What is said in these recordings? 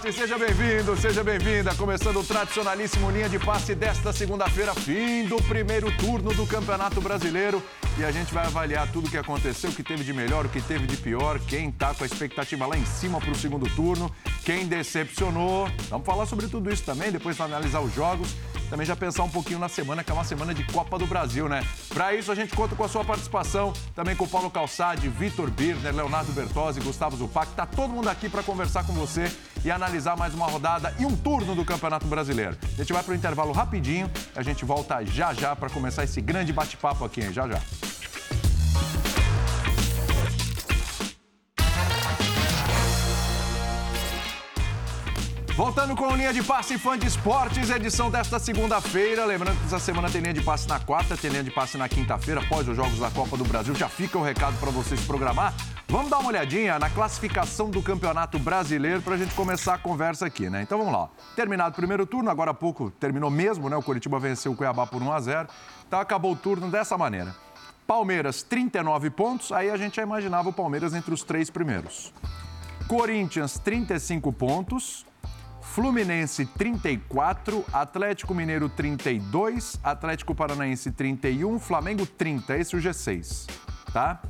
Esporte, seja bem-vindo, seja bem-vinda. Começando o tradicionalíssimo linha de passe desta segunda-feira, fim do primeiro turno do Campeonato Brasileiro. E a gente vai avaliar tudo o que aconteceu, o que teve de melhor, o que teve de pior, quem tá com a expectativa lá em cima para o segundo turno, quem decepcionou. Vamos falar sobre tudo isso também, depois analisar os jogos também já pensar um pouquinho na semana, que é uma semana de Copa do Brasil, né? Para isso, a gente conta com a sua participação, também com o Paulo Calçade, Vitor Birner, Leonardo Bertozzi, Gustavo Zupac. Tá todo mundo aqui para conversar com você e analisar mais uma rodada e um turno do Campeonato Brasileiro. A gente vai para o intervalo rapidinho, a gente volta já já para começar esse grande bate-papo aqui, hein? Já já. Voltando com linha de passe fã de esportes, edição desta segunda-feira. Lembrando que essa semana tem linha de passe na quarta, tem linha de passe na quinta-feira, após os Jogos da Copa do Brasil. Já fica o recado para você se programar. Vamos dar uma olhadinha na classificação do Campeonato Brasileiro para a gente começar a conversa aqui, né? Então vamos lá. Terminado o primeiro turno, agora há pouco terminou mesmo, né? O Curitiba venceu o Cuiabá por 1 a 0. Então acabou o turno dessa maneira. Palmeiras, 39 pontos. Aí a gente já imaginava o Palmeiras entre os três primeiros. Corinthians, 35 pontos. Fluminense 34, Atlético Mineiro 32, Atlético Paranaense 31, Flamengo 30. Esse é o G6, tá?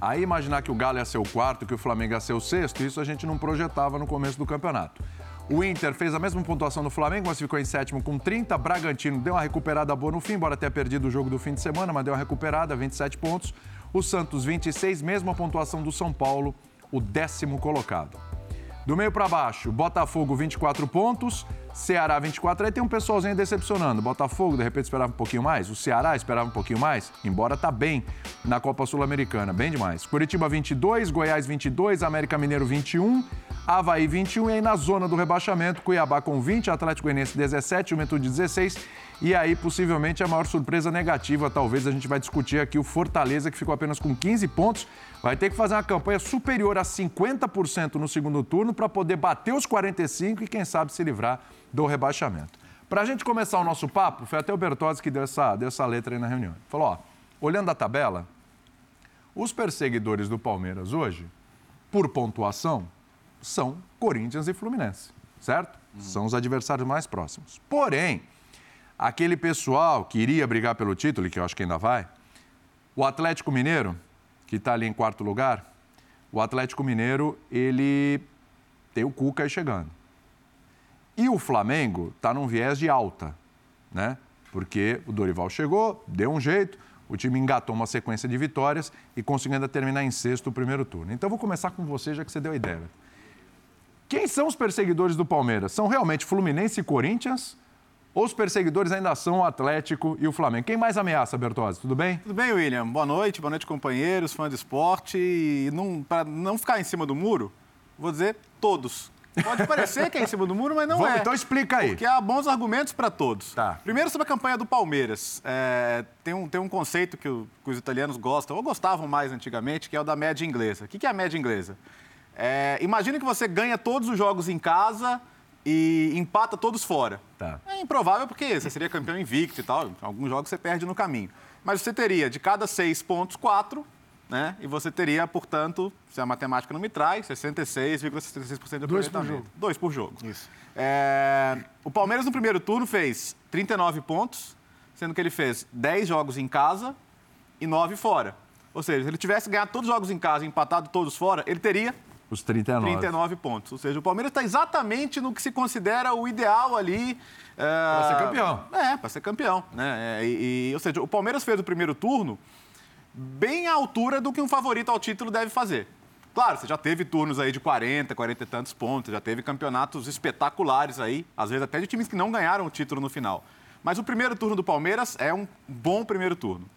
Aí imaginar que o Galo ia ser o quarto, que o Flamengo ia ser o sexto, isso a gente não projetava no começo do campeonato. O Inter fez a mesma pontuação do Flamengo, mas ficou em sétimo com 30. Bragantino deu uma recuperada boa no fim, embora tenha perdido o jogo do fim de semana, mas deu uma recuperada, 27 pontos. O Santos, 26, mesma pontuação do São Paulo, o décimo colocado. Do meio para baixo, Botafogo 24 pontos, Ceará 24. Aí tem um pessoalzinho decepcionando. Botafogo, de repente, esperava um pouquinho mais. O Ceará esperava um pouquinho mais, embora tá bem na Copa Sul-Americana, bem demais. Curitiba 22, Goiás 22, América Mineiro 21, Havaí 21 e aí na zona do rebaixamento, Cuiabá com 20, Atlético Goianiense 17, Juventude 16 e aí possivelmente a maior surpresa negativa, talvez a gente vai discutir aqui o Fortaleza que ficou apenas com 15 pontos, vai ter que fazer uma campanha superior a 50% no segundo turno para poder bater os 45 e quem sabe se livrar do rebaixamento. Para a gente começar o nosso papo, foi até o Bertozzi que deu essa, deu essa letra aí na reunião. Falou, ó, olhando a tabela, os perseguidores do Palmeiras hoje, por pontuação, são Corinthians e Fluminense, certo? Uhum. São os adversários mais próximos. Porém, aquele pessoal que iria brigar pelo título, que eu acho que ainda vai, o Atlético Mineiro, que está ali em quarto lugar, o Atlético Mineiro, ele tem o Cuca aí chegando. E o Flamengo está num viés de alta, né? Porque o Dorival chegou, deu um jeito, o time engatou uma sequência de vitórias e conseguiu ainda terminar em sexto o primeiro turno. Então, vou começar com você, já que você deu a ideia. Quem são os perseguidores do Palmeiras? São realmente Fluminense e Corinthians? Os perseguidores ainda são o Atlético e o Flamengo? Quem mais ameaça, Bertozzi? Tudo bem? Tudo bem, William. Boa noite, boa noite, companheiros, fãs de esporte. E para não ficar em cima do muro, vou dizer todos. Pode parecer que é em cima do muro, mas não Vamos, é. Então explica aí. Porque há bons argumentos para todos. Tá. Primeiro, sobre a campanha do Palmeiras. É, tem, um, tem um conceito que, o, que, os italianos gostam, ou gostavam mais antigamente, que é o da média inglesa. O que, que é a média inglesa? É, imagine que você ganha todos os jogos em casa e empata todos fora. Tá. É improvável porque você seria campeão invicto e tal. Alguns jogos você perde no caminho. Mas você teria de cada seis pontos, quatro, né? E você teria, portanto, se a matemática não me traz, 66,66% de aproveitamento. Dois por jogo. Dois por jogo. Isso. É... O Palmeiras no primeiro turno fez 39 pontos, sendo que ele fez 10 jogos em casa e 9 fora. Ou seja, se ele tivesse ganhado todos os jogos em casa e empatado todos fora, ele teria os 39. 39 pontos. Ou seja, o Palmeiras está exatamente no que se considera o ideal ali. É... Para ser campeão. É, para ser campeão. Né? É, e, ou seja, o Palmeiras fez o primeiro turno bem à altura do que um favorito ao título deve fazer. Claro, você já teve turnos aí de 40, 40 e tantos pontos, já teve campeonatos espetaculares aí, às vezes até de times que não ganharam o título no final. Mas o primeiro turno do Palmeiras é um bom primeiro turno.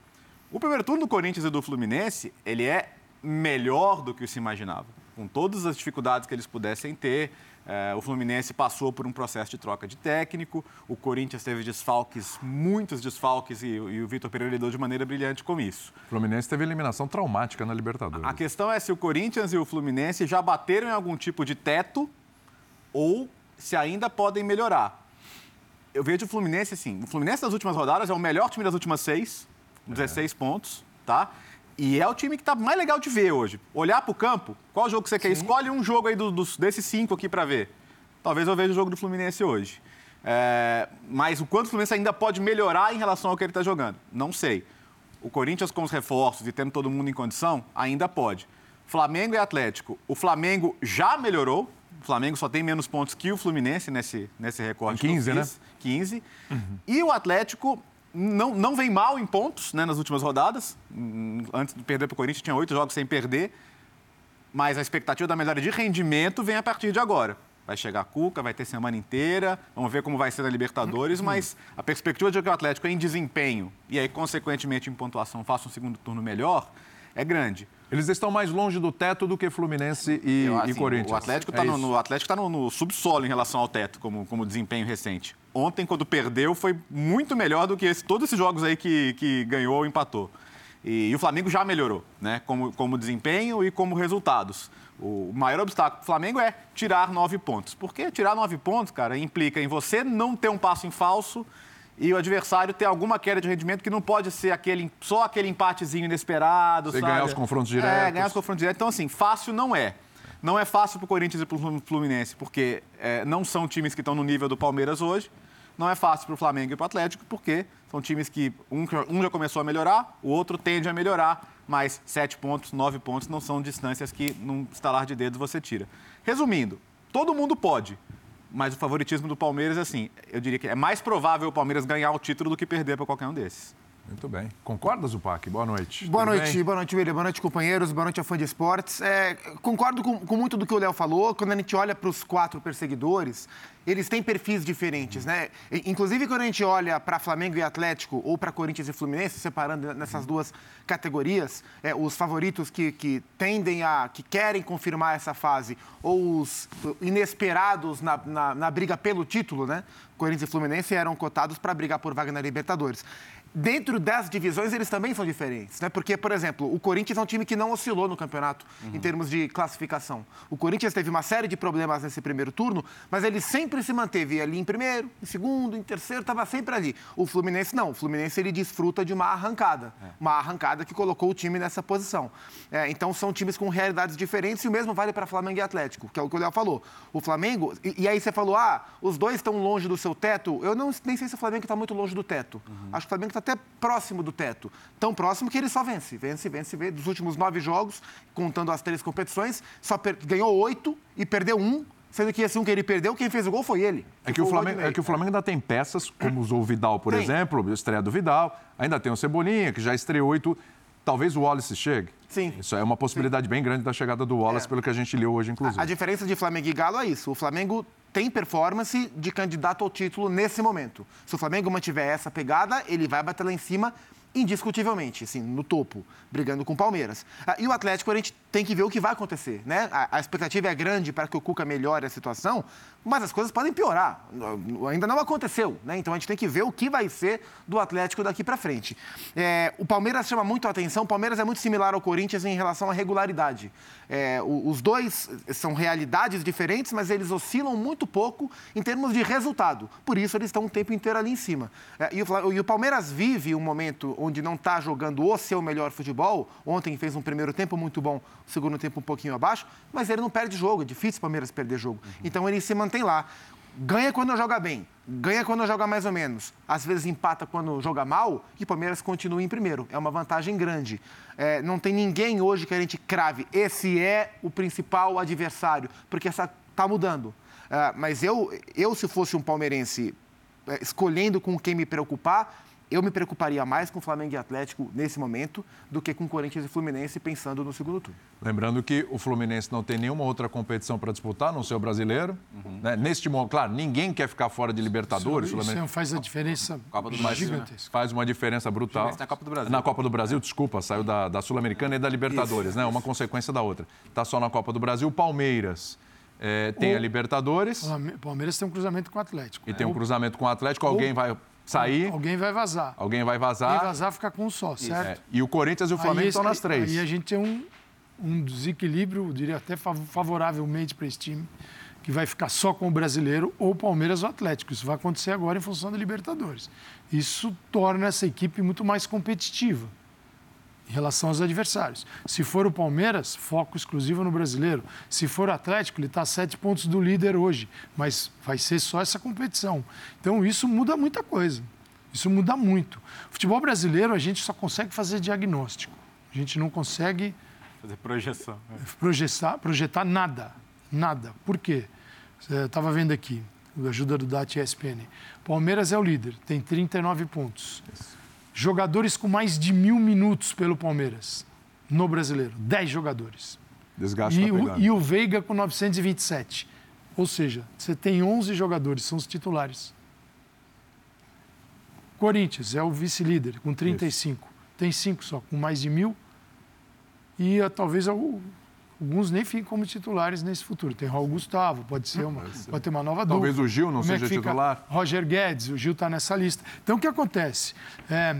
O primeiro turno do Corinthians e do Fluminense, ele é melhor do que se imaginava com todas as dificuldades que eles pudessem ter. É, o Fluminense passou por um processo de troca de técnico, o Corinthians teve desfalques, muitos desfalques, e, e o Vitor Pereira lidou de maneira brilhante com isso. O Fluminense teve eliminação traumática na Libertadores. A questão é se o Corinthians e o Fluminense já bateram em algum tipo de teto ou se ainda podem melhorar. Eu vejo o Fluminense assim, o Fluminense das últimas rodadas é o melhor time das últimas seis, 16 é. pontos, tá? E é o time que está mais legal de ver hoje. Olhar para o campo, qual jogo que você quer? Sim. Escolhe um jogo aí do, dos, desses cinco aqui para ver. talvez eu veja o jogo do Fluminense hoje. É, mas o quanto o Fluminense ainda pode melhorar em relação ao que ele está jogando? Não sei. O Corinthians com os reforços e tendo todo mundo em condição, ainda pode. Flamengo e Atlético. O Flamengo já melhorou. O Flamengo só tem menos pontos que o Fluminense nesse, nesse recorte. 15, né? 15. Uhum. E o Atlético não, não vem mal em pontos né, nas últimas rodadas. Antes de perder para o Corinthians, tinha oito jogos sem perder. Mas a expectativa da melhora de rendimento vem a partir de agora. Vai chegar a Cuca, vai ter semana inteira, vamos ver como vai ser na Libertadores, mas a perspectiva de que o Atlético em desempenho e aí, consequentemente, em pontuação faça um segundo turno melhor, é grande. Eles estão mais longe do teto do que Fluminense e, Eu, assim, e Corinthians. O Atlético está é no, no, Atlético tá no, no, subsolo em relação ao teto, como, como desempenho recente. Ontem, quando perdeu, foi muito melhor do que esse, todos esses jogos aí que, que ganhou ou empatou. E, e, o Flamengo já melhorou, né? Como, como desempenho e como resultados. O maior obstáculo do Flamengo é tirar nove pontos. Porque tirar nove pontos, cara, implica em você não ter um passo em falso e o adversário ter alguma queda de rendimento que não pode ser aquele, só aquele empatezinho inesperado. Você ganhar os confrontos diretos. É, ganhar os confrontos diretos. Então, assim, fácil não é. Não é fácil para o Corinthians e para o Fluminense, porque é, não são times que estão no nível do Palmeiras hoje. Não é fácil para o Flamengo e para o Atlético, porque são times que um, um já começou a melhorar, o outro tende a melhorar, mas sete pontos, nove pontos não são distâncias que, num estalar de dedos, você tira. Resumindo, todo mundo pode, mas o favoritismo do Palmeiras, assim, eu diria que é mais provável o Palmeiras ganhar o título do que perder para qualquer um desses. Muito bem. Concorda, Zupac? Boa noite. Boa Tudo noite, bem? boa noite, William. Boa noite, companheiros. Boa noite a fã de esportes. É, concordo com, com, muito do que o Léo falou. Quando a gente olha para os quatro perseguidores, eles têm perfis diferentes, né? Inclusive, quando a gente olha para Flamengo e Atlético ou para Corinthians e Fluminense, separando nessas duas categorias, é, os favoritos que, que tendem a, que querem confirmar essa fase, ou os inesperados na, na, na briga pelo título, né? Corinthians e Fluminense eram cotados para brigar por vaga na Libertadores dentro das divisões eles também são diferentes, né? Porque, por exemplo, o Corinthians é um time que não oscilou no campeonato uhum. em termos de classificação. O Corinthians teve uma série de problemas nesse primeiro turno, mas ele sempre se manteve ali em primeiro, em segundo, em terceiro, estava sempre ali. O Fluminense não. O Fluminense ele desfruta de uma arrancada, é. uma arrancada que colocou o time nessa posição. É, então são times com realidades diferentes e o mesmo vale para Flamengo e Atlético, que é o que o Léo falou. O Flamengo e, e, aí você falou, ah, os dois estão longe do seu teto. Eu não nem sei se o Flamengo está muito longe do teto. Uhum. Acho que o Flamengo está até próximo do teto. Tão próximo que ele só vence. Vence, vence, vence. Dos últimos nove jogos, contando as três competições, só ganhou oito e perdeu um. Sendo que esse um que ele perdeu, quem fez o gol foi ele. É que, o Flamengo, é que o Flamengo ainda tem peças, como usou o Vidal, por tem. exemplo, estreia do Vidal. Ainda tem o Cebolinha, que já estreou oito. Talvez o Wallace chegue. Sim. Isso é uma possibilidade Sim. bem grande da chegada do Wallace, é. pelo que a gente leu hoje, inclusive. A, a diferença de Flamengo e Galo é isso. O Flamengo tem performance de candidato ao título nesse momento. Se o Flamengo mantiver essa pegada, ele vai bater lá em cima indiscutivelmente, assim, no topo, brigando com o Palmeiras. Ah, e o Atlético, a gente tem que ver o que vai acontecer, né? A, a, expectativa é grande para que o Cuca melhore a situação, mas as coisas podem piorar. Ainda não aconteceu, né? Então a gente tem que ver o que vai ser do Atlético daqui para frente. É, o Palmeiras chama muito a atenção. O Palmeiras é muito similar ao Corinthians em relação à regularidade. É, os dois são realidades diferentes, mas eles oscilam muito pouco em termos de resultado. Por isso eles estão o tempo inteiro ali em cima. É, e, o, e o Palmeiras vive um momento onde não está jogando o seu melhor futebol. Ontem fez um primeiro tempo muito bom, segundo tempo um pouquinho abaixo, mas ele não perde jogo. É difícil o Palmeiras perder jogo. Uhum. Então ele se mantém lá. Ganha quando joga bem, ganha quando joga mais ou menos. Às vezes empata quando joga mal e o Palmeiras continua em primeiro. É uma vantagem grande. É, não tem ninguém hoje que a gente crave. Esse é o principal adversário, porque essa está mudando. É, mas eu, eu, se fosse um palmeirense é, escolhendo com quem me preocupar, eu me preocuparia mais com Flamengo e Atlético nesse momento do que com Corinthians e Fluminense pensando no segundo turno. Lembrando que o Fluminense não tem nenhuma outra competição para disputar, não ser o brasileiro. Uhum. Né? Neste momento, claro, ninguém quer ficar fora de Libertadores. Isso, isso faz a diferença Copa do Brasil, gigantesca. Faz uma diferença brutal. Na Copa do Brasil. Na Copa do Brasil, desculpa, saiu da, da Sul-Americana e da Libertadores, isso, né? Isso. Uma consequência da outra. Está só na Copa do Brasil. Palmeiras. É, tem o... a Libertadores. O Palmeiras tem um cruzamento com o Atlético. E tem um cruzamento com o Atlético. Alguém vai sair. Alguém vai vazar. Alguém vai vazar. Quem vazar fica com um só, certo? É. E o Corinthians e o Flamengo aí, estão nas três. E a gente tem um, um desequilíbrio, diria até favoravelmente para esse time, que vai ficar só com o brasileiro ou o Palmeiras ou Atlético. Isso vai acontecer agora em função da Libertadores. Isso torna essa equipe muito mais competitiva. Em relação aos adversários. Se for o Palmeiras, foco exclusivo no brasileiro. Se for o Atlético, ele está a sete pontos do líder hoje, mas vai ser só essa competição. Então isso muda muita coisa. Isso muda muito. Futebol brasileiro, a gente só consegue fazer diagnóstico. A gente não consegue Fazer projeção. né? projetar, projetar nada. Nada. Por quê? Eu estava vendo aqui, com a ajuda do DAT ESPN. Palmeiras é o líder, tem 39 pontos. Jogadores com mais de mil minutos pelo Palmeiras, no brasileiro. 10 jogadores. Desgaste E tá o, e o Veiga com 927. Ou seja, você tem 11 jogadores, são os titulares. Corinthians é o vice-líder, com 35. Tem 5 só, com mais de mil. E ah, talvez al- alguns nem fiquem como titulares nesse futuro. Tem Raul Gustavo, pode ser uma, pode ter uma nova dupla. Talvez o Gil não Como é seja titular. Roger Guedes, o Gil está nessa lista. Então, o que acontece? É,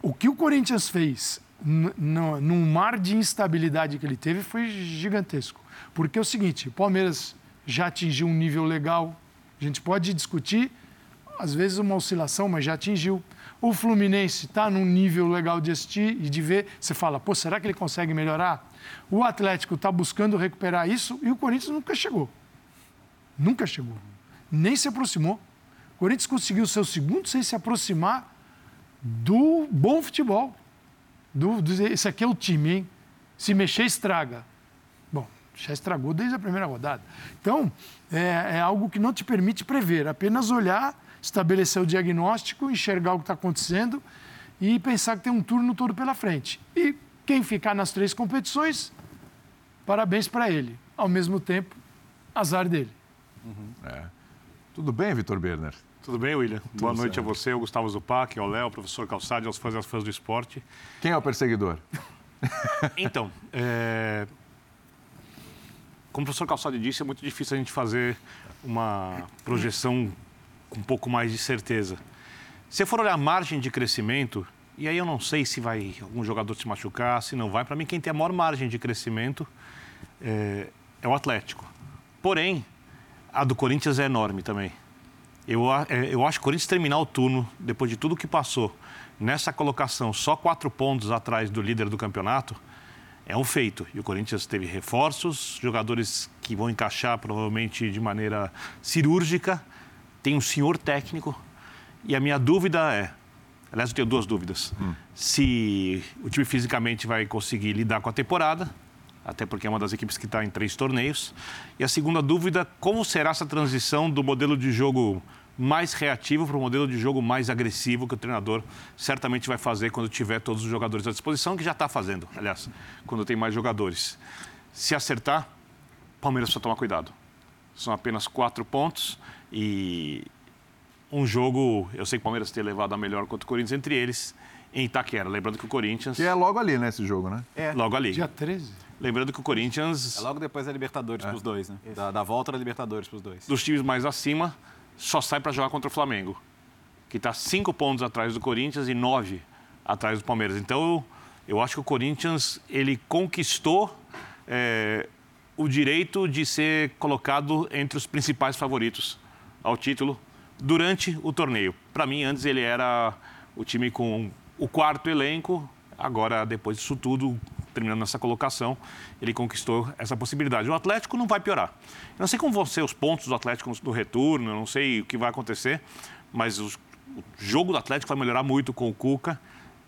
o que o Corinthians fez num mar de instabilidade que ele teve foi gigantesco. Porque é o seguinte, o Palmeiras já atingiu um nível legal, a gente pode discutir, às vezes uma oscilação, mas já atingiu. O Fluminense está num nível legal de assistir e de ver. Você fala, pô, será que ele consegue melhorar? O Atlético está buscando recuperar isso e o Corinthians nunca chegou. Nunca chegou. Nem se aproximou. O Corinthians conseguiu seu segundo sem se aproximar do bom futebol. Do, do- esse aqui é o time, hein? Se mexer, estraga. Bom, já estragou desde a primeira rodada. Então, é, é algo que não te permite prever, apenas olhar, estabelecer o diagnóstico, enxergar o que está acontecendo e pensar que tem um turno todo pela frente. E quem ficar nas três competições, parabéns para ele. Ao mesmo tempo, azar dele. Tudo bem, Vitor Berner? Tudo bem, William? Boa noite certo. a você, ao Gustavo Zupac, ao Léo, ao professor Calçade, aos fãs e às fãs do esporte. Quem é o perseguidor? Então, é, como o professor Calçade disse, é muito difícil a gente fazer uma projeção com um pouco mais de certeza. Se for olhar a margem de crescimento, e aí eu não sei se vai algum jogador se machucar, se não vai. Para mim, quem tem a maior margem de crescimento é, é o Atlético. Porém, a do Corinthians é enorme também. Eu, é, eu acho que o Corinthians terminar o turno, depois de tudo que passou, nessa colocação, só quatro pontos atrás do líder do campeonato, é um feito. E o Corinthians teve reforços, jogadores que vão encaixar provavelmente de maneira cirúrgica. Tem um senhor técnico. E a minha dúvida é: aliás, eu tenho duas dúvidas. Se o time fisicamente vai conseguir lidar com a temporada, até porque é uma das equipes que está em três torneios. E a segunda dúvida: como será essa transição do modelo de jogo mais reativo para o modelo de jogo mais agressivo que o treinador certamente vai fazer quando tiver todos os jogadores à disposição, que já está fazendo, aliás, quando tem mais jogadores. Se acertar, Palmeiras precisa tomar cuidado. São apenas quatro pontos e um jogo. Eu sei que o Palmeiras tem levado a melhor contra o Corinthians entre eles em Itaquera. Lembrando que o Corinthians. Que é logo ali, né, esse jogo, né? Logo ali. Dia 13. Lembrando que o Corinthians, É logo depois da Libertadores pros dois, né? Da, da volta da Libertadores pros dois. dos times mais acima, só sai para jogar contra o Flamengo, que está cinco pontos atrás do Corinthians e nove atrás do Palmeiras. Então, eu acho que o Corinthians ele conquistou é, o direito de ser colocado entre os principais favoritos ao título durante o torneio. Para mim, antes ele era o time com o quarto elenco. Agora, depois disso tudo, terminando nessa colocação, ele conquistou essa possibilidade. O Atlético não vai piorar. Eu não sei como vão ser os pontos do Atlético no retorno, não sei o que vai acontecer, mas os- o jogo do Atlético vai melhorar muito com o Cuca.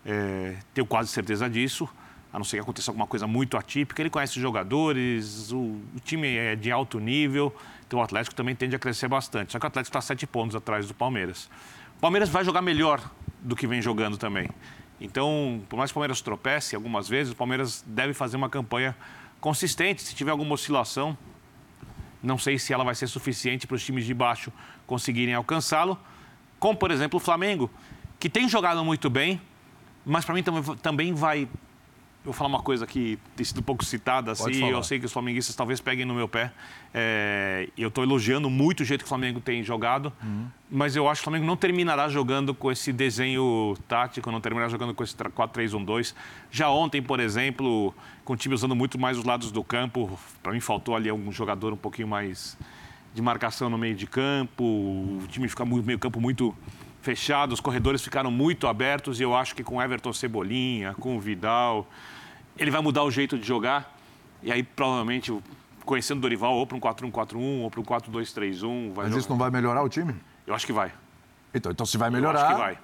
É, tenho quase certeza disso. A não ser que aconteça alguma coisa muito atípica. Ele conhece os jogadores, o, o time é de alto nível, então o Atlético também tende a crescer bastante. Só que o Atlético está sete pontos atrás do Palmeiras. O Palmeiras vai jogar melhor do que vem jogando também. Então, por mais que o Palmeiras tropece algumas vezes, o Palmeiras deve fazer uma campanha consistente. Se tiver alguma oscilação, não sei se ela vai ser suficiente para os times de baixo conseguirem alcançá-lo. Como, por exemplo, o Flamengo, que tem jogado muito bem, mas para mim também, também vai. Eu vou falar uma coisa que tem sido pouco citada, assim, eu sei que os flamenguistas talvez peguem no meu pé. É, eu estou elogiando muito o jeito que o Flamengo tem jogado, mas eu acho que o Flamengo não terminará jogando com esse desenho tático, não terminará jogando com esse 4-3-1-2. Já ontem, por exemplo, com o time usando muito mais os lados do campo, para mim faltou ali algum jogador um pouquinho mais de marcação no meio de campo, o time fica muito meio campo muito fechado, os corredores ficaram muito abertos e eu acho que com Everton Cebolinha, com Vidal, ele vai mudar o jeito de jogar e aí provavelmente, conhecendo o Dorival, ou para um 4-1-4-1 ou para um 4-2-3-1. Mas isso não vai melhorar o time? Eu acho que vai. Então, então se vai melhorar... Eu acho que vai.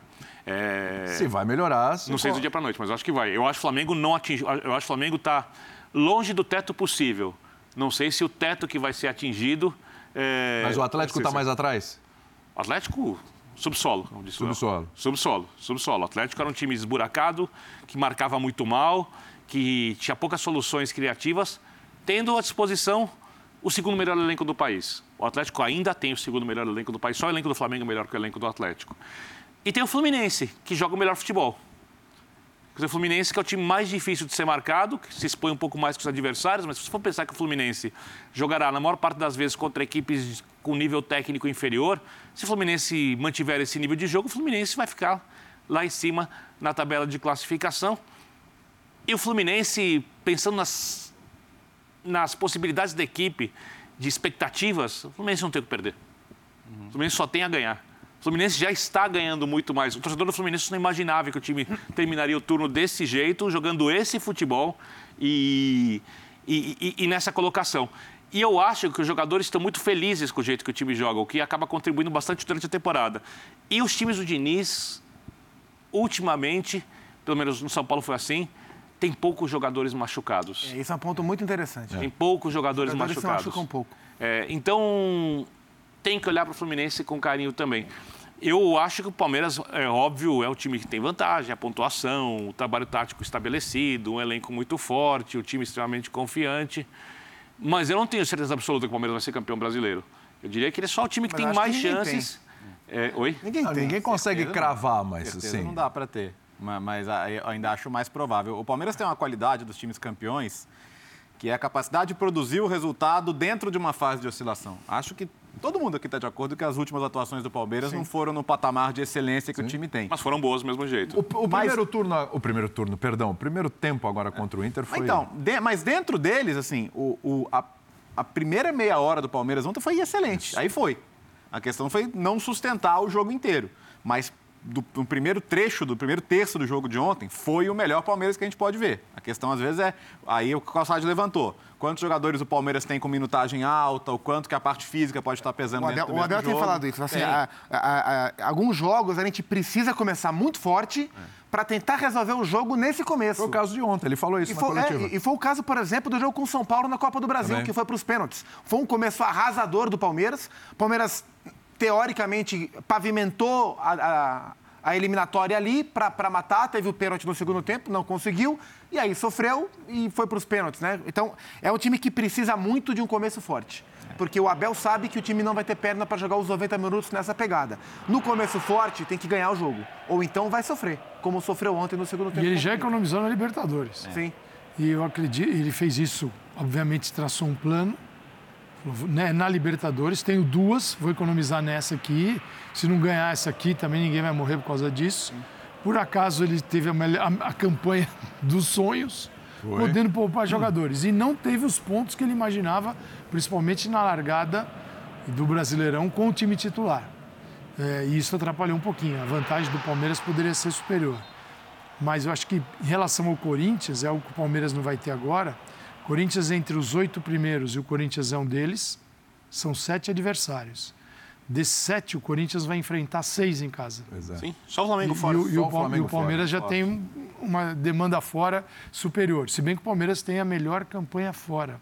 É... Se vai melhorar... Se não sei do dia para noite, mas eu acho que vai. Eu acho que o Flamengo não atingiu. Eu acho que o Flamengo está longe do teto possível. Não sei se o teto que vai ser atingido. É... Mas o Atlético está mais atrás? O Atlético subsolo, como disse Subsolo. Subsolo, subsolo. O Atlético era um time esburacado, que marcava muito mal, que tinha poucas soluções criativas, tendo à disposição o segundo melhor elenco do país. O Atlético ainda tem o segundo melhor elenco do país, só o elenco do Flamengo é melhor que o elenco do Atlético. E tem o Fluminense, que joga o melhor futebol. O Fluminense que é o time mais difícil de ser marcado, que se expõe um pouco mais com os adversários, mas se você for pensar que o Fluminense jogará na maior parte das vezes contra equipes com nível técnico inferior, se o Fluminense mantiver esse nível de jogo, o Fluminense vai ficar lá em cima na tabela de classificação. E o Fluminense, pensando nas, nas possibilidades da equipe, de expectativas, o Fluminense não tem o que perder. O Fluminense só tem a ganhar. Fluminense já está ganhando muito mais. O torcedor do Fluminense não imaginava que o time terminaria o turno desse jeito, jogando esse futebol e, e, e, e nessa colocação. E eu acho que os jogadores estão muito felizes com o jeito que o time joga, o que acaba contribuindo bastante durante a temporada. E os times do Diniz, ultimamente, pelo menos no São Paulo foi assim, tem poucos jogadores machucados. É, isso é um ponto muito interessante. Tem poucos jogadores, jogadores machucados. Se machucam um pouco. É, então, tem que olhar para o Fluminense com carinho também. Eu acho que o Palmeiras, é óbvio, é o time que tem vantagem, a pontuação, o trabalho tático estabelecido, um elenco muito forte, o time extremamente confiante. Mas eu não tenho certeza absoluta que o Palmeiras vai ser campeão brasileiro. Eu diria que ele é só o time que Mas tem mais que chances. É, oi? Ninguém Não, tem. ninguém consegue Certeza cravar, mas Certeza assim... não dá para ter. Ma- Mas ainda acho mais provável. O Palmeiras tem uma qualidade dos times campeões, que é a capacidade de produzir o resultado dentro de uma fase de oscilação. Acho que todo mundo aqui está de acordo que as últimas atuações do Palmeiras não foram no patamar de excelência que o time tem. Mas foram boas do mesmo jeito. O, o Mas- primeiro turno, o primeiro turno, perdão, o primeiro tempo agora contra o Inter foi... Então, de- mas dentro deles, assim, o, o- a, a primeira meia hora do Palmeiras ontem foi excelente. Aí foi. A questão foi não sustentar o jogo inteiro. Mas do, do primeiro trecho, do primeiro terço do jogo de ontem, foi o melhor Palmeiras que a gente pode ver. A questão, às vezes, é. Aí o Calçado levantou. Quantos jogadores o Palmeiras tem com minutagem alta, o quanto que a parte física pode estar pesando O dentro Abel, o Abel tem jogo. falado isso. Assim, Tem. a- a- a- alguns jogos a gente precisa começar muito forte para tentar resolver o jogo nesse começo. Foi o caso de ontem, ele falou isso E na foi, coletiva. é, e foi o caso, por exemplo, do jogo com o São Paulo na Copa do Brasil, Também. que foi para os pênaltis. Foi um começo arrasador do Palmeiras. Palmeiras, teoricamente, pavimentou a, a- a eliminatória ali para matar. Teve o pênalti no segundo tempo, não conseguiu. E aí sofreu e foi para os pênaltis, né? Então, é um time que precisa muito de um começo forte. Porque o Abel sabe que o time não vai ter perna para jogar os 90 minutos nessa pegada. No começo forte, tem que ganhar o jogo. Ou então vai sofrer, como sofreu ontem no segundo tempo. E ele já economizou na Libertadores. Inter. Sim. E eu acredito, ele fez isso, obviamente traçou um plano. Né, Na Libertadores, tenho duas, vou economizar nessa aqui. Se não ganhar essa aqui, também ninguém vai morrer por causa disso. Por acaso ele teve a, melhor- a- a campanha dos sonhos, podendo poupar jogadores. E não teve os pontos que ele imaginava, principalmente na largada do Brasileirão com o time titular. É, e isso atrapalhou um pouquinho. A vantagem do Palmeiras poderia ser superior. Mas eu acho que em relação ao Corinthians, é algo que o Palmeiras não vai ter agora. Corinthians, entre os oito primeiros, e o Corinthians é um deles, são sete adversários. Desses sete, o Corinthians vai enfrentar seis em casa. É. Sim, só o Flamengo E, fora. o, e o o Pal- Flamengo e o Palmeiras fora, já tem um- uma demanda fora superior. Se bem que o Palmeiras tem a melhor campanha fora.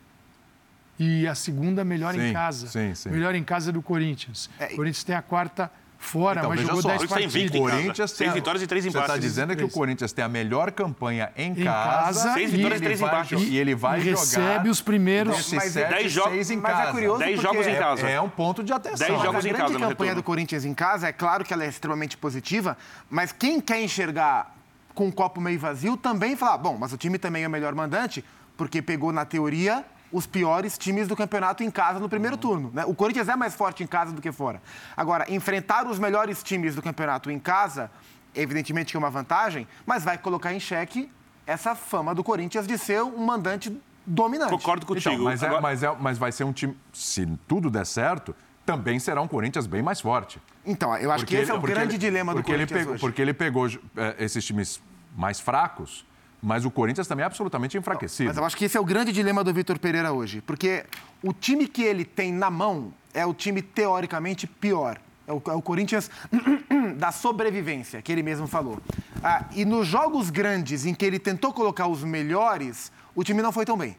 E a segunda melhor Sim, em casa. sim, sim. Melhor em casa do Corinthians. É, O Corinthians tem a quarta fora, Então, mas jogou só, 10 o Corinthians tá partidas. casa. Corinthians Seis tem a- vitórias e três Você está empates. dizendo que o. Corinthians tem a melhor campanha em, Em casa. casa, Seis e vitórias e ele três vai empates. E ele vai E jogar recebe os primeiros. Mas sete, dez jogos- seis em mas é casa. curioso jogos em é- casa. É um ponto de atenção. Dez jogos a em grande casa no campanha retorno. do Corinthians em casa, é claro que ela é extremamente positiva, mas quem quer enxergar com o copo meio vazio também fala, bom, mas o time também é o melhor mandante, porque pegou, na teoria, os piores times do campeonato em casa no primeiro turno. né? O Corinthians é mais forte em casa do que fora. Agora, enfrentar os melhores times do campeonato em casa, evidentemente que é uma vantagem, mas vai colocar em xeque essa fama do Corinthians de ser um mandante dominante. Concordo contigo. Então, mas, é- Agora- mas, é- mas vai ser um time, se tudo der certo, também será um Corinthians bem mais forte. Então, eu acho que esse é o grande dilema do porque ele Corinthians pegou. Porque ele pegou é, esses times mais fracos, mas o Corinthians também é absolutamente enfraquecido. Mas eu acho que esse é o grande dilema do Vitor Pereira hoje. Porque o time que ele tem na mão é o time teoricamente pior. É o, é o Corinthians da sobrevivência, que ele mesmo falou. Ah, e nos jogos grandes em que ele tentou colocar os melhores, o time não foi tão bem.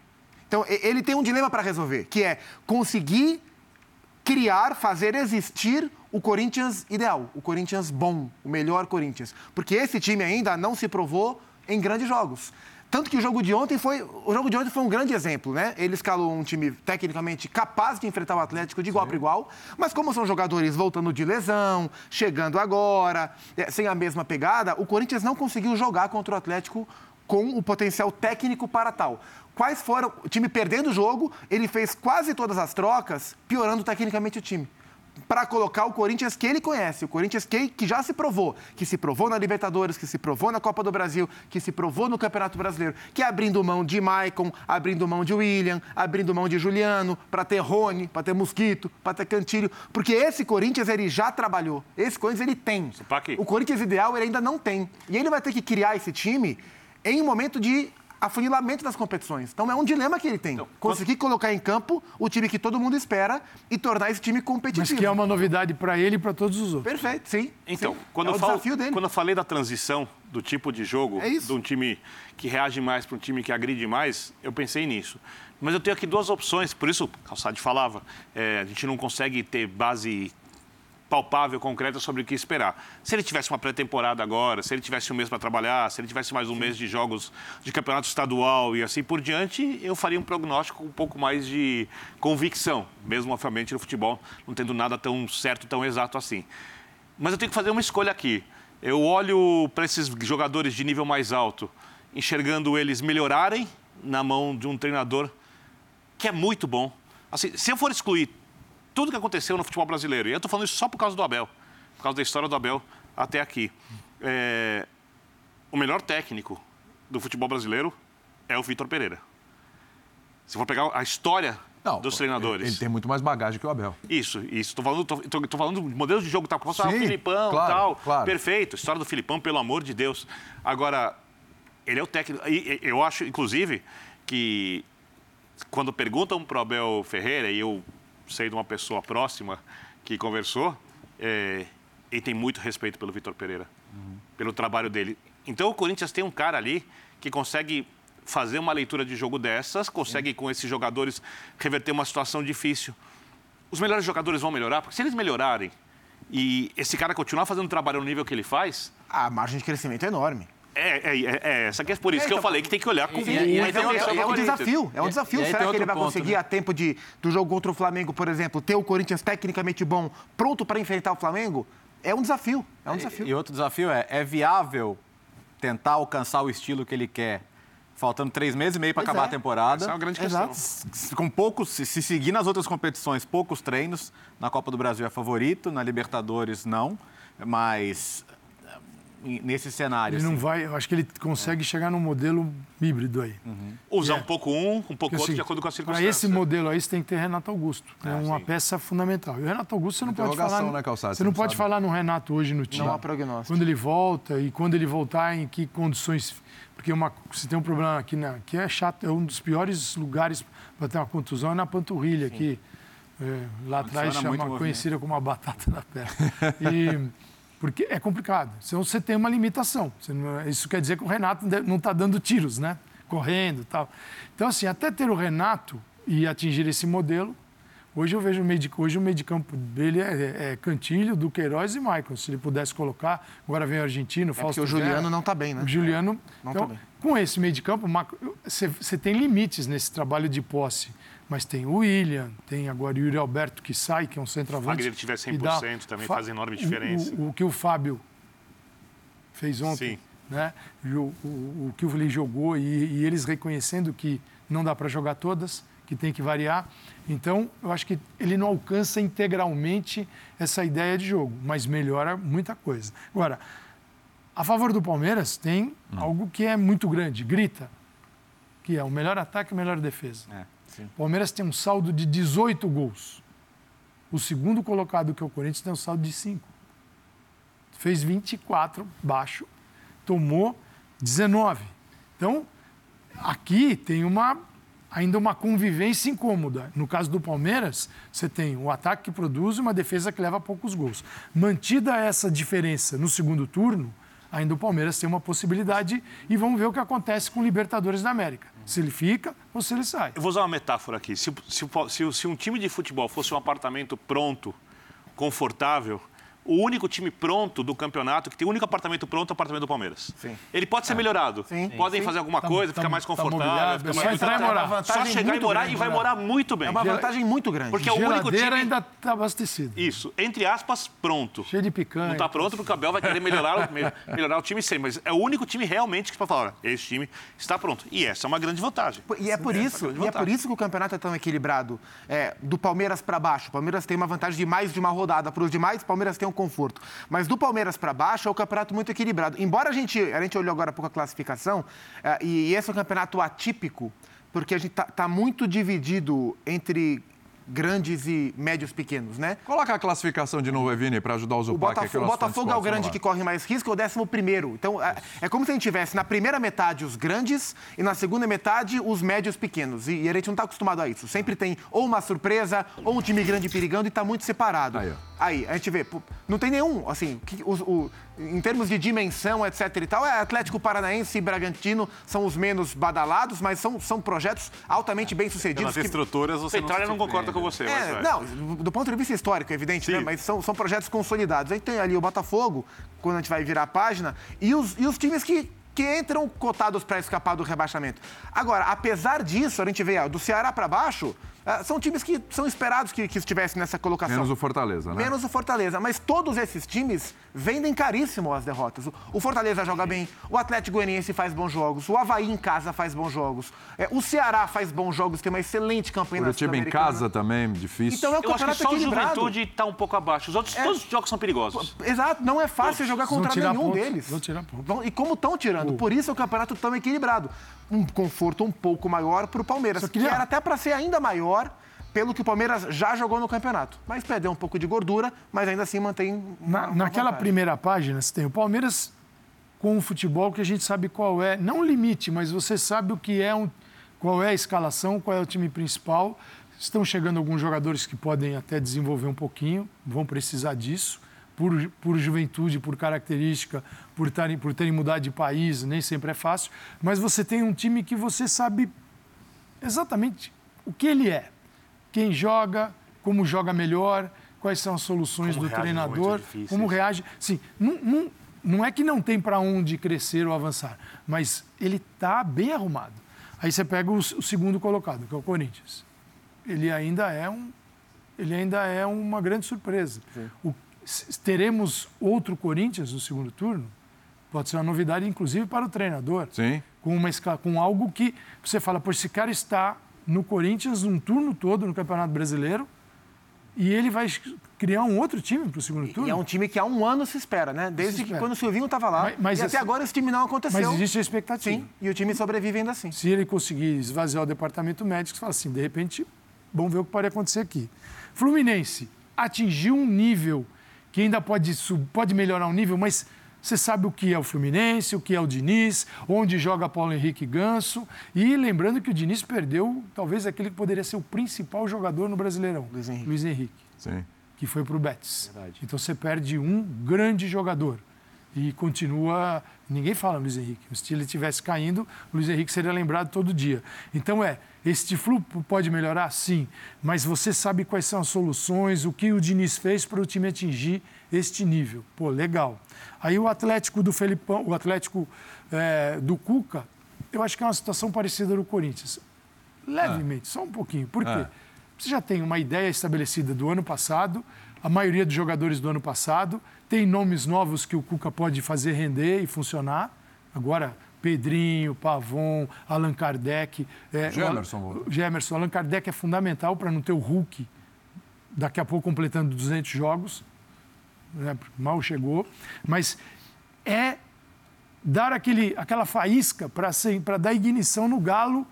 Então, ele tem um dilema para resolver, que é conseguir criar, fazer existir o Corinthians ideal, o Corinthians bom, o melhor Corinthians. Porque esse time ainda não se provou em grandes jogos. Tanto que o jogo de ontem foi, o jogo de ontem foi um grande exemplo, né? Ele escalou um time tecnicamente capaz de enfrentar o Atlético de igual para igual, mas como são jogadores voltando de lesão, chegando agora, eh, sem a mesma pegada, o Corinthians não conseguiu jogar contra o Atlético com o potencial técnico para tal. Quais foram? O time perdendo o jogo, ele fez quase todas as trocas, piorando tecnicamente o time. Para colocar o Corinthians que ele conhece, o Corinthians que, que já se provou, que se provou na Libertadores, que se provou na Copa do Brasil, que se provou no Campeonato Brasileiro, que é abrindo mão de Maicon, abrindo mão de William, abrindo mão de Juliano, para ter Rony, para ter Mosquito, para ter Cantilho, porque esse Corinthians ele já trabalhou, esse Corinthians ele tem. O Corinthians ideal ele ainda não tem. E ele vai ter que criar esse time em um momento de afunilamento das competições. Então é um dilema que ele tem. Conseguir colocar em campo o time que todo mundo espera e tornar esse time Mas competitivo. que é uma novidade para ele e para todos os outros. Perfeito, sim. Então, sim. quando, é eu o falo, desafio dele. quando eu falei da transição do tipo de jogo, É de um time que reage mais para um time que agride mais, eu pensei nisso. Mas eu tenho aqui duas opções, por isso o Calçade falava, é, a gente não consegue ter base palpável, concreta sobre o que esperar. Se ele tivesse uma pré-temporada agora, se ele tivesse um mês para trabalhar, se ele tivesse mais um mês de jogos de campeonato estadual e assim por diante, eu faria um prognóstico com um pouco mais de convicção, mesmo obviamente no futebol não tendo nada tão certo, tão exato assim. Mas eu tenho que fazer uma escolha aqui. Eu olho para esses jogadores de nível mais alto, enxergando eles melhorarem na mão de um treinador que é muito bom. Assim, se eu for excluir tudo que aconteceu no futebol brasileiro, e eu estou falando isso só por causa do Abel, por causa da história do Abel até aqui, é, o melhor técnico do futebol brasileiro é o Vitor Pereira. Se for pegar a história Não, dos treinadores. Ele tem muito mais bagagem que o Abel. Isso, isso. Estou falando, tô, tô- tô falando de modelos de jogo, tal. Falar Sim, o Filipão claro, tal. claro. Perfeito. História do Filipão, pelo amor de Deus. Agora, ele é o técnico. E, eu acho, inclusive, que quando perguntam para o Abel Ferreira, e eu sei de uma pessoa próxima que conversou, é, ele tem muito respeito pelo Vitor Pereira, pelo trabalho dele. Então, o Corinthians tem um cara ali que consegue fazer uma leitura de jogo dessas, consegue, com esses jogadores, reverter uma situação difícil os melhores jogadores vão melhorar, porque se eles melhorarem e esse cara continuar fazendo trabalho no nível que ele faz, A margem de crescimento é enorme. É, é, é, é essa que é por isso É, que eu então, falei que tem que olhar com mas é, um- é, é um desafio, é um desafio. e Será que ele vai ponto, conseguir, né? a tempo de, do jogo contra o Flamengo, por exemplo, ter o Corinthians tecnicamente bom, pronto para enfrentar o Flamengo? É um desafio, é um desafio. E outro desafio é, é viável tentar alcançar o estilo que ele quer, faltando três meses e meio para acabar é. a temporada. Essa é uma grande questão. Exato. Com poucos, se, se seguir nas outras competições, poucos treinos. Na Copa do Brasil é favorito, na Libertadores não. Mas nesse cenário. Ele não assim, vai, eu acho que ele consegue chegar num modelo híbrido aí. Usar É. um pouco um, um pouco Porque, outro, assim, de acordo com as Para circunstâncias. esse modelo aí, você tem que ter Renato Augusto. É uma sim. peça fundamental. E o Renato Augusto, você não pode falar. Né, Calçado? Você não Você não pode falar no Renato hoje no time. Não há prognóstico. Quando ele volta e quando ele voltar, em que condições. Porque uma, você tem um problema aqui, né, que é chato, é um dos piores lugares para ter uma contusão é na panturrilha, que é, lá atrás chama, conhecida como a batata da perna. E, porque é complicado. Senão você tem uma limitação. Isso quer dizer que o Renato não está dando tiros, né? Correndo e tal. Então, assim, até ter o Renato e atingir esse modelo, hoje eu vejo o meio de, hoje o meio de campo dele é, é Cantilho, Duqueiroz e Maicon. Se ele pudesse colocar, agora vem o argentino, É porque Fausto o Juliano Vera. não está bem, né? O Juliano. Não então, tá bem. com esse meio de campo, você tem limites nesse trabalho de posse. Mas tem o William, tem agora o Yuri Alberto que sai, que é um centroavante. Fagner tiver que dá- 100% também Fa- faz enorme o- diferença. O, o que o Fábio fez ontem, Sim. né? O, o, o que o Vili jogou e, e eles reconhecendo que não dá para jogar todas, que tem que variar. Então, eu acho que ele não alcança integralmente essa ideia de jogo, mas melhora muita coisa. Agora, a favor do Palmeiras tem algo que é muito grande, grita, que é o melhor ataque e a melhor defesa. É, O Palmeiras tem um saldo de 18 gols. O segundo colocado, que é o Corinthians, tem um saldo de 5. fez 24 baixo, tomou 19. Então, aqui tem uma ainda uma convivência incômoda. No caso do Palmeiras, você tem o ataque que produz e uma defesa que leva poucos gols. Mantida essa diferença no segundo turno, ainda o Palmeiras tem uma possibilidade e vamos ver o que acontece com o Libertadores da América. Se ele fica ou se ele sai. Eu vou usar uma metáfora aqui. Se, se, se, se um time de futebol fosse um apartamento pronto, confortável, o único time pronto do campeonato, que tem o único apartamento pronto, é o apartamento do Palmeiras. Sim. Ele pode ser melhorado. Sim. Podem Sim. fazer alguma Tá- coisa, tá- ficar mais tá confortável. ficar é só mais confortável. morar. Só chegar e morar e vai né? morar muito bem. É uma vantagem muito grande. Porque é o único time... ainda está abastecido. Isso, entre aspas, pronto. Cheio de picanha. Não está pronto porque o Abel vai querer melhorar, melhorar o time sempre. Mas é o único time realmente que para falar, olha, esse time está pronto. E essa é uma grande vantagem. E é por isso, e é por isso que o campeonato é tão equilibrado. É, do Palmeiras para baixo, o Palmeiras tem uma vantagem de mais de uma rodada. Para os demais, o Palmeiras tem um conforto. Mas do Palmeiras para baixo é o campeonato muito equilibrado. Embora a gente, a gente olhou agora pouco a classificação, é, e esse é um campeonato atípico, porque a gente está muito dividido entre grandes e médios pequenos, né? Coloca a classificação de novo, Vini, para ajudar o O Zupac aqui. Botafogo, o Botafogo é o grande que corre mais risco, é o décimo primeiro. Então, é, é como se a gente tivesse na primeira metade os grandes e na segunda metade os médios pequenos. E, e a gente não está acostumado a isso. Sempre tem ou uma surpresa, ou um time grande perigando e está muito separado. Aí. Aí, a gente vê, não tem nenhum, assim, que- os- o- em termos de dimensão, etc e tal, é Atlético Paranaense e Bragantino são os menos badalados, mas são, são projetos altamente bem-sucedidos. Pelas estruturas, você A Itália não se concorda com você, mas É, vai. não, do ponto de vista histórico, é evidente, né? Mas são, são projetos consolidados. Aí tem ali o Botafogo, quando a gente vai virar a página, e os, e os times que, que entram cotados para escapar do rebaixamento. Agora, apesar disso, a gente vê ó, do Ceará para baixo, são times que são esperados que, que estivessem nessa colocação. Menos o Fortaleza, né? Menos o Fortaleza. Mas todos esses times vendem caríssimo as derrotas. O- Fortaleza joga bem, o Atlético Goianiense faz bons jogos, o Havaí em casa faz bons jogos, é, o Ceará faz bons jogos, tem uma excelente campanha na Curitiba em casa também, difícil. Então é um Eu acho que campeonato só o. Juventude está um pouco abaixo. Os outros, todos os jogos são perigosos. Exato, não é fácil jogar Vão contra nenhum pontos, deles. vão tirar pontos. E como estão tirando? Por isso é o campeonato tão equilibrado. Um conforto um pouco maior para o Palmeiras, que era até para ser ainda maior pelo que o Palmeiras já jogou no campeonato. Mas perdeu um pouco de gordura, mas ainda assim mantém uma, Na- uma naquela vantagem. primeira página, você tem o Palmeiras com o futebol que a gente sabe qual é, não o limite, mas você sabe o que é um, qual é a escalação, qual é o time principal. Estão chegando alguns jogadores que podem até desenvolver um pouquinho, vão precisar disso, por, por juventude, por característica, por, tarem, por terem mudado de país, nem sempre é fácil. Mas você tem um time que você sabe exatamente o que ele é, quem joga, como joga melhor, quais são as soluções Como do treinador, como reage. Sim, não, não, não é que não tem para onde crescer ou avançar, mas ele está bem arrumado. Aí você pega o, o segundo colocado, que é o Corinthians. Ele ainda é um, ele ainda é uma grande surpresa. O- s- teremos outro Corinthians no segundo turno? Pode ser uma novidade, inclusive, para o treinador Sim. com, uma, com algo que você fala, pô, esse cara está no Corinthians um turno todo no Campeonato Brasileiro e ele vai criar um outro time para o segundo turno. E é um time que há um ano se espera, né? Desde que espera. quando o Silvinho estava lá. Mas- mas e até assim- agora esse time não aconteceu. Mas existe a expectativa. Sim, e o time sobrevive ainda assim. Se ele conseguir esvaziar o departamento médico, você fala assim, de repente, vamos ver o que pode acontecer aqui. Fluminense atingiu um nível que ainda pode, pode melhorar um nível, mas você sabe o que é o Fluminense, o que é o Diniz, onde joga Paulo Henrique Ganso. E lembrando que o Diniz perdeu, talvez, aquele que poderia ser o principal jogador no Brasileirão. Luiz Henrique. Luiz Henrique Sim. que foi para o Betis. Então você perde um grande jogador. E continua. Ninguém fala Luiz Henrique. Se ele estivesse caindo, o Luiz Henrique seria lembrado todo dia. Então é, este fluxo pode melhorar? Sim. Mas você sabe quais são as soluções, o que o Diniz fez para o time atingir este nível. Pô, legal. Aí o Atlético do Felipão, o Atlético eh, do Cuca, eu acho que é uma situação parecida do Corinthians. Levemente, só um pouquinho. Por quê? Ah. Você já tem uma ideia estabelecida do ano passado, a maioria dos jogadores do ano passado, tem nomes novos que o Cuca pode fazer render e funcionar. Agora, Pedrinho, Pavon, Allan Kardec. É, Gemerson. o- Gemerson. Allan Kardec é fundamental para não ter o Hulk daqui a pouco completando 200 jogos. né, Mal chegou. Mas é dar aquele, aquela faísca para dar ignição no galo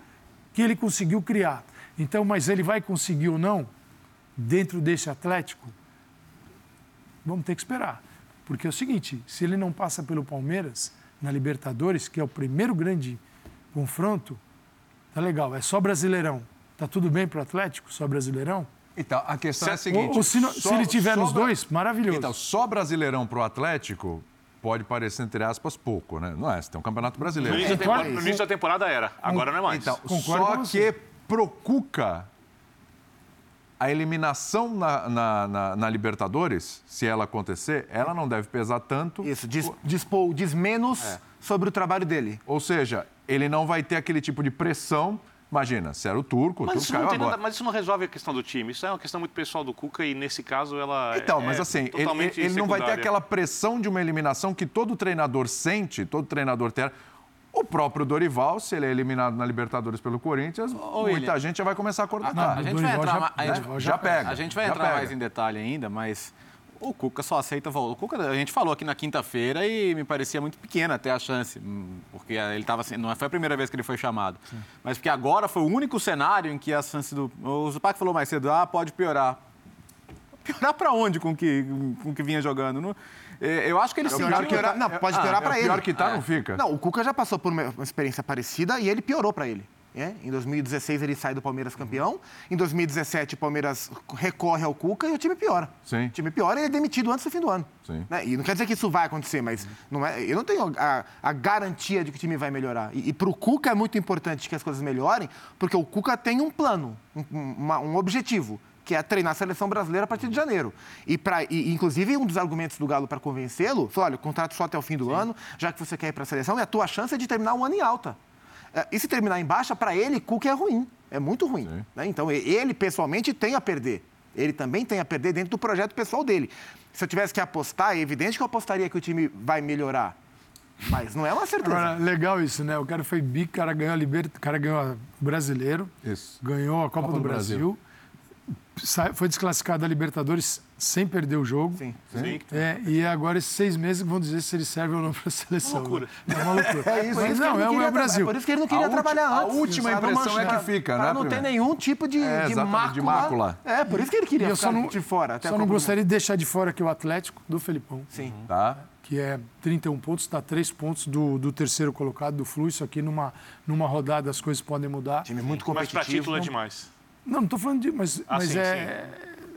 que ele conseguiu criar. Então, mas ele vai conseguir ou não, dentro desse Atlético? Vamos ter que esperar. Porque é o seguinte, se ele não passa pelo Palmeiras na Libertadores, que é o primeiro grande confronto, tá legal, é só Brasileirão. Tá tudo bem pro Atlético, só Brasileirão? Então, a questão é a seguinte... Ou, ou se, não- se só- ele tiver nos Bra- dois, maravilhoso. Então, só Brasileirão pro Atlético pode parecer, entre aspas, pouco, né? Não é, você tem um Campeonato No Brasileiro. início, da temporada, no início da temporada era, agora não é mais. Então, Concordo só que pro Cuca, a eliminação na, na- na- na Libertadores, se ela acontecer, ela não deve pesar tanto. Isso, diz, dispor, diz menos É. sobre o trabalho dele. Ou seja, ele não vai ter aquele tipo de pressão. Imagina, se era o turco, o Mas turco isso, não caiu nada- mas isso não resolve a questão do time. Isso é uma questão muito pessoal do Cuca e, nesse caso, ela Então, é, mas assim, ele, ele não vai ter aquela pressão de uma eliminação que todo treinador sente, todo treinador tem. O próprio Dorival, se ele é eliminado na Libertadores pelo Corinthians, muita William. gente já vai começar a A, cornetar. a gente vai entrar, já- ma- a gente- Dorival já pega, A gente vai entrar pega. mais em detalhe ainda, mas o Cuca só aceita volta. O Cuca, a gente falou aqui na quinta-feira e me parecia muito pequena até a chance, hum, porque ele estava assim, não foi a primeira vez que ele foi chamado, mas porque agora foi o único cenário em que a chance do o Zupac falou mais cedo, ah, pode piorar. Piorar para onde com que com que vinha jogando? Não- eu acho que ele Pior sentiu- que piorar- não, pode Ah, piorar é para o ele. pior que tá, não fica. Não, o Cuca já passou por uma experiência parecida e ele piorou para ele. né? Em 2016 ele sai do Palmeiras campeão. Em 2017 o Palmeiras recorre ao Cuca e o time piora. Sim. O time piora e ele é demitido antes do fim do ano. Né? E não quer dizer que isso vai acontecer, mas não é, eu não tenho a, a garantia de que o time vai melhorar. E, e para o Cuca é muito importante que as coisas melhorem, porque o Cuca tem um plano, um- uma- um objetivo, que é treinar a seleção brasileira a partir de janeiro. E, pra, e inclusive, um dos argumentos do Galo para convencê-lo foi: olha, o contrato só até o fim do ano, já que você quer ir para a seleção, e a tua chance é de terminar o ano em alta. É, E se terminar em baixa, para ele, Cuca é ruim. É muito ruim. né? Então, ele, pessoalmente, tem a perder. Ele também tem a perder dentro do projeto pessoal dele. Se eu tivesse que apostar, é evidente que eu apostaria que o time vai melhorar. Mas não é uma certeza. Agora, legal isso, né? O cara foi bi, o cara ganhou a Liberta, o cara ganhou o Brasileiro, Isso. ganhou a Copa, do, do Brasil, sai- foi desclassificado da Libertadores sem perder o jogo. Sim. Sim. É, e agora esses seis meses vão dizer se ele serve ou não para a seleção. loucura. né? É uma loucura. É isso, Mas por isso que não, ele é, o- é Brasil. Por isso que ele não queria A trabalhar a antes. última sabe? impressão é que Pra- fica, né, não ter primeiro? nenhum tipo de, É, de, mácula. de mácula. É, por isso que ele queria eu ficar só não, de fora. Até só a não gostaria de deixar de fora aqui o Atlético do Felipão, Sim. Tá? que é 31 pontos, está 3 pontos do, do terceiro colocado, do Flu. Isso aqui numa, numa rodada as coisas podem mudar. Time muito Mas para competitivo. título é demais. Não, não estou falando de. Mas, Ah, mas sim, é.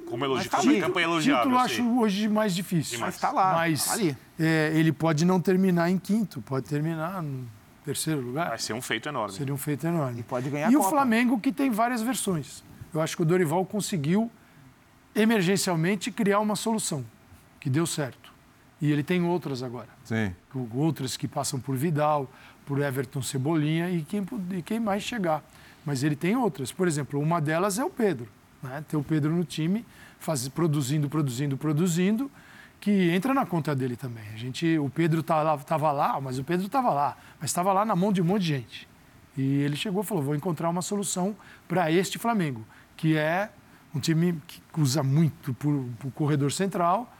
Como, elogi... tá como campanha elogiável. Título eu sim. acho hoje mais difícil. Demais. Mas tá lá, Mas ali. é, ele pode não terminar em quinto, pode terminar no terceiro lugar. Vai ser um feito enorme. Seria um feito enorme. E pode ganhar a E o Copa. Flamengo, que tem várias versões. Eu acho que o Dorival conseguiu, emergencialmente, criar uma solução, que deu certo. E ele tem outras agora. Sim. Outras que passam por Vidal, por Everton Cebolinha e quem, e quem mais chegar. Mas ele tem outras. Por exemplo, uma delas é o Pedro. Né? Ter o Pedro no time, faz, produzindo, produzindo, produzindo, que entra na conta dele também. A gente, o Pedro estava lá, tava lá, mas o Pedro estava lá. Mas estava lá na mão de um monte de gente. E ele chegou e falou: vou encontrar uma solução para este Flamengo, que é um time que usa muito por, por corredor central,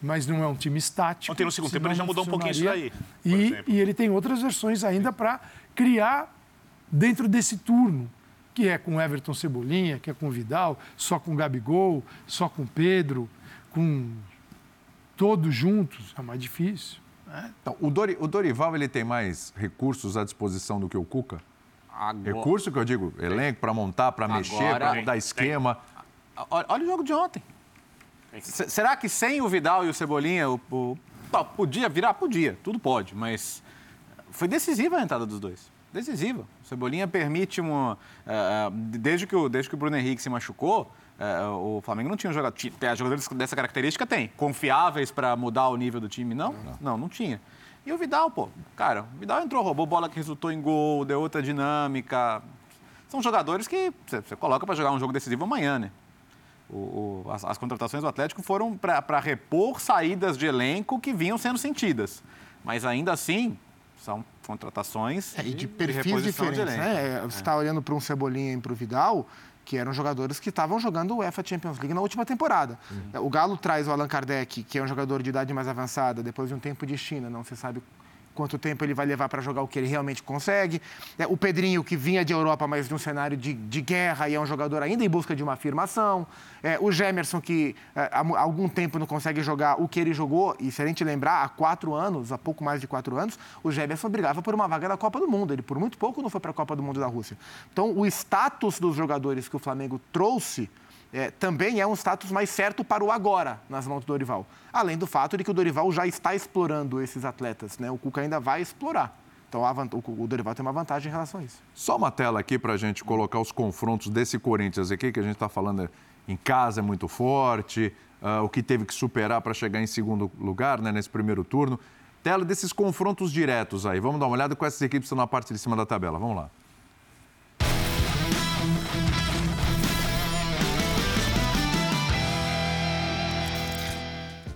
mas não é um time estático. Ontem, no segundo tempo, ele já mudou um pouquinho isso daí, E, e ele tem outras versões ainda para criar dentro desse turno, que é com Everton Cebolinha, que é com Vidal, só com Gabigol, só com Pedro, com todos juntos. É mais difícil. Então, o, Dori- o Dorival ele tem mais recursos à disposição do que o Cuca? Agora- Recurso que eu digo, elenco para montar, para mexer, para mudar esquema. Olha, olha o jogo de ontem. Se- será que sem o Vidal e o Cebolinha, o, o- Tá, podia virar? Podia, tudo pode, mas foi decisiva a entrada dos dois. Decisiva. O Cebolinha permite uma. eh, eh, desde, que o, desde que o Bruno Henrique se machucou, eh, o Flamengo não tinha um jogador. ti- tem- Jogadores dessa característica tem. Confiáveis para mudar o nível do time? Não, não, não tinha. E o Vidal, pô, cara, o Vidal entrou, roubou bola que resultou em gol, deu outra dinâmica. São jogadores que você você coloca para jogar um jogo decisivo amanhã, né? O- o- as, as contratações do Atlético foram para repor saídas de elenco que vinham sendo sentidas. Mas ainda assim, são contratações É, e de perfis de diferentes, elenco. né? Você está olhando para um Cebolinha e para o Vidal, que eram jogadores que estavam jogando o UEFA Champions League na última temporada. O Galo traz o Allan Kardec, que é um jogador de idade mais avançada, depois de um tempo de China, não se sabe quanto tempo ele vai levar para jogar o que ele realmente consegue. É, o Pedrinho, que vinha de Europa, mas de um cenário de, de guerra e é um jogador ainda em busca de uma afirmação. É, o Gemerson, que é, há algum tempo não consegue jogar o que ele jogou, e se a gente lembrar, há quatro anos, há pouco mais de quatro anos, o Gemerson brigava por uma vaga da Copa do Mundo. Ele, por muito pouco, não foi para a Copa do Mundo da Rússia. Então, o status dos jogadores que o Flamengo trouxe é, também é um status mais certo para o agora nas mãos do Dorival. Além do fato de que o Dorival já está explorando esses atletas, né? O Cuca ainda vai explorar. Então o Dorival tem uma vantagem em relação a isso. Só uma tela aqui para a gente colocar os confrontos desse Corinthians aqui, que a gente está falando em casa é muito forte, uh, o que teve que superar para chegar em segundo lugar né, nesse primeiro turno. Tela desses confrontos diretos aí. Vamos dar uma olhada com essas equipes que estão na parte de cima da tabela. Vamos lá.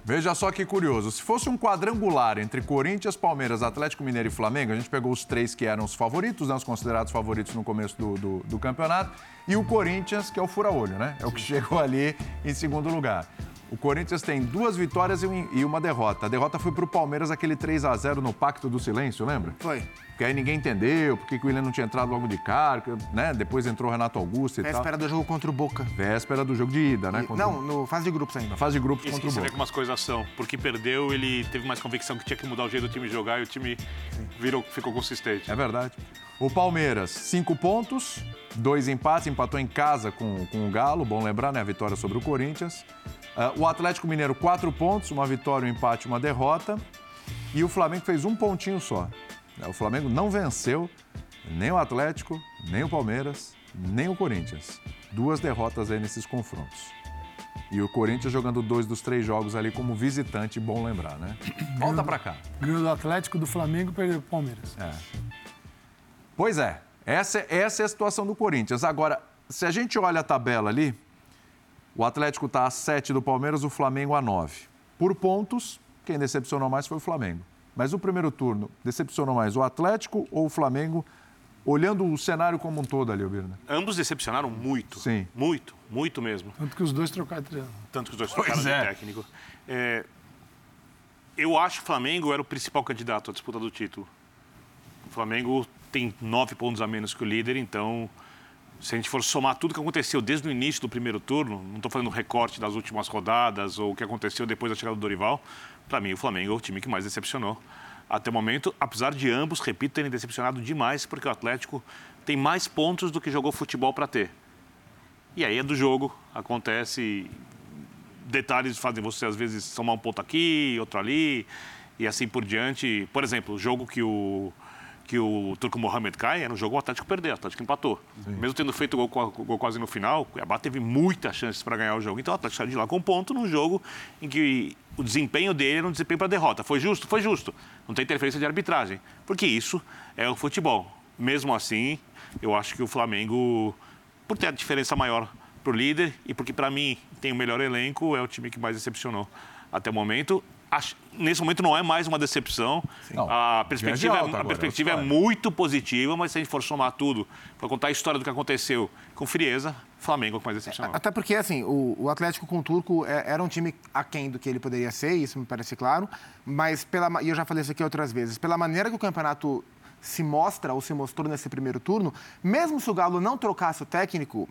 Veja só que curioso. Se fosse um quadrangular entre Corinthians, Palmeiras, Atlético Mineiro e Flamengo, a gente pegou os três que eram os favoritos, né, os considerados favoritos no começo do, do, do campeonato, e o Corinthians, que é o fura-olho, né? É o que chegou ali em segundo lugar. O Corinthians tem duas vitórias e uma derrota. A derrota foi para o Palmeiras, aquele 3 a 0 no Pacto do Silêncio, lembra? Foi. Porque aí ninguém entendeu porque o William não tinha entrado logo de cara, né? Depois entrou o Renato Augusto e Véspera tal. Véspera do jogo contra o Boca. Véspera do jogo de ida, né? E, não, no fase de grupos ainda. Na fase de grupos contra o Boca. Você vê como as coisas são. Porque perdeu, ele teve mais convicção que tinha que mudar o jeito do time jogar e o time virou, ficou consistente. É verdade. O Palmeiras, cinco pontos, dois empates, empatou em casa com, com o Galo, bom lembrar, né? A vitória sobre o Corinthians. Uh, o Atlético Mineiro, quatro pontos, uma vitória, um empate, uma derrota. E o Flamengo fez um pontinho só. O Flamengo não venceu nem o Atlético, nem o Palmeiras, nem o Corinthians. Duas derrotas aí nesses confrontos. E o Corinthians jogando dois dos três jogos ali como visitante, bom lembrar, né? Volta para cá. Ganhou do Atlético, do Flamengo, perdeu o Palmeiras. É. Pois é, essa, essa é a situação do Corinthians. Agora, se a gente olha a tabela ali, o Atlético está a 7 do Palmeiras, o Flamengo a 9. Por pontos, quem decepcionou mais foi o Flamengo. Mas o primeiro turno, decepcionou mais o Atlético ou o Flamengo, olhando o cenário como um todo ali, Birna? Ambos decepcionaram muito. Sim. Muito, muito mesmo. Tanto que os dois trocaram de Tanto que os dois trocaram de é. técnico. É, eu acho que o Flamengo era o principal candidato à disputa do título. O Flamengo tem nove pontos a menos que o líder, então se a gente for somar tudo que aconteceu desde o início do primeiro turno, não estou fazendo recorte das últimas rodadas ou o que aconteceu depois da chegada do Dorival, para mim o Flamengo é o time que mais decepcionou até o momento, apesar de ambos, repito, terem decepcionado demais, porque o Atlético tem mais pontos do que jogou futebol para ter. E aí é do jogo, acontece. Detalhes fazem você, às vezes, somar um ponto aqui, outro ali, e assim por diante. Por exemplo, o jogo que o que o Turco Mohamed cai, era um jogo o Atlético perdeu, o Atlético empatou. Sim. Mesmo tendo feito o gol, gol, quase no final, o Cuiabá teve muitas chances para ganhar o jogo. Então o Atlético saiu de lá com um ponto num jogo em que o desempenho dele era um desempenho para derrota. Foi justo? Foi justo. Não tem interferência de arbitragem. Porque isso é o futebol. Mesmo assim, eu acho que o Flamengo, por ter a diferença maior para o líder e porque, para mim, tem o melhor elenco, é o time que mais decepcionou até o momento nesse momento não é mais uma decepção. Não, a perspectiva, é, a perspectiva é muito positiva, mas se a gente for somar tudo, for contar a história do que aconteceu com frieza, Flamengo com mais decepcional. Até porque, assim, o, o, Atlético com o Turco é, era um time aquém do que ele poderia ser, isso me parece claro, mas, pela, e eu já falei isso aqui outras vezes, pela maneira que o campeonato se mostra ou se mostrou nesse primeiro turno, mesmo se o Galo não trocasse o técnico,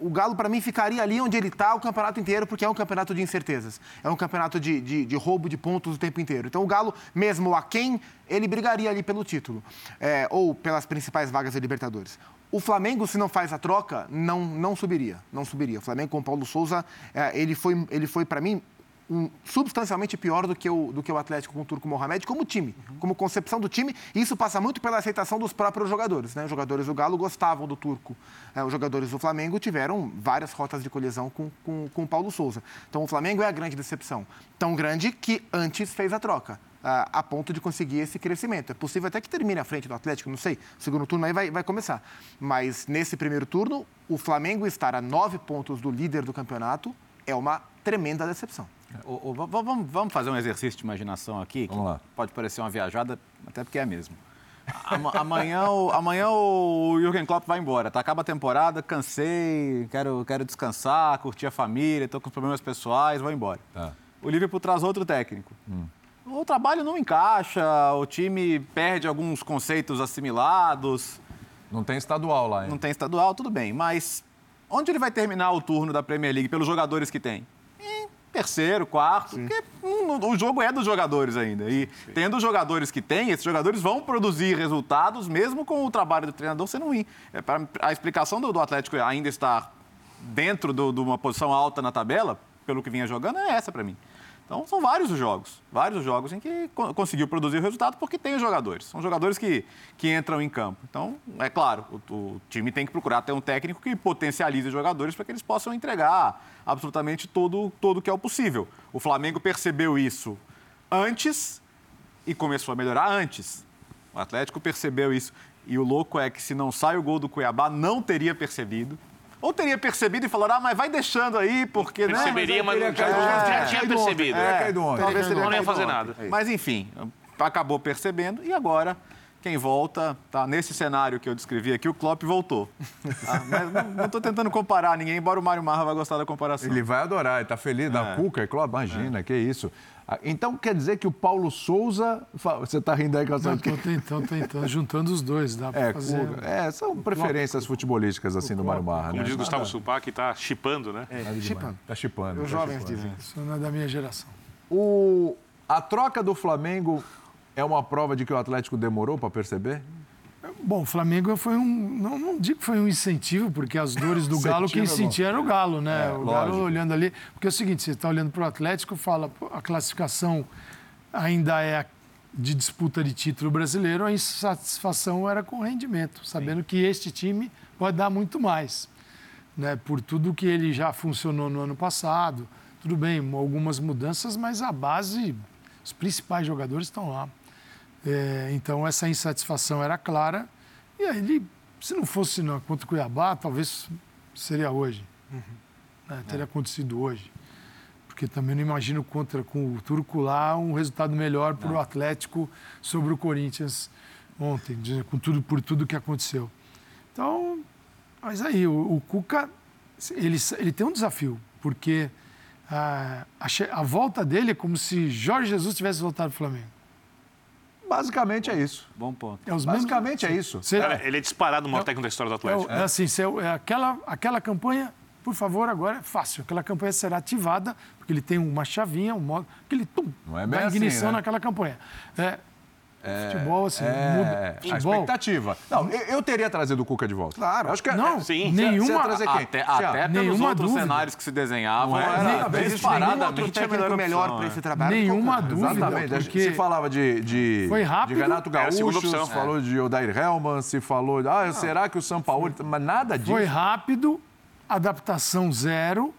o Galo, para mim, ficaria ali onde ele está o campeonato inteiro, porque é um campeonato de incertezas. É um campeonato de, de, de roubo de pontos o tempo inteiro. Então, o Galo, mesmo a quem, ele brigaria ali pelo título, é, ou pelas principais vagas da Libertadores. O Flamengo, se não faz a troca, não, não subiria. Não subiria. O Flamengo com o Paulo Souza, é, ele foi, ele foi para mim, substancialmente pior do que, o, do que o Atlético com o Turco Mohamed como time, uhum. como concepção do time. E isso passa muito pela aceitação dos próprios jogadores. Né? Os jogadores do Galo gostavam do Turco. É, os jogadores do Flamengo tiveram várias rotas de colisão com, com, com o Paulo Souza. Então o Flamengo é a grande decepção. Tão grande que antes fez a troca. A, ponto de conseguir esse crescimento. É possível até que termine à frente do Atlético, não sei. Segundo turno aí vai, vai começar. Mas nesse primeiro turno, o Flamengo estar a nove pontos do líder do campeonato é uma tremenda decepção. O, o, vamos, vamos, fazer um exercício de imaginação aqui, que vamos lá. pode parecer uma viajada, até porque é mesmo. amanhã, o, amanhã o Jürgen Klopp vai embora, tá? Acaba a temporada, cansei, quero, quero descansar, curtir a família, estou com problemas pessoais, vou embora. Tá. O Liverpool traz outro técnico. Hum. o trabalho não encaixa, o time perde alguns conceitos assimilados, Não tem estadual lá, hein? não tem estadual, tudo bem, mas onde ele vai terminar o turno da Premier League pelos jogadores que tem? Em terceiro, quarto, porque hum, o jogo é dos jogadores ainda. E tendo os jogadores que tem, esses jogadores vão produzir resultados mesmo com o trabalho do treinador sendo ruim. É, pra- a explicação do, do Atlético ainda estar dentro do- de uma posição alta na tabela, pelo que vinha jogando, é essa para mim. Então, são vários os jogos. Vários os jogos em que co- conseguiu produzir o resultado porque tem os jogadores. São jogadores que, que entram em campo. Então, é claro, o, o time tem que procurar ter um técnico que potencialize os jogadores para que eles possam entregar absolutamente todo todo o que é o possível. O Flamengo percebeu isso antes e começou a melhorar antes. O Atlético percebeu isso. E o louco é que se não sai o gol do Cuiabá, não teria percebido. Ou teria percebido e falou, ah, mas vai deixando aí, porque... né? Perceberia, mas teria não já, caído já ontem. tinha Caído ontem. percebido. É, caído ontem. Talvez Não ia fazer nada. Mas enfim, acabou percebendo e agora quem volta, tá nesse cenário que eu descrevi aqui, o Klopp voltou. Tá? Mas não- estou tentando comparar ninguém, embora o Mário Marra vai gostar da comparação. Ele vai adorar, ele tá feliz da Cuca, é claro, imagina, que isso. Ah, Então quer dizer que o Paulo Souza. Você tá rindo aí com essa. Tô tentando, tentando, juntando os dois, dá pra É, fazer. Cuca. É, são preferências futebolísticas assim do Mário Marra, Como né? diz Gustavo Supac, tá chipando, né? Chipando. Tá chipando. Os tá jovens dizem. Isso não é da minha geração. O... A troca do Flamengo é uma prova de que o Atlético demorou para perceber? Bom, o Flamengo foi um. Não, não digo que foi um incentivo, porque as dores do Galo, quem é sentia era o Galo, né? É, o lógico. Galo olhando ali. Porque é o seguinte: você está olhando para o Atlético, fala, a classificação ainda é de disputa de título brasileiro, a insatisfação era com o rendimento, sabendo que este time pode dar muito mais. Né? Por tudo que ele já funcionou no ano passado. Tudo bem, algumas mudanças, mas a base, os principais jogadores estão lá. É, então essa insatisfação era clara. E aí ele, se não fosse no, contra o Cuiabá, talvez seria hoje. né, teria acontecido hoje. Porque também não imagino contra com o Turco lá um resultado melhor para o Atlético sobre o Corinthians ontem, com tudo, por tudo que aconteceu. Então, mas aí, o, o Cuca, ele, ele tem um desafio, porque a, a, a volta dele é como se Jorge Jesus tivesse voltado para o Flamengo. Basicamente é isso. Bom ponto. É os mesmos- Basicamente é isso. Cara, ele é disparado o maior técnico da história do é, Atlético. o- é assim, cê- é aquela, aquela campanha, por favor, agora é fácil. Aquela campanha será ativada, porque ele tem uma chavinha, um modo, que ele tum, Não é bem dá assim, ignição né? naquela campanha. É, futebol, assim, É, muda. a Futebol, expectativa. Não, eu, eu teria trazido o Cuca de volta. Claro. Acho que é- Não, é, sim. você ia nenhuma- trazer quem? Até, Você ia- até pelos nenhuma outros dúvida. cenários que se desenhavam, Não é? era Nem- disparadamente outro a melhor técnico melhor para é. esse trabalho. Nenhuma dúvida. Exatamente. porque Se falava de, de, Foi rápido. de Renato É a Gaúcho, opção. se falou de Odair Helman, se falou de, ah, será que o São Paulo... Mas nada disso. Foi rápido, adaptação zero,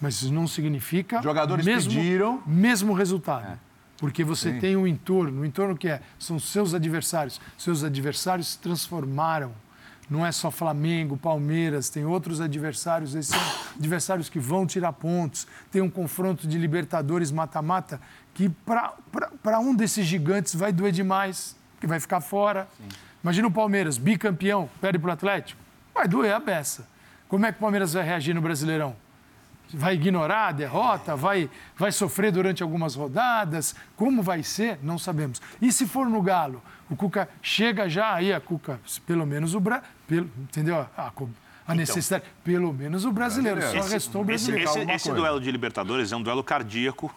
mas isso não significa. Jogadores mesmo, pediram. Mesmo resultado. Porque você tem um entorno, o entorno que é? São seus adversários. Seus adversários se transformaram. Não é só Flamengo, Palmeiras, tem outros adversários. Esses são adversários que vão tirar pontos. Tem um confronto de Libertadores mata-mata que para um desses gigantes vai doer demais, que vai ficar fora. Imagina o Palmeiras, bicampeão, perde para o Atlético. Vai doer a beça. Como é que o Palmeiras vai reagir no Brasileirão? Vai ignorar a derrota? Vai, vai sofrer durante algumas rodadas? Como vai ser? Não sabemos. E se for no Galo? O Cuca chega já, aí a Cuca, pelo menos o Bra... Pelo, entendeu? A, a necessidade. Pelo menos o brasileiro. Só restou o Esse, brasileiro. esse- esse coisa. duelo de Libertadores é um duelo cardíaco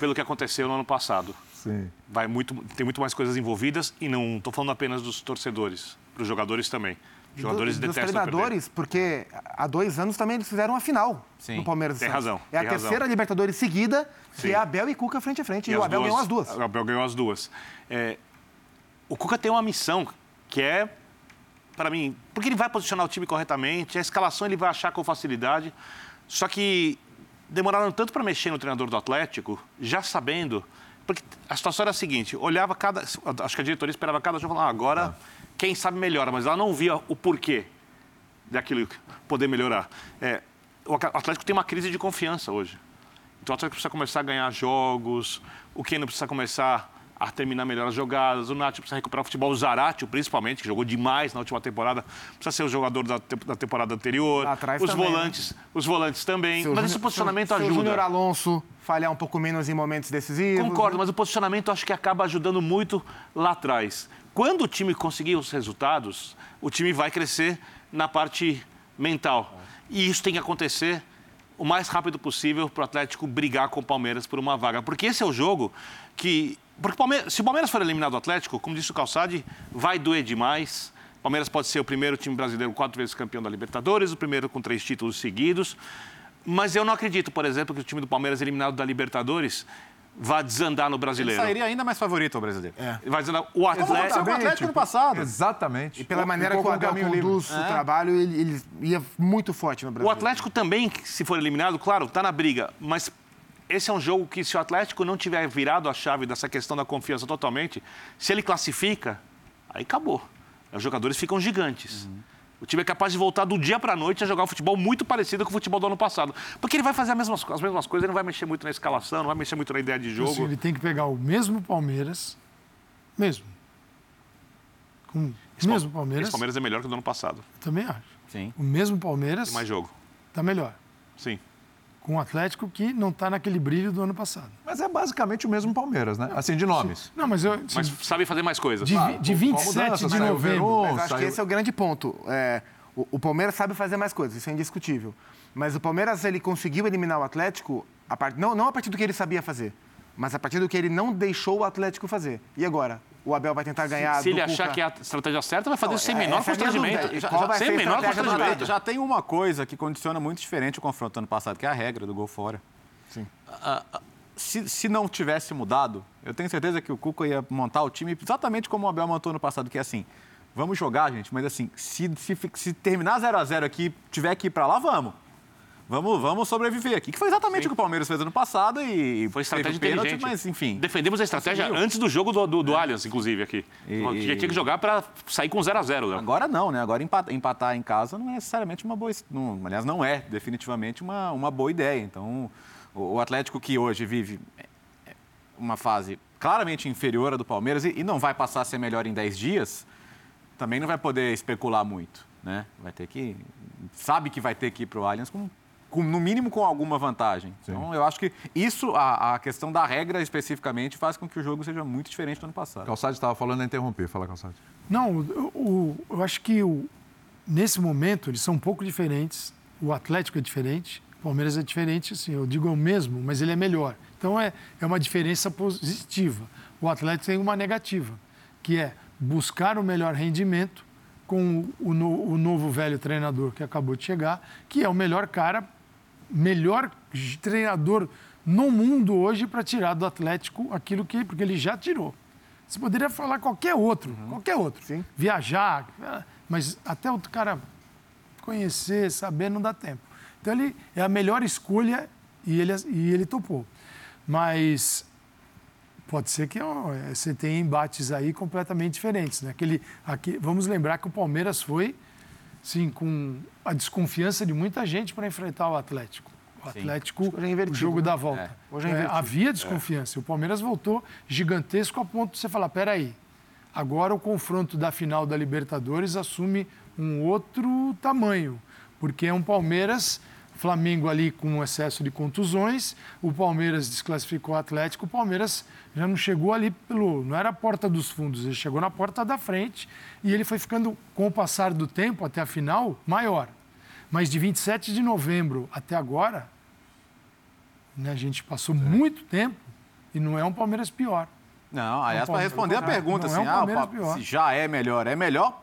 pelo que aconteceu no ano passado. Sim. Vai muito, tem muito mais coisas envolvidas e não estou falando apenas dos torcedores, para os jogadores também. Os jogadores dos detestam perder. treinadores, porque há dois anos também eles fizeram a final Sim, no Palmeiras. tem razão, É a tem razão. terceira Libertadores seguida, Sim. que é Abel e Cuca frente a frente. E, E o Abel ganhou as duas. O Abel ganhou as duas. É, o Cuca tem uma missão que é, para mim, porque ele vai posicionar o time corretamente, a escalação ele vai achar com facilidade. Só que demoraram tanto para mexer no treinador do Atlético, já sabendo. Porque a situação era a seguinte: olhava cada. Acho que a diretoria esperava cada jogo e falava, ah, agora quem sabe melhora, mas ela não via o porquê daquilo poder melhorar. É, o Atlético tem uma crise de confiança hoje. Então o Atlético precisa começar a ganhar jogos, o Keno precisa começar a terminar melhor as jogadas. O Nath precisa recuperar o futebol. O Zaratio, principalmente, que jogou demais na última temporada, precisa ser o jogador da, da temporada anterior. Atrás os também, né? volantes, os volantes também. Seu mas esse posicionamento seu, ajuda. Seu Júnior Alonso falhar um pouco menos em momentos decisivos. Concordo, né? mas o posicionamento acho que acaba ajudando muito lá atrás. Quando o time conseguir os resultados, o time vai crescer na parte mental. E isso tem que acontecer o mais rápido possível para o Atlético brigar com o Palmeiras por uma vaga. Porque esse é o jogo que. Porque se o Palmeiras for eliminado do Atlético, como disse o Calçade, vai doer demais. O Palmeiras pode ser o primeiro time brasileiro quatro vezes campeão da Libertadores, o primeiro com três títulos seguidos. Mas eu não acredito, por exemplo, que o time do Palmeiras eliminado da Libertadores vá desandar no Ele brasileiro. sairia ainda mais favorito ao brasileiro. Vai desandar. O Como Atlético. aconteceu com o Atlético no passado. Exatamente. E pela maneira Ficou que o Abel caminho livre. conduz o trabalho, ele, ele ia muito forte no Brasil. O Atlético também, se for eliminado, claro, está na briga, mas esse é um jogo que, se o Atlético não tiver virado a chave dessa questão da confiança totalmente, se ele classifica, aí acabou. Os jogadores ficam gigantes. O time é capaz de voltar do dia para a noite a jogar um futebol muito parecido com o futebol do ano passado. Porque ele vai fazer as mesmas, as mesmas coisas, ele não vai mexer muito na escalação, não vai mexer muito na ideia de jogo. Assim, ele tem que pegar o mesmo Palmeiras, mesmo. Com o Esse mesmo Pal- Palmeiras, Esse Palmeiras é melhor que o do ano passado. também acho. Sim. O mesmo Palmeiras Tem mais jogo. tá melhor. Sim. Com o Atlético que não está naquele brilho do ano passado. Mas é basicamente o mesmo Palmeiras, né? Assim, de nomes. Não, mas eu. Mas sabe fazer mais coisas. de, de com 27 mudanças, de novembro. Verón, Mas acho que saiu- esse é o grande ponto. É, o, o Palmeiras sabe fazer mais coisas, isso é indiscutível. Mas o Palmeiras ele conseguiu eliminar o Atlético, a part... não, não a partir do que ele sabia fazer, mas a partir do que ele não deixou o Atlético fazer. E agora? O Abel vai tentar ganhar Se ele do achar Cuca? que é a estratégia certa, vai fazer Não, isso sem é- menor é constrangimento. Já- já- sem menor do constrangimento. Já tem uma coisa que condiciona muito diferente o confronto ano passado, que é a regra do gol fora. Sim. Ah, ah, se, se não tivesse mudado, eu tenho certeza que o Cuca ia montar o time exatamente como o Abel montou no passado, que é assim, vamos jogar, gente, mas assim, se, se, se terminar 0 a 0 aqui, tiver que ir pra lá, vamos. Vamos, vamos sobreviver aqui. Que foi exatamente o que o Palmeiras fez ano passado e Foi estratégia pênalti, inteligente. mas enfim. Defendemos a estratégia Conseguiu. antes do jogo do, do, do Allianz, inclusive, aqui. E- Tinha que jogar para sair com 0 a 0 Léo. Agora não, né? Agora empa- empatar em casa não é necessariamente uma boa. Não, aliás, não é definitivamente uma, uma boa ideia. Então, o, o Atlético que hoje vive é, é, uma fase claramente inferior à do Palmeiras e, e não vai passar a ser melhor em 10 dias, também não vai poder especular muito, né? Vai ter que. Sabe que vai ter que ir para o Allianz com, com, no mínimo com alguma vantagem. Então, eu acho que isso, a, a questão da regra especificamente, faz com que o jogo seja muito diferente do ano passado. Calçade estava falando a interromper. Fala, Calçade. Não, o, o- eu acho que o- nesse momento eles são um pouco diferentes. O Atlético é diferente, o Palmeiras é diferente, assim, eu digo é o mesmo, mas ele é melhor. Então é, é uma diferença positiva. O Atlético tem uma negativa, que é buscar o melhor rendimento com o, no- o novo velho treinador que acabou de chegar, que é o melhor cara, melhor treinador no mundo hoje para tirar do Atlético aquilo que porque ele já tirou. Você poderia falar qualquer outro, qualquer outro. Sim. Viajar, ah, mas até o cara conhecer, saber, não dá tempo. Então ele é a melhor escolha e ele, e ele topou. Mas pode ser que ó, você tenha embates aí completamente diferentes. Né? Aquele, aqui, vamos lembrar que o Palmeiras foi sim, com a desconfiança de muita gente para enfrentar o Atlético. O Atlético, Hoje é invertido, o jogo né? da volta. Hoje é É, havia desconfiança. O Palmeiras voltou gigantesco a ponto de você falar: peraí, agora o confronto da final da Libertadores assume um outro tamanho, porque é um Palmeiras. Flamengo ali com um excesso de contusões, o Palmeiras desclassificou o Atlético, o Palmeiras já não chegou ali pelo. não era a porta dos fundos, ele chegou na porta da frente e ele foi ficando, com o passar do tempo até a final, maior. Mas de 27 de novembro até agora, né, a gente passou muito tempo e não é um Palmeiras pior. Não, aliás, para responder a pergunta, não é assim, um ah, o Palmeiras Pa- pior. se já é melhor, é melhor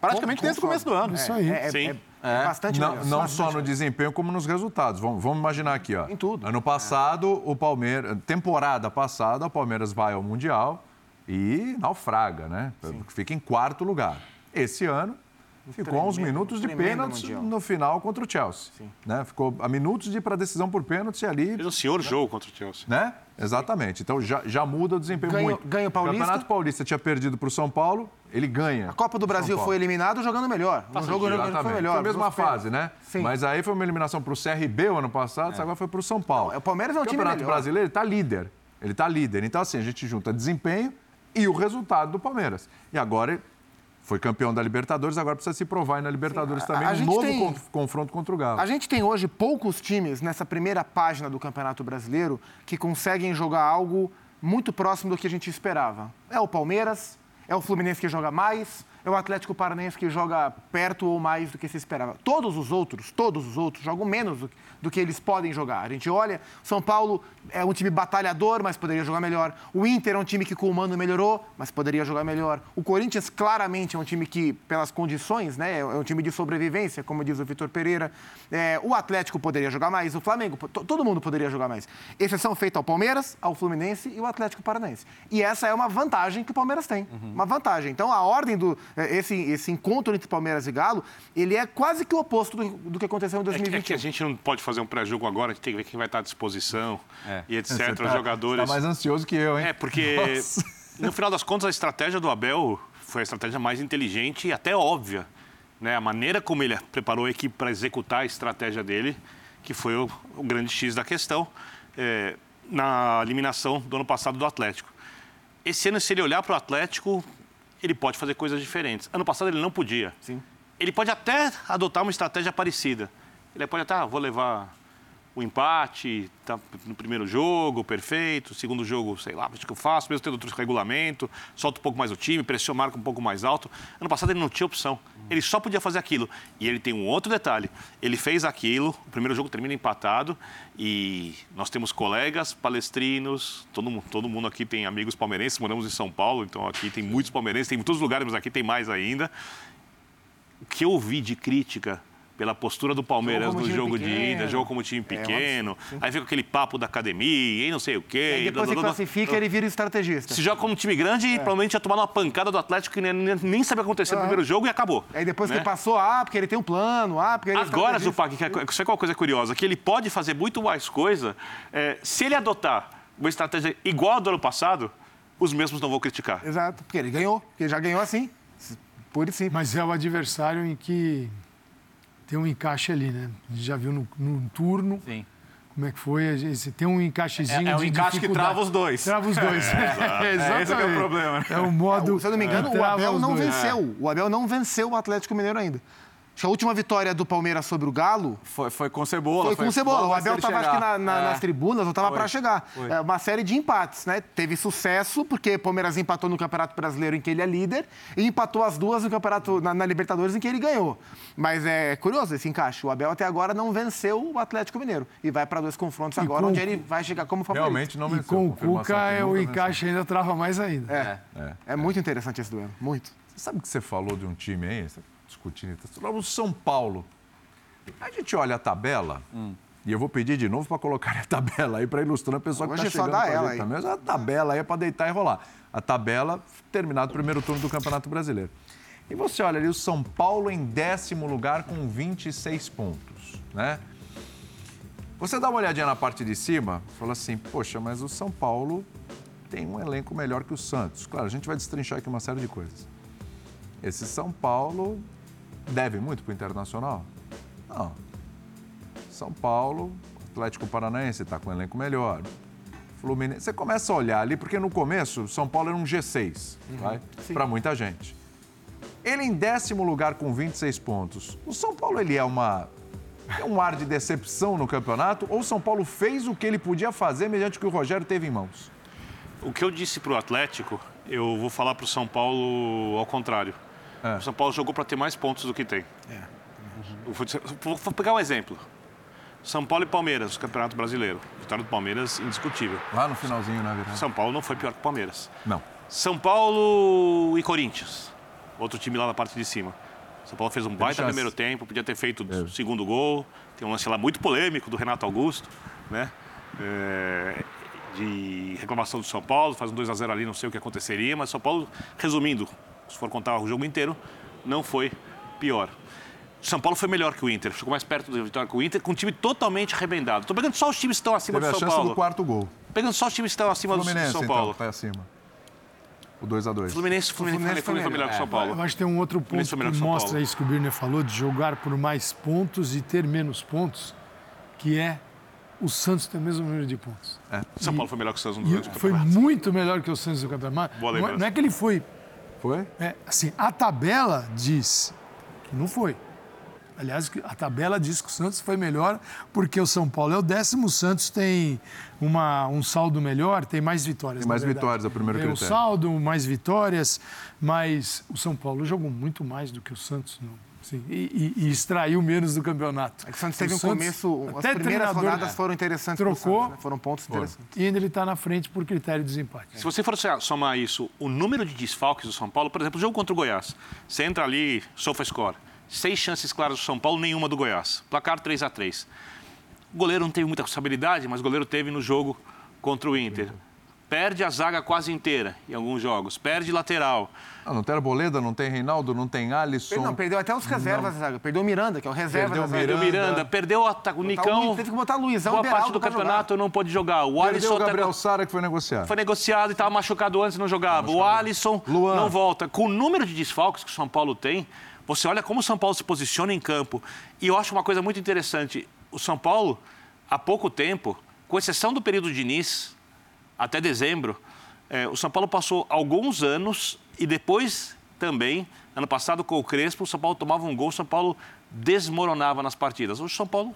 praticamente desde o começo do ano. Isso aí. É, é- Sim. É- é bastante Não, melhor. não Bastante só no melhor. desempenho, como nos resultados. Vamos, vamos imaginar aqui, ó. Em tudo. Ano passado, o Palmeiras. Temporada passada, o Palmeiras vai ao Mundial e naufraga, né? Fica em quarto lugar. Esse ano. Ficou a uns tremendo- minutos de tremendo pênaltis Mundial. no final contra o Chelsea. Né? Ficou a minutos de ir para decisão por pênalti ali. Fez um senhor jogo contra o Chelsea. Né? Exatamente. Então já, já muda o desempenho Ganha- muito. ganha o Paulista. Campeonato Paulista tinha perdido para o São Paulo, ele ganha. A Copa do Brasil foi eliminado jogando melhor. No jogo jogando foi melhor. Foi a mesma fase, né? Sim. Mas aí foi uma eliminação para o CRB o ano passado, agora foi para o São Paulo. Não, o Palmeiras é um time Campeonato melhor. Brasileiro está líder. Ele está líder. Então, assim, a gente junta desempenho e o resultado do Palmeiras. E agora foi campeão da Libertadores, agora precisa se provar aí na Libertadores Sim, também, a um novo tem- con- confronto contra o Galo. A gente tem hoje poucos times nessa primeira página do Campeonato Brasileiro que conseguem jogar algo muito próximo do que a gente esperava. É o Palmeiras, é o Fluminense que joga mais, é o Atlético Paranaense que joga perto ou mais do que se esperava. Todos os outros, todos os outros jogam menos do, do que eles podem jogar. A gente olha, São Paulo é um time batalhador, mas poderia jogar melhor. O Inter é um time que com o Mano melhorou, mas poderia jogar melhor. O Corinthians claramente é um time que, pelas condições, né, é um time de sobrevivência, como diz o Vitor Pereira. É, o Atlético poderia jogar mais, o Flamengo, to- todo mundo poderia jogar mais. Exceção feita ao Palmeiras, ao Fluminense e ao Atlético Paranaense. E essa é uma vantagem que o Palmeiras tem, uma vantagem. Então a ordem do é, esse, esse encontro entre Palmeiras e Galo, ele é quase que o oposto do, do que aconteceu em É que, 2021. é que a gente não pode fazer um pré-jogo agora, a gente tem que ver quem vai estar à disposição e etc. Você os tá- jogadores. Tá mais ansioso que eu, hein? É, porque Nossa. no final das contas a estratégia do Abel foi a estratégia mais inteligente e até óbvia. Né? A maneira como ele preparou a equipe para executar a estratégia dele, que foi o, o grande X da questão, é, na eliminação do ano passado do Atlético. Esse ano, se ele olhar para o Atlético, ele pode fazer coisas diferentes. Ano passado ele não podia. Sim. Ele pode até adotar uma estratégia parecida. Ele pode até, ah, vou levar o empate tá, no primeiro jogo, perfeito. Segundo jogo, sei lá, acho que eu faço, mesmo tendo outro regulamento, solta um pouco mais o time, pressiona, marca um pouco mais alto. Ano passado ele não tinha opção. Ele só podia fazer aquilo. E ele tem um outro detalhe. Ele fez aquilo, o primeiro jogo termina empatado e nós temos colegas palestrinos, todo, mu- todo mundo aqui tem amigos palmeirenses, moramos em São Paulo, então aqui tem muitos palmeirenses, tem em todos os lugares, mas aqui tem mais ainda o que eu vi de crítica pela postura do Palmeiras Jogo no jogo de pequeno. ida, jogo como time É, pequeno, absurdo, aí fica aquele papo da academia e não sei o quê. E depois blá. classifica, ele vira estrategista. Se joga como time grande É. e provavelmente ia tomar uma pancada do Atlético que nem, nem, sabe o que aconteceu no primeiro jogo e acabou. Aí depois né? que passou, ah, porque ele tem um plano, ah, porque ele é Agora. Zupac, que é- sabe qual coisa curiosa? Que ele pode fazer muito mais coisa é, se ele adotar uma estratégia igual a do ano passado, os mesmos não vão criticar. Exato, porque ele ganhou, porque ele já ganhou assim, e simples. Mas é o adversário em que tem um encaixe ali, né? A gente já viu no, no turno Sim. como é que foi. gente- tem um encaixezinho É- é o de encaixe que trava os dois. Trava os dois. É, É, esse é que é o problema, né? É o modo. Se eu não me engano, o trava Abel não dois. venceu. O Abel não venceu o Atlético Mineiro ainda. Acho que a última vitória do Palmeiras sobre o Galo Foi, foi com cebola. foi com o Cebola. O Abel estava chegar. na- na- É. nas tribunas, ou estava Foi. para chegar. Foi. É uma série de empates, né? Teve sucesso, porque o Palmeiras empatou no Campeonato Brasileiro, em que ele é líder, e empatou as duas no Campeonato na, na Libertadores, em que ele ganhou. Mas é curioso esse encaixe. O Abel até agora não venceu o Atlético Mineiro. E vai para dois confrontos agora, com- onde ele vai chegar como favorito. Realmente não E venceu. com o Cuca, é, o venceu. encaixe ainda trava mais ainda. É. É muito interessante esse duelo. Muito. Você sabe que você falou de um time aí, discutindo, falou do São Paulo. A gente olha a tabela, e eu vou pedir de novo para colocar a tabela aí para ilustrar a pessoa que Hoje está só chegando dá com a ela gente aí. também. Mas a tabela aí é para deitar e rolar. A tabela, terminado o primeiro turno do Campeonato Brasileiro. E você olha ali o São Paulo em décimo lugar com 26 pontos, né? Você dá uma olhadinha na parte de cima, fala assim, poxa, mas o São Paulo tem um elenco melhor que o Santos. Claro, a gente vai destrinchar aqui uma série de coisas. Esse São Paulo deve muito para o Internacional? Não. São Paulo, Atlético Paranaense está com um elenco melhor. Fluminense. Você começa a olhar ali, porque no começo São Paulo era um G6, vai? Para muita gente. Ele em décimo lugar com 26 pontos. O São Paulo ele é uma é um ar de decepção no campeonato ou o São Paulo fez o que ele podia fazer mediante o que o Rogério teve em mãos? O que eu disse para o Atlético, eu vou falar para o São Paulo ao contrário. É. O São Paulo jogou para ter mais pontos do que tem. Vou, dizer- vou- pegar um exemplo. São Paulo e Palmeiras, o Campeonato Brasileiro. Vitória do Palmeiras, indiscutível. Lá no finalzinho, na verdade. São Paulo não foi pior que o Palmeiras. Não. São Paulo e Corinthians. Outro time lá na parte de cima. São Paulo fez um baita chance. primeiro tempo, podia ter feito o É. segundo gol. Tem um lance lá muito polêmico do Renato Augusto, né? É, de reclamação do São Paulo, faz um 2 a 0 ali, não sei o que aconteceria, mas São Paulo, resumindo, se for contar o jogo inteiro, não foi pior. São Paulo foi melhor que o Inter, ficou mais perto da vitória que o Inter, com um time totalmente arrebentado. Estou pegando só os times que estão acima Teve a do São chance Paulo. do quarto gol. Pegando só os times que estão acima do Fluminense, São então, Paulo. tá acima. O 2x2. Fluminense, Fluminense, Fluminense Fluminense foi melhor que o São Paulo. Eu acho que tem um outro ponto melhor que mostra Paulo. isso que o Birner falou, de jogar por mais pontos e ter menos pontos, que é o Santos tem o mesmo número de pontos. São Paulo foi melhor que o Santos no foi muito melhor que o Santos do campeonato. Boa Não é, não é que ele foi. Foi? é, assim, a tabela diz que não foi. Aliás, a tabela diz que o Santos foi melhor porque o São Paulo é o décimo. O Santos tem uma, um saldo melhor, tem mais vitórias. Tem mais verdade. vitórias, é o primeiro Tem o critério. saldo, mais vitórias, mas o São Paulo jogou muito mais do que o Santos. Sim, e, e- e extraiu menos do campeonato. É que o Santos teve um Santos, começo. As até primeiras treinador, rodadas foram interessantes. trocou. Santos, né? Foram pontos interessantes. E ainda ele está na frente por critério de desempate. Se você for somar isso, o número de desfalques do São Paulo, por exemplo, o jogo contra o Goiás, você entra ali, SofaScore, seis chances claras do São Paulo, nenhuma do Goiás. Placar 3 a 3 O goleiro não teve muita responsabilidade, mas o goleiro teve no jogo contra o Inter. Perde a zaga quase inteira em alguns jogos, perde lateral. Ah, não tem Arboleda, não tem Reinaldo, não tem Alisson. Não, perdeu até os reservas da zaga. Perdeu o Miranda, que é o reserva Perdeu da o zaga. Perdeu o Miranda. Miranda, perdeu o, o Nicão. Teve que botar Luizão Boa e parte do campeonato não pôde jogar. O Perdeu Alisson o até- Gabriel Sara, que foi negociado. foi negociado e estava machucado antes e não jogava. O Alisson Luan. não volta. Com o número de desfalques que o São Paulo tem, você olha como o São Paulo se posiciona em campo. E eu acho uma coisa muito interessante. O São Paulo, há pouco tempo, com exceção do período de Diniz, até dezembro, eh, o São Paulo passou alguns anos e depois também, ano passado com o Crespo, o São Paulo tomava um gol, o São Paulo desmoronava nas partidas. Hoje o São Paulo,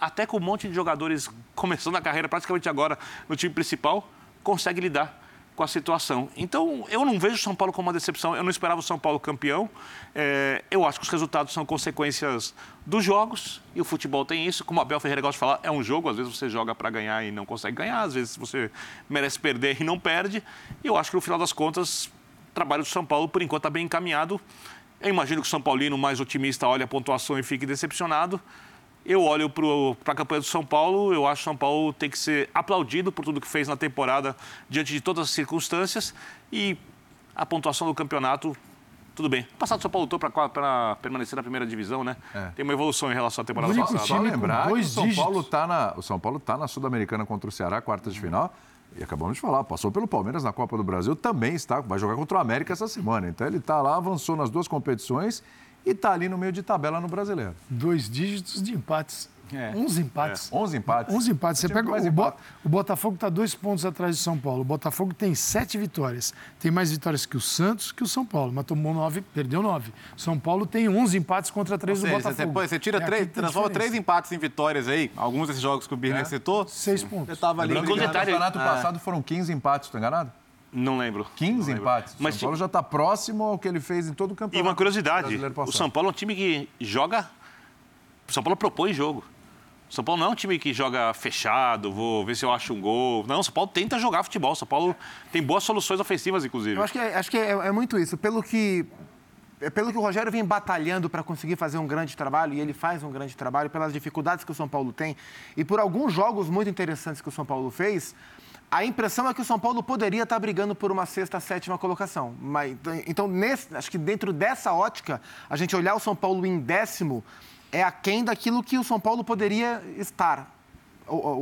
até com um monte de jogadores começando a carreira praticamente agora no time principal, consegue lidar com a situação. Então, eu não vejo o São Paulo como uma decepção. Eu não esperava o São Paulo campeão. É, eu acho que os resultados são consequências dos jogos e o futebol tem isso. Como o Abel Ferreira gosta de falar, é um jogo. Às vezes você joga para ganhar e não consegue ganhar. Às vezes você merece perder e não perde. E eu acho que no final das contas, o trabalho do São Paulo, por enquanto, está bem encaminhado. Eu imagino que o São Paulino mais otimista olhe a pontuação e fique decepcionado. Eu olho para a campanha do São Paulo, eu acho que o São Paulo tem que ser aplaudido por tudo que fez na temporada, diante de todas as circunstâncias. E a pontuação do campeonato, tudo bem. O passado o São Paulo lutou para permanecer na primeira divisão, né? É. Tem uma evolução em relação à temporada O único passada. Só time lembrar que o dois São dígitos. Paulo tá na, o São Paulo está na Sul-Americana contra o Ceará, quartas de final. E acabamos de falar, passou pelo Palmeiras na Copa do Brasil, também está, vai jogar contra o América essa semana. Então ele está lá, avançou nas duas competições e está ali no meio de tabela no Brasileiro. Dois dígitos de empates. É. 11 empates. 11 empates. 11 empates. Você pega o, empate. o Botafogo está dois pontos atrás do São Paulo. O Botafogo tem sete vitórias. Tem mais vitórias que o Santos, que o São Paulo. Mas tomou nove, perdeu nove. São Paulo tem 11 empates contra três Ou do seja, você, Botafogo. pô, você tira É três, transforma três empates em vitórias aí. Alguns desses jogos que o Birner citou. Seis pontos. Você tava ali. No campeonato Ah. passado foram 15 empates, estou enganado? Não lembro. 15 Não lembro. empates. O Mas São Paulo já está próximo ao que ele fez em todo o E campeonato. uma curiosidade, o. São Paulo é um time que joga... O São Paulo propõe jogo. O São Paulo não é um time que joga fechado, vou ver se eu acho um gol. Não, o São Paulo tenta jogar futebol. O São Paulo tem boas soluções ofensivas, inclusive. Eu acho que, é, acho que é, é muito isso. Pelo que, é pelo que o Rogério vem batalhando para conseguir fazer um grande trabalho, e ele faz um grande trabalho, pelas dificuldades que o São Paulo tem, e por alguns jogos muito interessantes que o São Paulo fez, a impressão é que o São Paulo poderia estar brigando por uma sexta, sétima colocação. Mas, então, nesse, acho que dentro dessa ótica, a gente olhar o São Paulo em décimo é aquém daquilo que o São Paulo poderia estar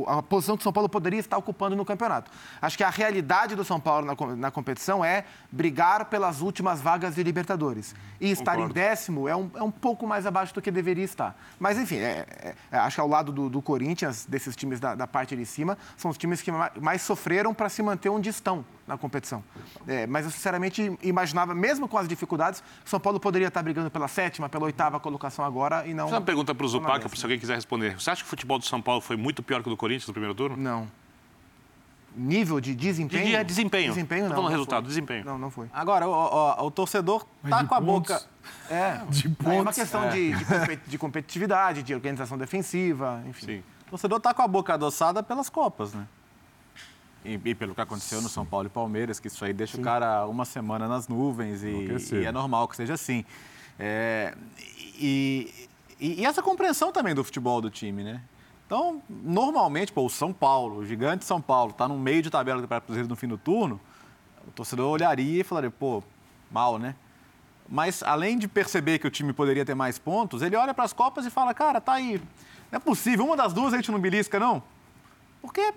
a posição que o São Paulo poderia estar ocupando no campeonato. Acho que a realidade do São Paulo na, na competição é brigar pelas últimas vagas de Libertadores. E estar em Concordo. décimo é um, é um pouco mais abaixo do que deveria estar. Mas, enfim, é- é- é, acho que ao lado do, do Corinthians, desses times da, da parte de cima, são os times que ma- mais sofreram para se manter onde estão na competição. É, mas eu, sinceramente, imaginava, mesmo com as dificuldades, São Paulo poderia estar brigando pela sétima, pela oitava colocação agora e não. Fazer uma pergunta para o Zupac, se alguém quiser responder. Você acha que o futebol do São Paulo foi muito pior que o do Corinthians no primeiro turno? Não. Nível de desempenho? De- é desempenho. Desempenho, Tô não. falando não resultado, foi. desempenho. Não, não foi. Agora, o, o- o torcedor Mas tá com a pontos, boca. É, De é uma pontos. questão de, de, de competitividade, de organização defensiva, enfim. Sim. O torcedor tá com a boca adoçada pelas Copas, né? E, e pelo que aconteceu no São Paulo e Palmeiras, que isso aí deixa o cara uma semana nas nuvens e, e é normal que seja assim. É, e, e- e essa compreensão também do futebol do time, né? Então, normalmente, pô, o São Paulo, o gigante São Paulo, tá no meio de tabela do Campeonato Brasileiro no fim do turno, o torcedor olharia e falaria, pô, mal, né? Mas além de perceber que o time poderia ter mais pontos, ele olha para as Copas e fala, cara, tá aí. Não é possível, uma das duas a gente não belisca, não? Porque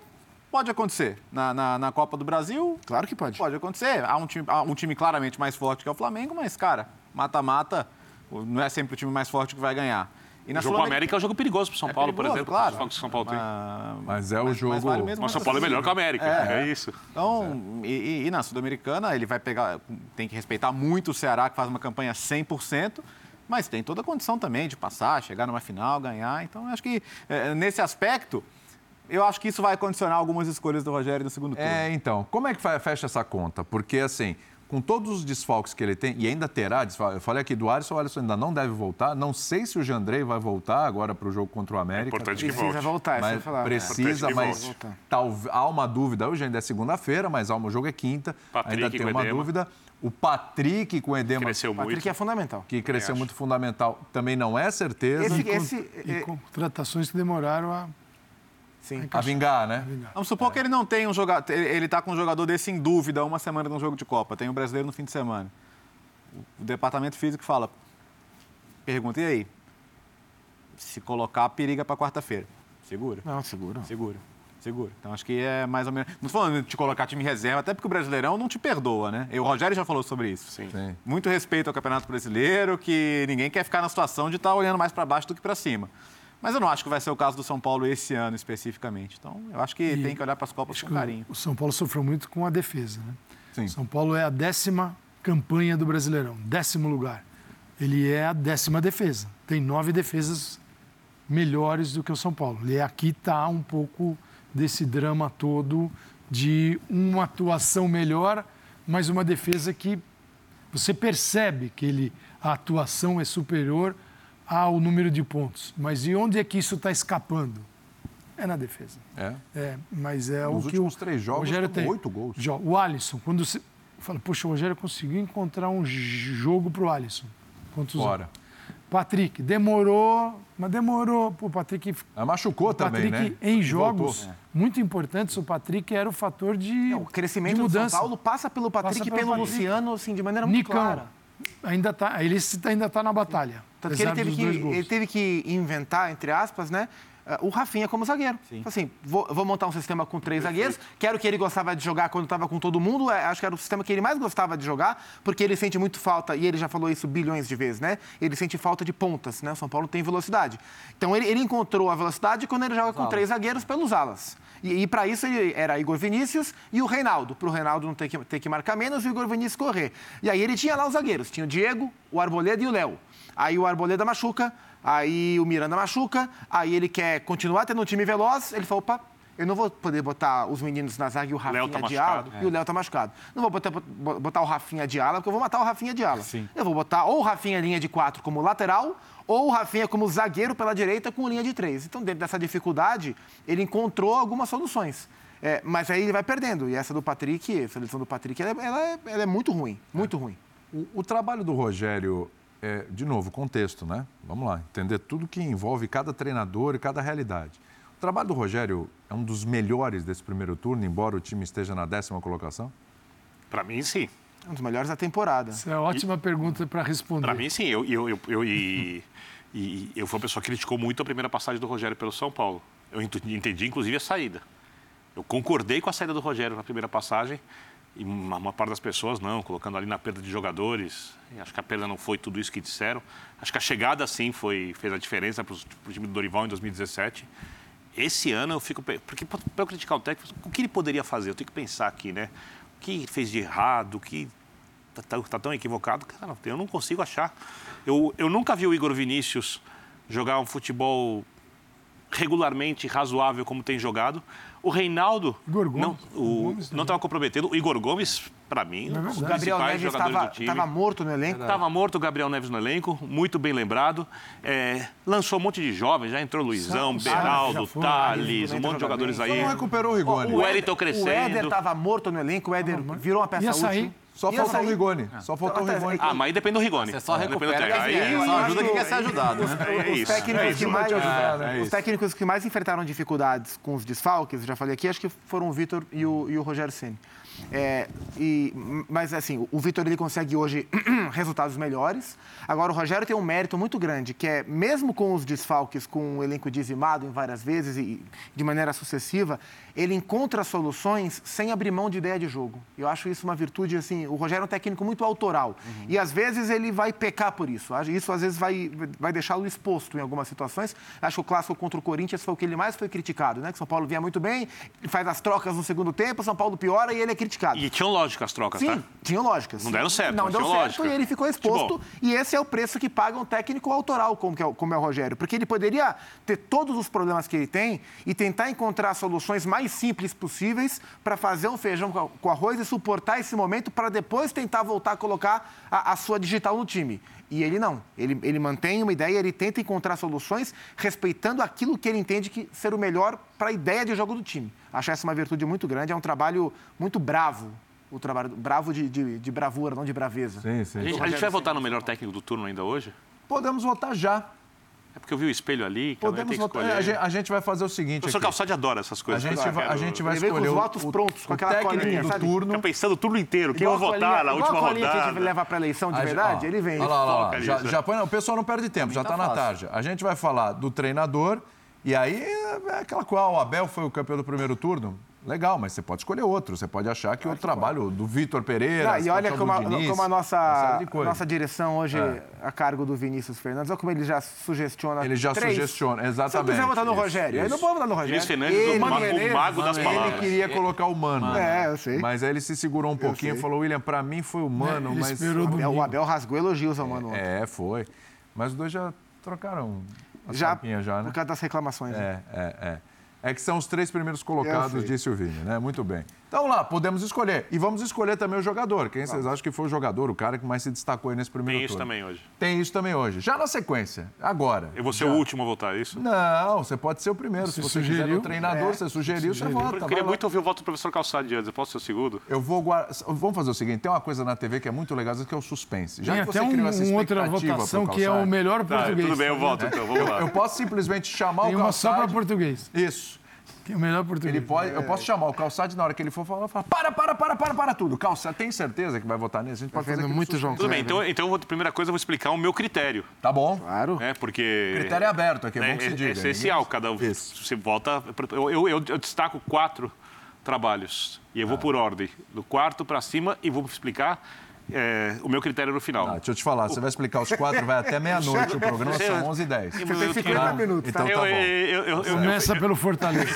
pode acontecer. Na, na, na Copa do Brasil, Claro que pode. pode acontecer. Há um, time, há um time claramente mais forte que é o Flamengo, mas, cara, mata-mata, não é sempre o time mais forte que vai ganhar. E na O jogo o América é um jogo perigoso pro São É Paulo, por perigoso, exemplo. claro. Os que o São Paulo tem. Mas- Mas é o jogo. vale mesmo Mas o São Paulo é melhor que o América. É, isso. Então, e, e- e na Sul-Americana, ele vai pegar, tem que respeitar muito o Ceará, que faz uma campanha 100%, mas tem toda a condição também de passar, chegar numa final, ganhar. Então, eu acho que eh, nesse aspecto, eu acho que isso vai condicionar algumas escolhas do Rogério no segundo turno. É, então, como é que fecha essa conta? Porque, assim, com todos os desfalques que ele tem, e ainda terá desfalques, eu falei aqui do Alisson, o Alisson ainda não deve voltar, não sei se o Jandrei vai voltar agora para o jogo contra o América. importante que Precisa volte. voltar, eu ia Mas falar. precisa, Importante que mas há uma dúvida. Hoje ainda é segunda-feira, mas há um, o jogo é quinta. Patrick ainda tem uma edema. dúvida. O Patrick com edema, Cresceu muito. Patrick é fundamental. que cresceu muito fundamental, também não é certeza. Esse- E, esse- con- e é- contratações que demoraram a. Sim. A vingar, né? Vamos supor que ele não tem um jogador, ele está com um jogador desse em dúvida uma semana de um jogo de Copa, tem um brasileiro no fim de semana. O departamento físico fala, pergunta, e aí? Se colocar, periga para quarta-feira. Segura? Não, segura. Segura. Segura. Então acho que é mais ou menos. Não estou falando de te colocar time reserva, até porque o Brasileirão não te perdoa, né? E o Rogério já falou sobre isso. Sim. Sim. Muito respeito ao Campeonato Brasileiro, que ninguém quer ficar na situação de estar olhando mais para baixo do que para cima. Mas eu não acho que vai ser o caso do São Paulo esse ano especificamente. Então, eu acho que E tem que olhar para as Copas com carinho. o São Paulo sofreu muito com a defesa. Né? Sim. São Paulo é a décima campanha do Brasileirão, décimo lugar. Ele é a décima defesa. Tem nove defesas melhores do que o São Paulo. E aqui está um pouco desse drama todo de uma atuação melhor, mas uma defesa que você percebe que ele, a atuação é superior ao número de pontos. Mas e onde é que isso está escapando? É na defesa. É. É, mas é Nos o que o últimos três jogos, Rogério tomou tem. oito gols. O Alisson, quando você fala, poxa, o Rogério conseguiu encontrar um jogo pro Alisson. Contusão. Fora. Patrick, demorou, mas demorou. Pô, o Patrick, Ah, machucou o também, Patrick né? em jogos voltou. muito importantes, o Patrick era o fator de, O crescimento de do São mudança. Paulo passa pelo Patrick Passa e pelo pelo Patrick. Luciano, assim, de maneira muito Nicão, clara. ainda tá, ele ainda está na batalha. Tanto que ele teve que, ele teve que inventar, entre aspas, né? eh, O Rafinha como zagueiro. Falou Assim, vou, vou montar um sistema com três zagueiros. Quero que ele gostava de jogar quando estava com todo mundo. eh, Acho que era o sistema que ele mais gostava de jogar, porque ele sente muito falta, e ele já falou isso bilhões de vezes, né? Ele sente falta de pontas, né? O São Paulo tem velocidade. Então ele, ele encontrou a velocidade quando ele joga com três zagueiros pelos alas. E, e para isso ele era Igor Vinícius e o Reinaldo, para o Reinaldo não ter que, ter que marcar menos e o Igor Vinícius correr. E aí ele tinha lá os zagueiros, tinha o Diego, o Arboleda e o Léo. Aí o Arboleda machuca, aí o Miranda machuca, aí ele quer continuar tendo um time veloz, ele falou, opa, eu não vou poder botar os meninos na zaga e o Rafinha tá de ala, machucado. e o Léo tá machucado. Não vou botar, botar o Rafinha de ala, porque eu vou matar o Rafinha de ala. Eu vou botar ou o Rafinha linha de quatro como lateral, ou o Rafinha como zagueiro pela direita com linha de três. Então, dentro dessa dificuldade, ele encontrou algumas soluções. É, mas aí ele vai perdendo. E essa do Patrick, essa lição do Patrick, ela, é- ela é, ela é muito ruim, muito ruim. O, o trabalho do Rogério, é, de novo, contexto, né? Vamos lá, entender tudo que envolve cada treinador e cada realidade. O trabalho do Rogério é um dos melhores desse primeiro turno, embora o time esteja na décima colocação? Para mim, sim. Um dos melhores da temporada. Essa é uma ótima pergunta para responder. Para mim, sim. Eu, eu, eu, eu, e, e eu fui uma pessoa que criticou muito a primeira passagem do Rogério pelo São Paulo. Eu ent- entendi, inclusive, a saída. Eu concordei com a saída do Rogério na primeira passagem e uma, uma parte das pessoas não, colocando ali na perda de jogadores. Acho que a perda não foi tudo isso que disseram. Acho que a chegada, sim, foi, fez a diferença para o time do Dorival em 2017. Esse ano eu fico... Porque para eu criticar o técnico, o que ele poderia fazer? Eu tenho que pensar aqui, né? O que fez de errado, o que tá, tão- tá tão equivocado, cara, eu não consigo achar. Eu, eu nunca vi o Igor Vinícius jogar um futebol regularmente razoável como tem jogado. O Reinaldo Igor Gomes. não O o- Gomes não estava comprometendo. O Igor Gomes, para mim, um dos O Gabriel Neves estava morto no elenco. Estava morto o Gabriel Neves no elenco, muito bem lembrado. É, lançou um monte de jovens, já entrou Luizão, Sá- Beraldo, foi. Thales, um monte de jogadores aí. Só não recuperou o Rigoni. O Wellington O Éder crescendo. estava morto no elenco, o Éder virou uma peça útil. Só Ia faltou o. Rigoni. Só faltou o Até- Rigoni. Ah, mas aí depende do Rigoni. Você só Depende do recupera técnico. Aí, só ajuda quem quer ser ajudado, né? é Os isso. técnicos É que isso. mais, é os técnicos que mais enfrentaram dificuldades com os desfalques, já falei aqui, acho que foram o Vitor e o, e o Rogério Ceni. É, e, mas assim, o Vitor ele consegue hoje resultados melhores. Agora o Rogério tem um mérito muito grande, que é mesmo com os desfalques, com o elenco dizimado em várias vezes e de maneira sucessiva, ele encontra soluções sem abrir mão de ideia de jogo. Eu acho isso uma virtude, assim, o Rogério é um técnico muito autoral. Uhum. E às vezes ele vai pecar por isso. Isso às vezes vai, vai deixá-lo exposto em algumas situações. Acho que o clássico contra o Corinthians foi o que ele mais foi criticado, né? Que São Paulo vinha muito bem, faz as trocas no segundo tempo, São Paulo piora e ele é criticado. E tinham lógica as trocas, Sim, tá? tinham lógicas. Não deram certo, Não mas deu certo lógica. e ele ficou exposto. E esse é o preço que paga um técnico autoral, como, é, o- como é o Rogério. Porque ele poderia ter todos os problemas que ele tem e tentar encontrar soluções mais simples possíveis para fazer um feijão com com arroz e suportar esse momento para depois tentar voltar a colocar a, a sua digital no time. E ele não. Ele, ele mantém uma ideia, ele tenta encontrar soluções respeitando aquilo que ele entende que ser o melhor para a ideia de jogo do time. Acho essa uma virtude muito grande, é um trabalho muito bravo. O trabalho bravo de, de, de bravura, não de braveza. Sim, sim. A gente, a gente vai votar no melhor técnico do turno ainda hoje? Podemos votar já. É porque eu vi o espelho ali, que Podemos tem que escolher. A gente, a gente vai fazer o O seguinte. professor aqui. Calçade adora essas A coisas. gente, vai, a gente vai Ele escolher os o- votos o, prontos, com o aquela técnico colinha, do sabe? turno. Fica pensando o turno inteiro. Quem eu Igual vou a colinha- votar na última a colinha que a rodada? gente leva para eleição de A verdade, ó, ele vem. Olha lá, olha lá. Já, já é. põe, o pessoal não perde tempo, já tá está na fácil. tarde. A gente vai falar do treinador e aí é aquela qual o Abel foi o campeão do primeiro turno. Legal, mas você pode escolher outro. Você pode achar que o trabalho do Vitor Pereira. Ah, e olha como a, do Diniz, como a uma nossa, nossa direção hoje, É. a cargo do Vinícius Fernandes, olha como ele já sugestiona. Ele já três. sugestiona, Se eu exatamente. quiser votar no Isso, Rogério, aí isso. não pode votar no Rogério. Luiz Fernandes, Ele, o mago, Menezes, o mago das Ele palavras. queria colocar o Mano. É, eu sei. Mas aí ele se segurou um pouquinho e falou: William, pra mim foi o Mano, Ele mas. do- É, O Abel rasgou elogios ao Mano. ontem. É, foi. Mas os dois já trocaram a já, já, né? por causa das reclamações. né? É, é, é. É que são os três primeiros colocados, Eu sei. disse o Vini, né? Muito bem. Então lá, podemos escolher. E vamos escolher também o jogador. Quem vocês acham que foi o jogador, o cara que mais se destacou aí nesse primeiro Tem isso turno? também hoje. Tem isso também hoje. Já na sequência, agora. Eu vou ser o último a votar, é isso? Não, você pode ser o primeiro. Se Você você quiser sugeriu. o treinador, É. você sugeriu, você vota. Eu vai queria lá. muito ouvir o voto do professor Calçade antes. Eu posso ser o segundo? Eu vou guardar. Vamos fazer o seguinte: tem uma coisa na TV que é muito legal, que é o suspense. Já Tem que até você um, criou essa um outra expectativa pro votação que é o Calçade, melhor Tá, português. tudo bem, eu voto então. Vamos lá. Eu posso simplesmente chamar Tem o uma só para português. Isso. Tem o melhor português. Ele pode, eu posso chamar o Calçade na hora que ele for falar, falar para, para, para, para, para tudo. Calçade, tem certeza que vai votar nisso? A gente pode Tá vendo fazer muito. João Tudo bem, então, então eu vou, primeira coisa, eu vou explicar o meu critério. Tá bom. Claro. Né? Porque. Critério é aberto aqui, é bom que se é, diga. é essencial, Ninguém- cada um. Isso. Você vota. Eu, eu, eu- eu destaco quatro trabalhos. E eu vou por ordem. Do quarto para cima e vou explicar é, o meu critério no final. Ah, deixa eu te falar, você vai explicar os quatro, vai até meia-noite o programa, são 11 h 10 Eu- Você tem eu- 50 Tá? minutos, tá? Então eu, tá bom. eu, eu, eu, Começa pelo Fortaleza.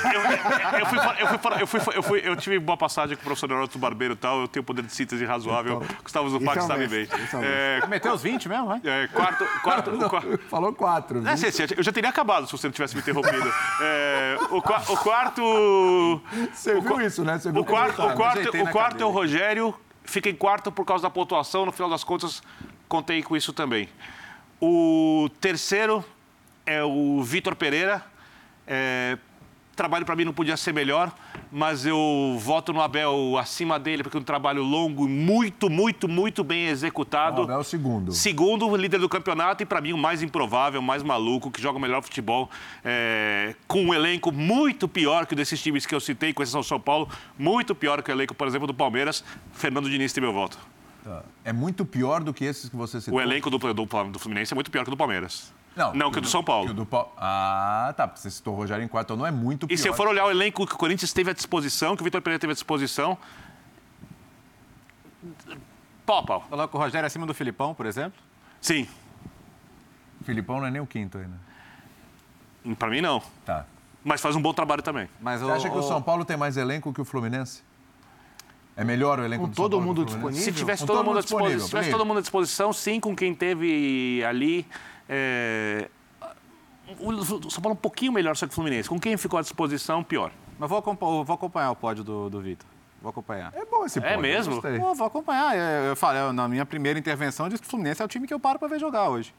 eu, fui, eu, fui, fora- eu, fui, eu, fui, eu tive boa passagem com o professor Heródoto Barbeiro e tal, eu tenho poder de síntese razoável. Gustavo Zupac é um sabe bem. isso é É, Meteu os 20 mesmo, vai? é, quarto, quarto, o qua- Falou quatro. É, viu? sim, sim, eu já teria acabado se você não tivesse me interrompido. É, o, o quarto. Você o viu isso, né? Você viu O quarto, o quarto, o quarto é o. Rogério, fica em quarto por causa da pontuação, no final das contas, contei com isso também. O terceiro é o Vitor Pereira. É, trabalho para mim não podia ser melhor, mas eu voto no Abel acima dele, porque é um trabalho longo, muito, muito, muito bem executado. O Abel é o segundo. Segundo, líder do campeonato e, para mim, o mais improvável, o mais maluco, que joga o melhor futebol, é, com um elenco muito pior que o desses times que eu citei, com exceção do São Paulo, muito pior que o elenco, por exemplo, do Palmeiras. Fernando Diniz tem meu voto. Tá. É muito pior do que esses que você citou. O elenco do, do, do Fluminense é muito pior que o do Palmeiras. Não, Não, que o do São Paulo. que o do Pau- Ah, tá, porque você citou o Rogério em quarto, então não é muito pior. E se eu for olhar o elenco que o Corinthians teve à disposição, que o Vitor Pereira teve à disposição. Pau a pau. Coloca o Rogério acima do Filipão, por exemplo. Sim. Filipão não é nem o quinto ainda. Para mim, não. Tá. Mas faz um bom trabalho também. Mas Você acha que o São Paulo tem mais elenco que o Fluminense? É melhor o elenco Com do São todo Paulo mundo disponível? Se tivesse Com todo, todo mundo disponível, disposição, se tivesse todo mundo à disposição, sim, com quem teve ali. é, O São Paulo um pouquinho melhor só que o Fluminense. Com quem ficou à disposição, pior. Mas vou, vou acompanhar o pódio do, do Vitor. Vou acompanhar. É bom esse É pódio, eu mesmo? Pô, vou acompanhar. Eu, eu falei, eu, na minha primeira intervenção, eu disse que o Fluminense é o time que eu paro para ver jogar hoje.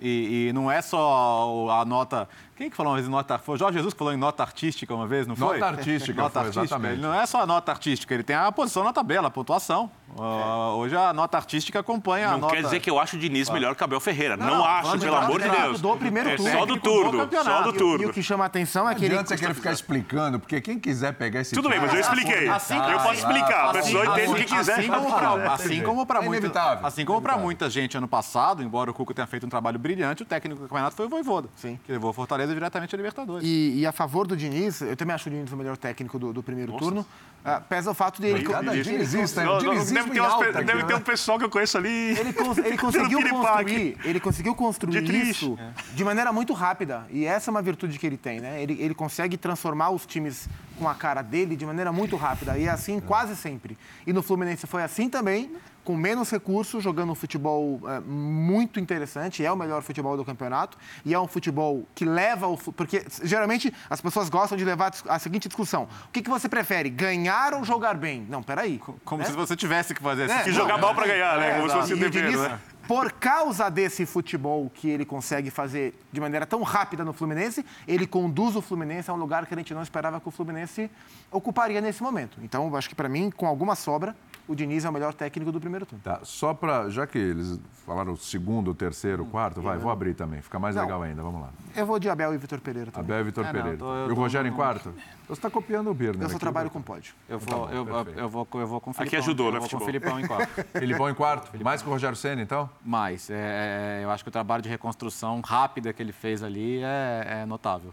E, e não é só a nota. Quem que falou uma vez em nota? Foi o Jorge Jesus que falou em nota artística uma vez, não foi? Nota artística, nota foi, artística. exatamente. Ele não é só a nota artística, ele tem a posição na tabela, a pontuação. Ah, hoje a nota artística acompanha a Não nota. quer dizer que eu acho o Diniz melhor que o Abel Ferreira. Não, não, acho, pelo amor de Deus. do primeiro é turno. só do turno. Só do E o turno. que chama a atenção é que Não ele. adianta você querer ficar explicando, porque quem quiser pegar esse Tudo bem, mas eu expliquei. Assim- eu posso explicar, a pessoa entende o que quiser. Assim como pra, assim como pra É muita, assim como pra Inevitável. muita gente ano passado, embora o Cuca tenha feito um trabalho brilhante, o técnico do campeonato foi o Voivoda. Sim. Que levou o Fortaleza preza diretamente a Libertadores. E, e a favor do Diniz, eu também acho o Diniz o melhor técnico do, do primeiro turno. Ah, pesa o fato de ele. Cada dinizista, Não, deve ter, alta aqui, deve né? ter um pessoal que eu conheço ali. Ele, cons- ele conseguiu construir, ele conseguiu construir De isso de maneira muito rápida. E essa é uma virtude que ele tem, né? Ele, ele consegue transformar os times com a cara dele de maneira muito rápida. E é assim quase sempre. E no Fluminense foi assim também, com menos recursos, jogando um futebol é, muito interessante. É o melhor futebol do campeonato. E é um futebol que leva o. Porque geralmente as pessoas gostam de levar a seguinte discussão: o que, que você prefere, ganhar ou jogar bem? Não, peraí. Como né? se você tivesse que fazer É. Que jogar mal pra ganhar, né? Como se fosse o dever, Diniz, né? por causa desse futebol que ele consegue fazer de maneira tão rápida no Fluminense, ele conduz o Fluminense a um lugar que a gente não esperava que o Fluminense ocuparia nesse momento. Então, eu acho que para mim, com alguma sobra, o Diniz é o melhor técnico do primeiro turno. Tá, só para. Já que eles falaram o segundo, o terceiro, o quarto, vai, vou abrir também. Fica mais Não. legal ainda, vamos lá. Eu vou de Abel e Vitor Pereira também. Abel e Vitor É, não, Pereira. tô- eu e o tô- Rogério em quarto? Você está copiando o Birner. Eu só aqui, trabalho com pódio. Eu vou, eu, perfeito. eu, vou, eu vou com o Aqui Filipão. ajudou, né, eu vou com o? Filipão em quatro. Filipão em quarto? Mais que o Rogério Senna, então? Mas é, eu acho que o trabalho de reconstrução rápida que ele fez ali é, é notável.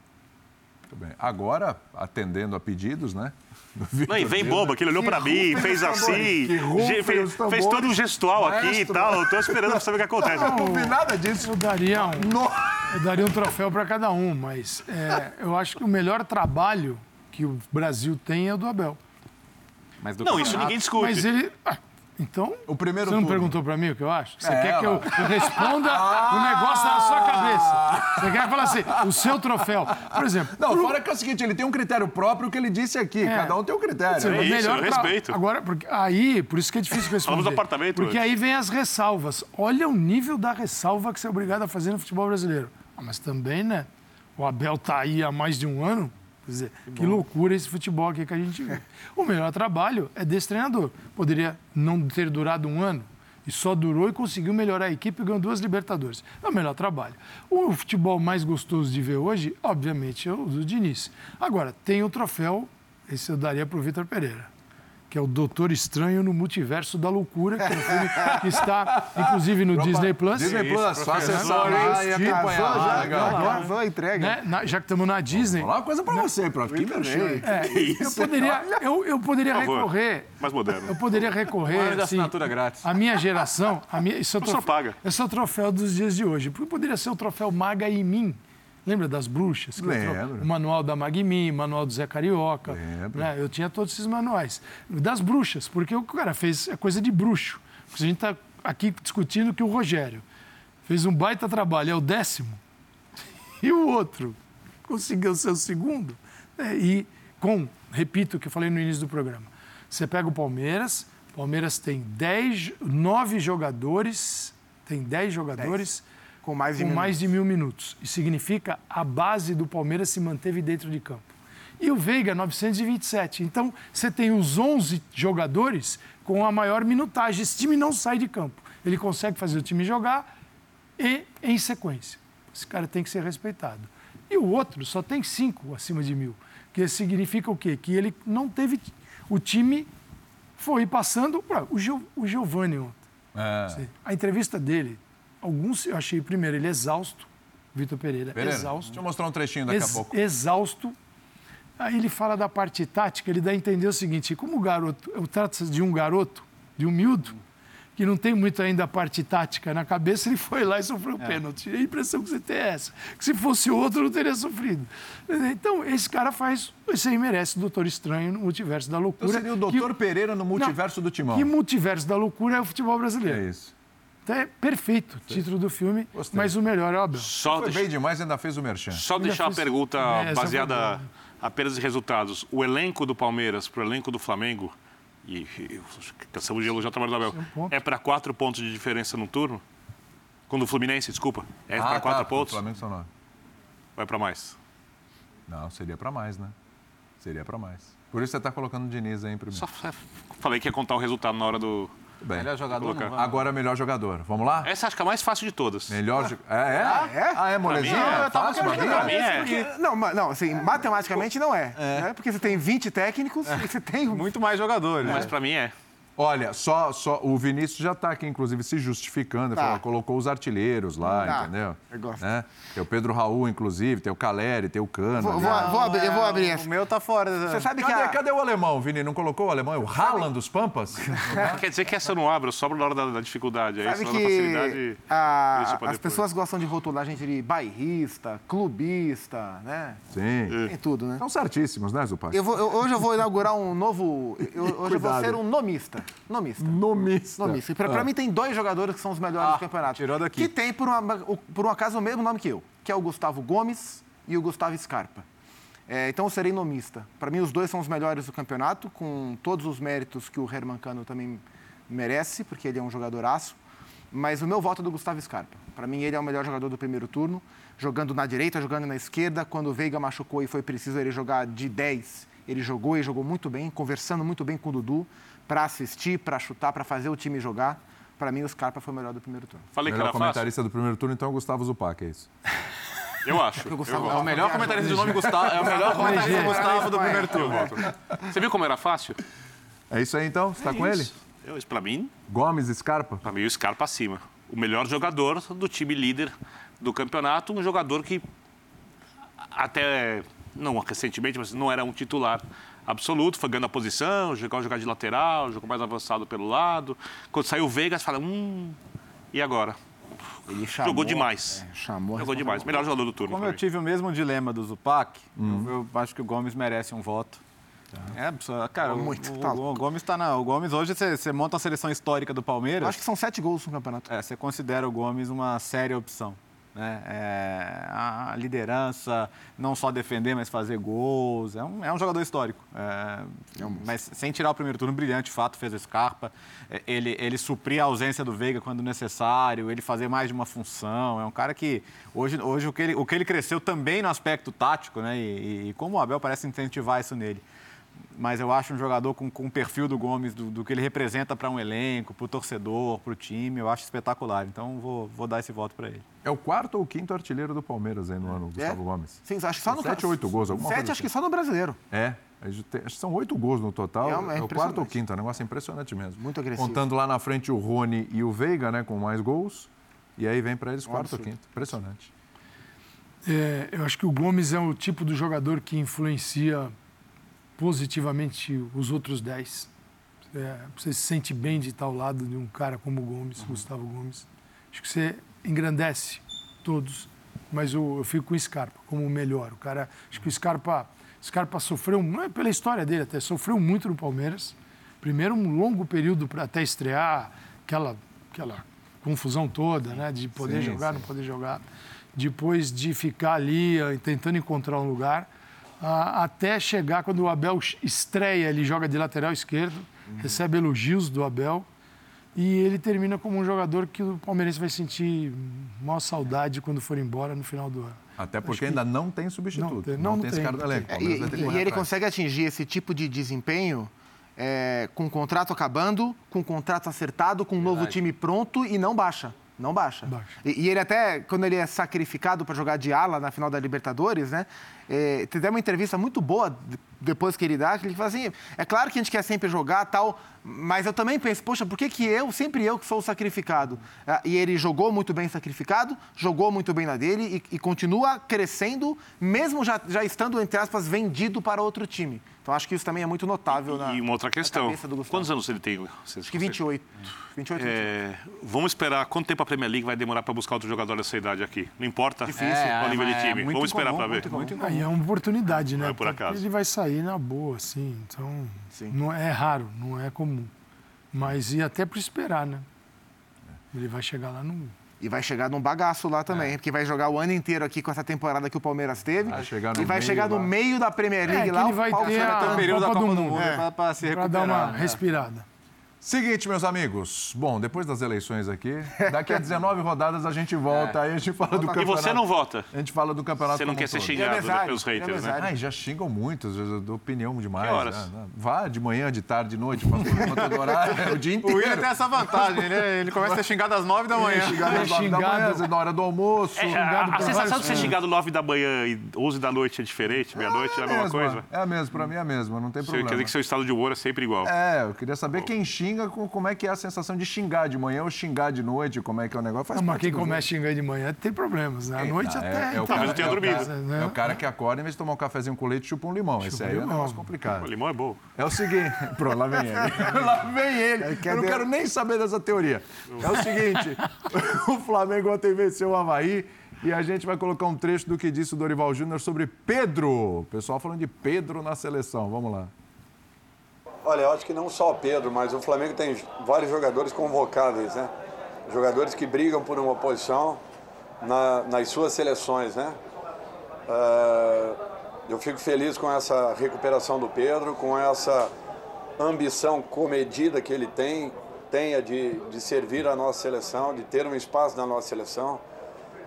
Muito bem. Agora, atendendo a pedidos, né? Não, e vem boba, que ele olhou pra mim, fez assim, ge- fez, fez todo um gestual aqui e Maestro. tal. Eu tô esperando pra saber o que acontece. Não vi nada disso. Eu daria um, No- eu daria um troféu para cada um, mas é, eu acho que o melhor trabalho que o Brasil tem é o do Abel. Mas do Não, isso ninguém discute. Mas ele. ah, então. O primeiro Você não turno. perguntou para mim o que eu acho? Você É, quer que eu, ela. eu responda o negócio na sua cabeça? Você quer falar assim, o seu troféu. Por exemplo. Não, pro- fora que é o seguinte, ele tem um critério próprio que ele disse aqui. É. Cada um tem um critério. Sim, É isso, eu respeito. Agora, porque aí, por isso que é difícil responder. Falamos do apartamento Porque antes. aí vem as ressalvas. Olha o nível da ressalva que você é obrigado a fazer no futebol brasileiro. Ah, mas também, né? O Abel tá aí há mais de um ano. Quer dizer, que, loucura esse futebol aqui que a gente vê. O melhor trabalho é desse treinador. Poderia não ter durado um ano. E só durou e conseguiu melhorar a equipe e ganhou duas Libertadores. É o melhor trabalho. O futebol mais gostoso de ver hoje, obviamente, é o do Diniz. Agora, tem o troféu, esse eu daria para o Vitor Pereira, que é o Doutor Estranho no Multiverso da Loucura, que é um filme que está, inclusive, no Disney Plus. Disney Plus, só acessar Casou, lá e acompanhar. já, legal. já, entrega. Né? Na- já que estamos na Disney, Vou falar uma coisa pra você, prof. Que merchan. é, eu poderia, eu, eu poderia recorrer Mais moderno. Eu poderia recorrer. Um de assim, assinatura grátis. A minha geração. A minha, isso é o troféu, paga. esse é o troféu dos dias de hoje. Porque poderia ser o troféu Maga e Mim. Lembra das bruxas? Lembro. O manual da Magmi, o manual do Zé Carioca. Lembro. né? Eu tinha todos esses manuais. Das bruxas, porque o cara fez é coisa de bruxo. Porque a gente está aqui discutindo que o Rogério fez um baita trabalho, é o décimo. E o outro conseguiu ser o segundo. né? E com, repito o que eu falei no início do programa, você pega o Palmeiras, o Palmeiras tem 10, 9 jogadores, tem 10 jogadores Com mais de com mil mais de mil minutos. Isso significa a base do Palmeiras se manteve dentro de campo. E o Veiga, 927. Então, você tem os 11 jogadores com a maior minutagem. Esse time não sai de campo. Ele consegue fazer o time jogar e em sequência. Esse cara tem que ser respeitado. E o outro só tem cinco acima de mil. Que significa o quê? Que ele não teve. O time foi passando. O, Gio, o Giovanni ontem. É. A entrevista dele, alguns eu achei, primeiro, ele exausto, Vitor Pereira, Pereira, exausto. deixa eu mostrar um trechinho daqui ex- a pouco. Exausto. Aí ele fala da parte tática, ele dá a entender o seguinte: como o garoto, eu trato de um garoto, de um miúdo, que não tem muito ainda a parte tática na cabeça, ele foi lá e sofreu É. pênalti. A impressão que você tem é essa. Que se fosse outro, não teria sofrido. Então, esse cara faz. Esse aí merece o Doutor Estranho no multiverso da loucura. Então seria o que- Doutor Pereira no multiverso do Timão. Que multiverso da loucura é o futebol brasileiro. É isso. Então é perfeito o título do filme, Gostei. mas o melhor é o Abel. Só, Foi deixa- bem demais, ainda fez o merchan. só Ainda deixar uma fiz- pergunta É, essa baseada apenas em resultados. O elenco do Palmeiras pro elenco do Flamengo, e, e cansamos de elogiar o trabalho do Abel, um é para quatro pontos de diferença no turno? Quando o Fluminense, desculpa, é Ah, para quatro tá, pontos? O Flamengo são nove. Ou é para mais? Não, seria pra mais, né? Seria pra mais. Por isso você tá colocando o Diniz aí em primeiro. Só f- falei que ia contar o resultado na hora do. Bem. Melhor jogador não. Agora melhor jogador. Vamos lá? Essa acho que é a mais fácil de todas. Melhor jo- É, é? Ah, é? Ah, é molezinha? mim é. É fácil, Pra Maguinha? mim é. Porque- não, ma- não, assim, matematicamente não é. Né? Porque você tem 20 técnicos e você tem. Muito mais jogadores. Mas para mim é. Olha, só, só o Vinícius já está aqui, inclusive, se justificando. Ele Tá. falou, colocou os artilheiros lá, Tá. entendeu? Eu gosto. Né? Tem o Pedro Raul, inclusive, tem o Caleri, tem o Cana. Vou, né? vou- vou abrir- eu vou abrir O meu tá fora. Você sabe que Cadê, a... cadê o alemão, Vini? Não colocou o alemão? É o Haaland dos Pampas? Quer dizer que essa eu não abre, eu sobro na hora da, da dificuldade. Aí, Sabe que facilidade. a- as depois. pessoas gostam de rotular a gente de bairrista, clubista, né? Sim. Tem tudo, né? São certíssimos, né, Zupac? Eu vou- eu- hoje eu vou inaugurar um novo. eu- hoje eu vou ser um nomista. Nomista. Nomista. Nomista. Pra, pra mim tem dois jogadores que são os melhores Ah, do campeonato. tirou daqui. Que tem, por, uma- por um acaso, o mesmo nome que eu, que é o Gustavo Gomes e o Gustavo Scarpa. É, então eu serei nomista. Para mim, os dois são os melhores do campeonato, com todos os méritos que o Herman Cano também merece, porque ele é um jogadoraço. Mas o meu voto é do Gustavo Scarpa. Para mim, ele é o melhor jogador do primeiro turno, jogando na direita, jogando na esquerda. Quando o Veiga machucou e foi preciso ele jogar de 10, ele jogou e jogou muito bem, conversando muito bem com o Dudu, para assistir, para chutar, para fazer o time jogar. Para mim, o Scarpa foi o melhor do primeiro turno. Falei que Melhor era fácil? comentarista do primeiro turno, então, é o Gustavo Zupac, é isso. Eu acho. o Gustavo- eu É o melhor comentarista de nome Gustavo. É o melhor comentarista Ligeiro. Gustavo do primeiro Eu turno. Você viu como era fácil? É isso aí, então? Você tá com ele? Isso. Eu, isso pra mim, Gomes, Scarpa? Pra mim, o Scarpa acima. O melhor jogador do time líder do campeonato, um jogador que até, não recentemente, mas não era um titular absoluto, foi ganhando a posição, jogou jogar de lateral, jogou mais avançado pelo lado. Quando saiu o Vegas, fala, hum, e agora? Ele Jogou demais. é, chamou Jogou demais. Melhor jogador do turno. Como eu mim. tive o mesmo dilema do Zupac, eu, eu acho que o Gomes merece um voto. É, só- cara, o, Muito, o- tá o louco. Gomes tá na. O Gomes hoje você, você monta a seleção histórica do Palmeiras. Acho que são sete gols no campeonato. É, você considera o Gomes uma séria opção. Né? É, a liderança, não só defender, mas fazer gols. É um, é um jogador histórico. É, mas sem tirar o primeiro turno, brilhante, de fato, fez a Scarpa. É, Ele, ele supria a ausência do Veiga quando necessário, ele fazer mais de uma função. É um cara que, hoje, hoje o, que ele, o que ele cresceu também no aspecto tático, né? e, e como o Abel parece incentivar isso nele mas eu acho um jogador com, com o perfil do Gomes, do, do que ele representa para um elenco, para o torcedor, para o time, eu acho espetacular. Então vou, vou dar esse voto para ele. É o quarto ou quinto artilheiro do Palmeiras aí no ano, Gustavo Gomes. Sim, acho que só no Sete ou oito gols, alguma Sete, coisa acho que só no brasileiro. É, acho que são oito gols no total. É, é É, o quarto ou quinto, é um negócio impressionante mesmo. Muito agressivo. Contando lá na frente o Rony e o Veiga, né, com mais gols. E aí vem para eles quarto ou quinto. Impressionante. É, eu acho que o Gomes é o tipo do jogador que influencia positivamente os outros 10. É, você se sente bem de estar ao lado de um cara como o Gomes, Gustavo Gomes. Acho que você engrandece todos, mas eu, eu fico com o Scarpa como o melhor. O cara, acho que o Scarpa, Scarpa sofreu, não é pela história dele até, sofreu muito no Palmeiras. Primeiro um longo período para até estrear, aquela, aquela confusão toda, né, de poder Sim, jogar, sim. não poder jogar. Depois de ficar ali eh, tentando encontrar um lugar, ah, até chegar quando o Abel estreia, ele joga de lateral esquerdo, recebe elogios do Abel e ele termina como um jogador que o palmeirense vai sentir maior saudade quando for embora no final do ano. Até porque ainda não tem substituto. Não tem- Não, não tem esse tem, cara do não elenco. É, e, e correr ele atrás. consegue atingir esse tipo de desempenho é, com o contrato acabando, com o contrato acertado, com um novo time pronto e não baixa. Não baixa. Baixa. E, e ele até, quando ele é sacrificado para jogar de ala na final da Libertadores, né? É, tem até uma entrevista muito boa de- depois que ele dá, que ele fala assim, é claro que a gente quer sempre jogar tal, mas eu também penso, poxa, por que, que eu, sempre eu que sou o sacrificado? Ah, E ele jogou muito bem sacrificado, jogou muito bem na dele e, e continua crescendo, mesmo já, já estando, entre aspas, vendido para outro time. Então acho que isso também é muito notável na E uma outra questão. cabeça do Gustavo. Quantos anos ele tem? Acho que 28. 28, 28. É, vamos esperar quanto tempo a Premier League vai demorar para buscar outro jogador dessa idade aqui. Não importa Difícil. qual nível de é time. vamos esperar para ver. muito Aí é uma oportunidade, né? Não é por acaso. Ele vai sair na boa, assim. Então, Sim. não é raro, não é comum. Mas e até para esperar, né? Ele vai chegar lá no. E vai chegar num bagaço lá também, porque vai jogar o ano inteiro aqui com essa temporada que o Palmeiras teve. Vai chegar no e vai meio chegar no lá. meio da Premier League É, que lá. ele o vai pau ter vai a- ter Um período da Copa do do Mundo, Mundo é. para se Para recuperar. dar uma né? respirada. Seguinte, meus amigos. Bom, depois das eleições aqui, daqui a 19 rodadas a gente volta, aí a gente fala do E campeonato. você não vota. A gente fala do campeonato Você não quer ser xingado né, mesário, pelos é haters, né? Ai, já xingam muito, às vezes eu dou opinião demais. Que horas? né? Vá de manhã, de tarde, de noite, programa todo horário, é o dia O inteiro. William tem essa vantagem, ele, ele começa a ser xingado às 9 da manhã. Xingado às nove da manhã, na hora do almoço. É, a, Xingado a sensação de ser xingado 9 da manhã e 11 da noite é diferente, meia-noite é a mesma coisa. É a mesma, pra mim é a mesma, não tem Você problema. quer dizer que seu estado de humor é sempre igual. É, eu queria saber quem xinga xinga, com- como é que é a sensação de xingar de manhã ou xingar de noite? Como é que é o negócio? Faz Não, mas quem começa xingando de manhã tem problemas, né? À noite É, até. é, é o então, tenha é o dormido. cara- né? É o cara que acorda, em vez de tomar um cafezinho com leite, chupa um limão. Esse Chupa aí é um limão. negócio O complicado. limão é bom. É o seguinte. Pronto, lá vem ele. lá vem ele. Eu não quero nem saber dessa teoria. É o seguinte: o Flamengo ontem venceu o Havaí e a gente vai colocar um trecho do que disse o Dorival Júnior sobre Pedro. O pessoal falando de Pedro na seleção. Vamos lá. Olha, eu acho que não só o Pedro, mas o Flamengo tem vários jogadores convocáveis, né? Jogadores que brigam por uma posição na- nas suas seleções, né? Ah, eu fico feliz com essa recuperação do Pedro, com essa ambição comedida que ele tem, tenha de, de servir a nossa seleção, de ter um espaço na nossa seleção.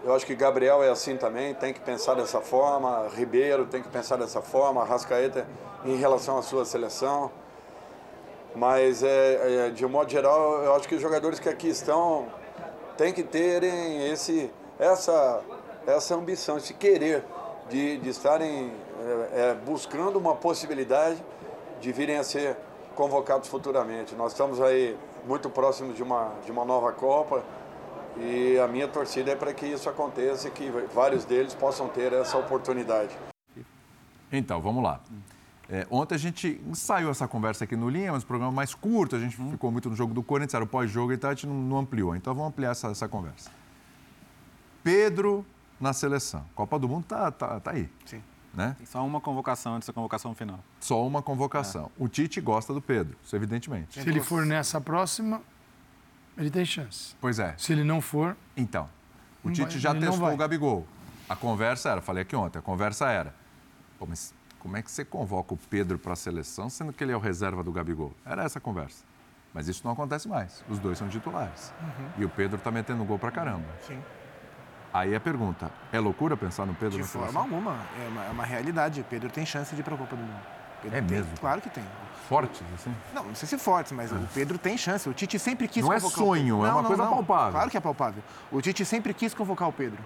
Eu acho que Gabriel é assim também, tem que pensar dessa forma, Ribeiro tem que pensar dessa forma, Rascaeta em relação à sua seleção. Mas, é, é, de um modo geral, eu acho que os jogadores que aqui estão têm que terem esse, essa, essa ambição, esse querer de, de estarem é, é, buscando uma possibilidade de virem a ser convocados futuramente. Nós estamos aí muito próximos de uma, de uma nova Copa e a minha torcida é para que isso aconteça e que vários deles possam ter essa oportunidade. Então, vamos lá. É, ontem a gente ensaiou essa conversa aqui no Linha, mas o programa mais curto, a gente ficou muito no jogo do Corinthians, era o pós-jogo e tal, a gente não, não ampliou. Então vamos ampliar essa, essa conversa. Pedro na seleção. Copa do Mundo tá, tá, tá aí. Sim. Né? Tem só uma convocação antes da convocação final. Só uma convocação. O Tite gosta do Pedro, isso evidentemente. Se ele for nessa próxima, ele tem chance. Pois é. Se ele não for, Então, o Tite vai- já testou o Gabigol. A conversa era, falei aqui ontem, a conversa era. Pô, mas como é que você convoca o Pedro para a seleção, sendo que ele é o reserva do Gabigol? Era essa a conversa. Mas isso não acontece mais. Os dois são titulares. E o Pedro tá metendo gol pra caramba. Uhum. Sim. Aí a pergunta: é loucura pensar no Pedro De na forma seleção? alguma. É uma, é uma realidade. Pedro tem chance de ir para a Copa do Mundo. Pedro É tem- mesmo? Claro que tem. Forte, assim? Não, não sei se fortes, mas o Pedro tem chance. O Tite sempre quis Não é convocar o sonho, Pedro. é uma coisa palpável. Claro que é palpável. O Tite sempre quis convocar o Pedro.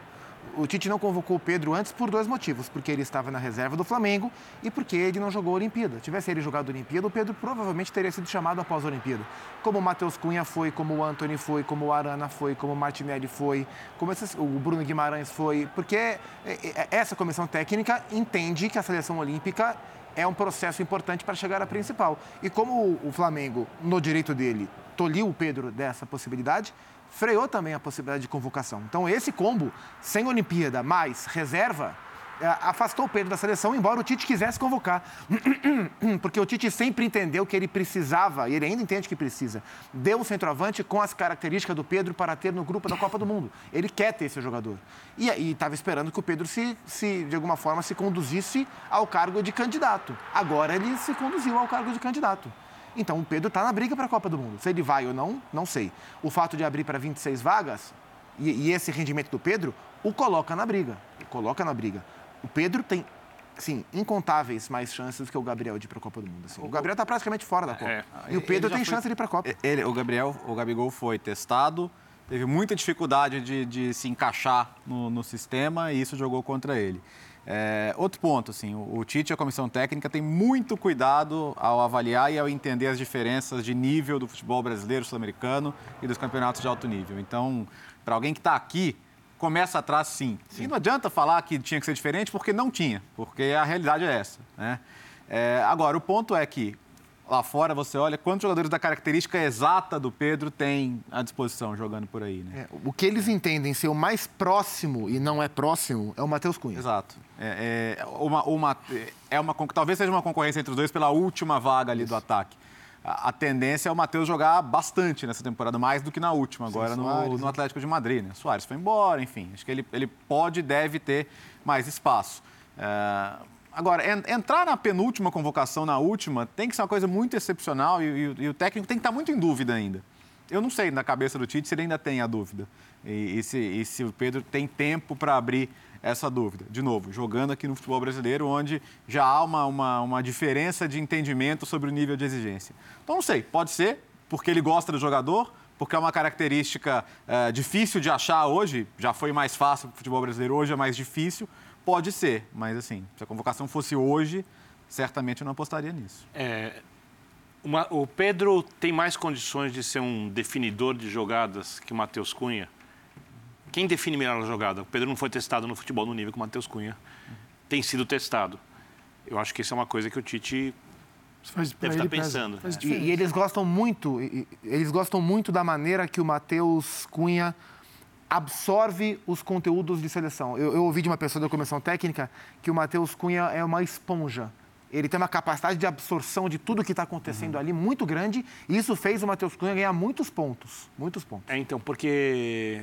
O Tite não convocou o Pedro antes por dois motivos. Porque ele estava na reserva do Flamengo e porque ele não jogou a Olimpíada. Tivesse ele jogado a Olimpíada, o Pedro provavelmente teria sido chamado após a Olimpíada. Como o Matheus Cunha foi, como o Anthony foi, como o Arana foi, como o Martinelli foi, como esses- o Bruno Guimarães foi. Porque é, é, essa comissão técnica entende que a seleção olímpica é um processo importante para chegar à principal. E como o- o Flamengo, no direito dele, tolhiu o Pedro dessa possibilidade, freou também a possibilidade de convocação. Então, esse combo, sem Olimpíada, mais reserva, é, afastou o Pedro da seleção, embora o Tite quisesse convocar. Porque o Tite sempre entendeu que ele precisava, e ele ainda entende que precisa, de um centroavante com as características do Pedro para ter no grupo da Copa do Mundo. Ele quer ter esse jogador. E estava esperando que o Pedro, se, se, de alguma forma, se conduzisse ao cargo de candidato. Agora ele se conduziu ao cargo de candidato. Então o Pedro está na briga para a Copa do Mundo. Se ele vai ou não, não sei. O fato de abrir para 26 vagas e, e esse rendimento do Pedro o coloca na briga. O coloca na briga. O Pedro tem, sim, incontáveis mais chances do que o Gabriel de ir para a Copa do Mundo. assim. O Gabriel está praticamente fora da Copa. É. E o Pedro tem foi- chance de ir para a Copa. Ele, o Gabriel, o Gabigol foi testado, teve muita dificuldade de, de se encaixar no, no sistema e isso jogou contra ele. É, outro ponto, assim, o, o Tite e a comissão técnica têm muito cuidado ao avaliar e ao entender as diferenças de nível do futebol brasileiro, sul-americano e dos campeonatos de alto nível. Então, para alguém que está aqui, começa atrás sim. E não adianta falar que tinha que ser diferente, porque não tinha, porque a realidade é essa. Né? É, agora, o ponto é que lá fora você olha quantos jogadores da característica exata do Pedro tem à disposição jogando por aí, né? É, o que eles entendem ser o mais próximo e não é próximo é o Matheus Cunha. Exato. É, é uma, uma, é uma, talvez seja uma concorrência entre os dois pela última vaga ali do ataque. A, a tendência é o Matheus jogar bastante nessa temporada, mais do que na última, agora no, Soares, no né? Atlético de Madrid. Né? Soares foi embora, enfim. Acho que ele, ele pode e deve ter mais espaço. É, agora, en- entrar na penúltima convocação, na última, tem que ser uma coisa muito excepcional e, e- e o técnico tem que estar muito em dúvida ainda. Eu não sei na cabeça do Tite se ele ainda tem a dúvida. E, e se, e se o Pedro tem tempo para abrir essa dúvida. De novo, jogando aqui no futebol brasileiro, onde já há uma, uma, uma diferença de entendimento sobre o nível de exigência. Então, não sei, pode ser porque ele gosta do jogador, porque é uma característica eh, difícil de achar hoje, já foi mais fácil para o futebol brasileiro, hoje é mais difícil. Pode ser, mas assim, se a convocação fosse hoje, certamente eu não apostaria nisso. É, Uma- o Pedro tem mais condições de ser um definidor de jogadas que o Matheus Cunha. Quem define melhor a jogada? O Pedro não foi testado no futebol no nível que o Matheus Cunha tem sido testado. Eu acho que isso é uma coisa que o Tite faz, Deve ele estar pensando. faz E, e eles gostam muito, e- eles gostam muito da maneira que o Matheus Cunha absorve os conteúdos de seleção. Eu, eu ouvi de uma pessoa da comissão técnica que o Matheus Cunha é uma esponja. Ele tem uma capacidade de absorção de tudo que está acontecendo ali muito grande e isso fez o Matheus Cunha ganhar muitos pontos. Muitos pontos. É, então, porque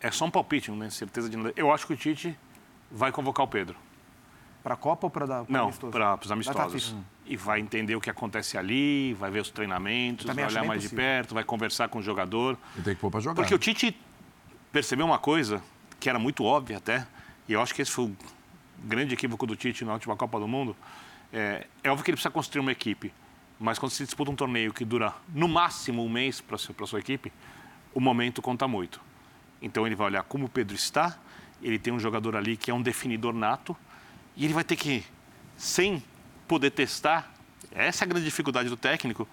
é só um palpite, não tenho certeza de nada. Eu acho que o Tite vai convocar o Pedro. Para a Copa ou para dar pra Não, amistoso? para os Tá, amistosos. fixe. e vai entender o que acontece ali, vai ver os treinamentos, vai olhar mais possível. de perto, vai conversar com o jogador. E tem que pôr pra jogar. Porque o Tite percebeu uma coisa que era muito óbvia até, e eu acho que esse foi o grande equívoco do Tite na última Copa do Mundo. É, é óbvio que ele precisa construir uma equipe, mas quando se disputa um torneio que dura no máximo um mês para a sua equipe, o momento conta muito. Então ele vai olhar como o Pedro está, ele tem um jogador ali que é um definidor nato, e ele vai ter que, sem poder testar, essa é a grande dificuldade do técnico,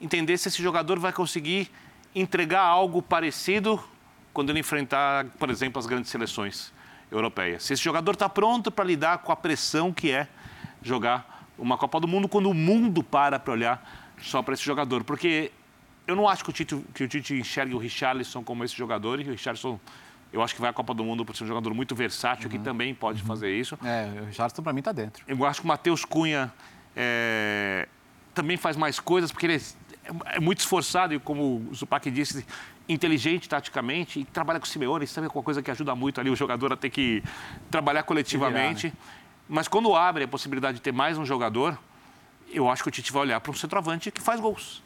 entender se esse jogador vai conseguir entregar algo parecido quando ele enfrentar, por exemplo, as grandes seleções europeias. Se esse jogador está pronto para lidar com a pressão que é jogar uma Copa do Mundo quando o mundo para para olhar só para esse jogador. Porque eu não acho que o Tite, que o Tite enxergue o Richarlison como esse jogador, e o Richarlison, eu acho que vai à Copa do Mundo por ser um jogador muito versátil, que também pode fazer isso. É, o Richardson para mim está dentro. Eu acho que o Matheus Cunha é, também faz mais coisas, porque ele é, é muito esforçado e, como o Zupac disse, inteligente taticamente e trabalha com o Simeone. Isso também é uma coisa que ajuda muito ali o jogador a ter que trabalhar coletivamente. Mas quando abre a possibilidade de ter mais um jogador, eu acho que o Tite vai olhar para um centroavante que faz gols.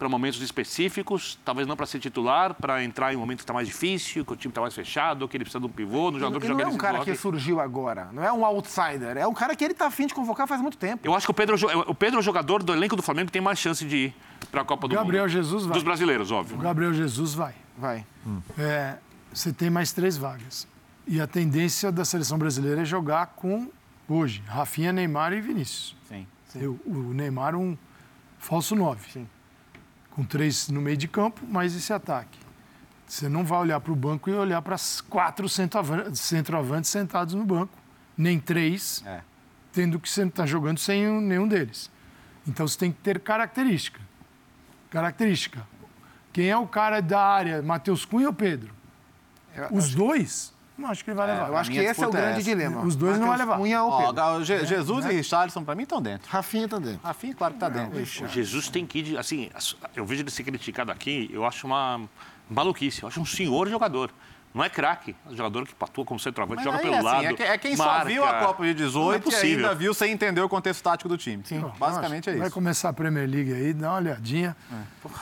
Para momentos específicos, talvez não para ser titular, para entrar em um momento que está mais difícil, que o time está mais fechado, que ele precisa de um pivô, do E, jogador que e joga não é um cara bloco. que surgiu agora, não é um outsider, é um cara que ele está afim de convocar faz muito tempo. Eu acho que o Pedro, é o jo- o Pedro é o jogador do elenco do Flamengo que tem mais chance de ir para a Copa do Gabriel Mundo. Jesus vai. Dos brasileiros, óbvio. O Gabriel Jesus vai. Vai. É, você tem mais três vagas. E a tendência da seleção brasileira é jogar com, hoje, Rafinha, Neymar e Vinícius. Sim. Eu- o Neymar um falso nove. Sim. Com três no meio de campo, mais esse ataque. Você não vai olhar para o banco e olhar para quatro centroavan- centroavantes sentados no banco. Nem três, É. tendo que você está jogando sem um- nenhum deles. Então você tem que ter característica. Característica. Quem é o cara da área, Matheus Cunha ou Pedro? Os dois? Não acho que ele vai levar. Eu acho que minha esse é o disputa é grande essa. dilema. Os dois não vai Matheus levar. Cunha ou Ó, Pedro. Ga- Je- Jesus e Richardson para mim estão dentro. Rafinha tá dentro. Rafinha, claro que está dentro. O Jesus tem que ir, de- assim, as- eu vejo ele ser criticado aqui, eu acho uma maluquice, eu acho um senhor jogador. Não é craque, é um jogador que atua como centroavante, Mas joga aí, pelo assim, lado. é que- É quem só marca. viu a Copa de Não é 18 e possível. ainda viu sem entender o contexto tático do time. Basicamente é Vai isso. começar a Premier League aí, dá uma olhadinha.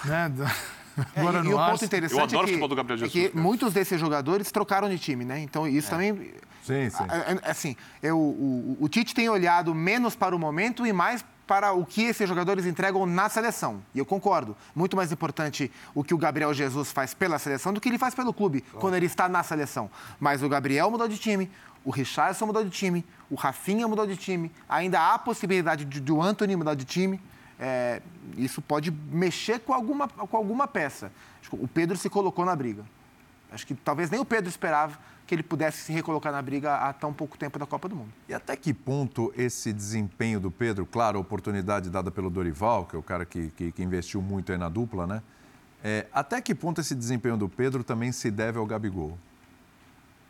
Né? Dá- É, Agora e, e o ponto interessante Eu adoro o é que, futebol do Gabriel é Jesus, que cara. muitos desses jogadores trocaram de time, né? Então isso também... Sim, sim. É, é, Assim, eu, o, o Tite tem olhado menos para o momento e mais para o que esses jogadores entregam na seleção. E eu concordo. Muito mais importante o que o Gabriel Jesus faz pela seleção do que ele faz pelo clube, quando ele está na seleção. Mas o Gabriel mudou de time, o Richardson mudou de time, o Rafinha mudou de time, ainda há a possibilidade de, de o Anthony mudar de time. É, isso pode mexer com alguma, com alguma peça. O Pedro se colocou na briga. Acho que talvez nem o Pedro esperava que ele pudesse se recolocar na briga há tão pouco tempo da Copa do Mundo. E até que ponto esse desempenho do Pedro, claro, a oportunidade dada pelo Dorival, que é o cara que, que, que investiu muito aí na dupla, né? É, até que ponto esse desempenho do Pedro também se deve ao Gabigol?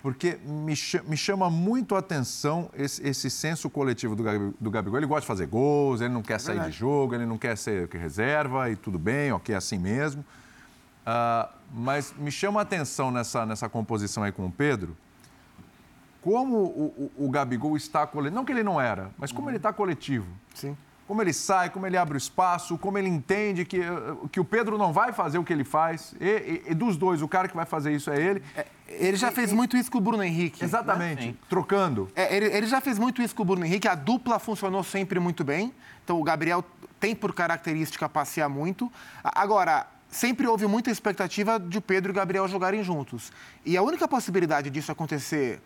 Porque me, me chama muito a atenção esse, esse senso coletivo do, do Gabigol. Ele gosta de fazer gols, ele não quer sair de jogo, ele não quer ser reserva e tudo bem, ok, é assim mesmo. Ah, mas me chama a atenção nessa, nessa composição aí com o Pedro, como o, o, o Gabigol está coletivo. Não que ele não era, mas como ele está coletivo. Sim. Como ele sai, como ele abre o espaço, como ele entende que, eh, que o Pedro não vai fazer o que ele faz. E, e- e dos dois, o cara que vai fazer isso é ele. Ele já fez muito isso com o Bruno Henrique. Exatamente, trocando. É, ele, ele já fez muito isso com o Bruno Henrique, a dupla funcionou sempre muito bem. Então o Gabriel tem por característica passear muito. Agora, sempre houve muita expectativa de o Pedro e o Gabriel jogarem juntos. E a única possibilidade disso acontecer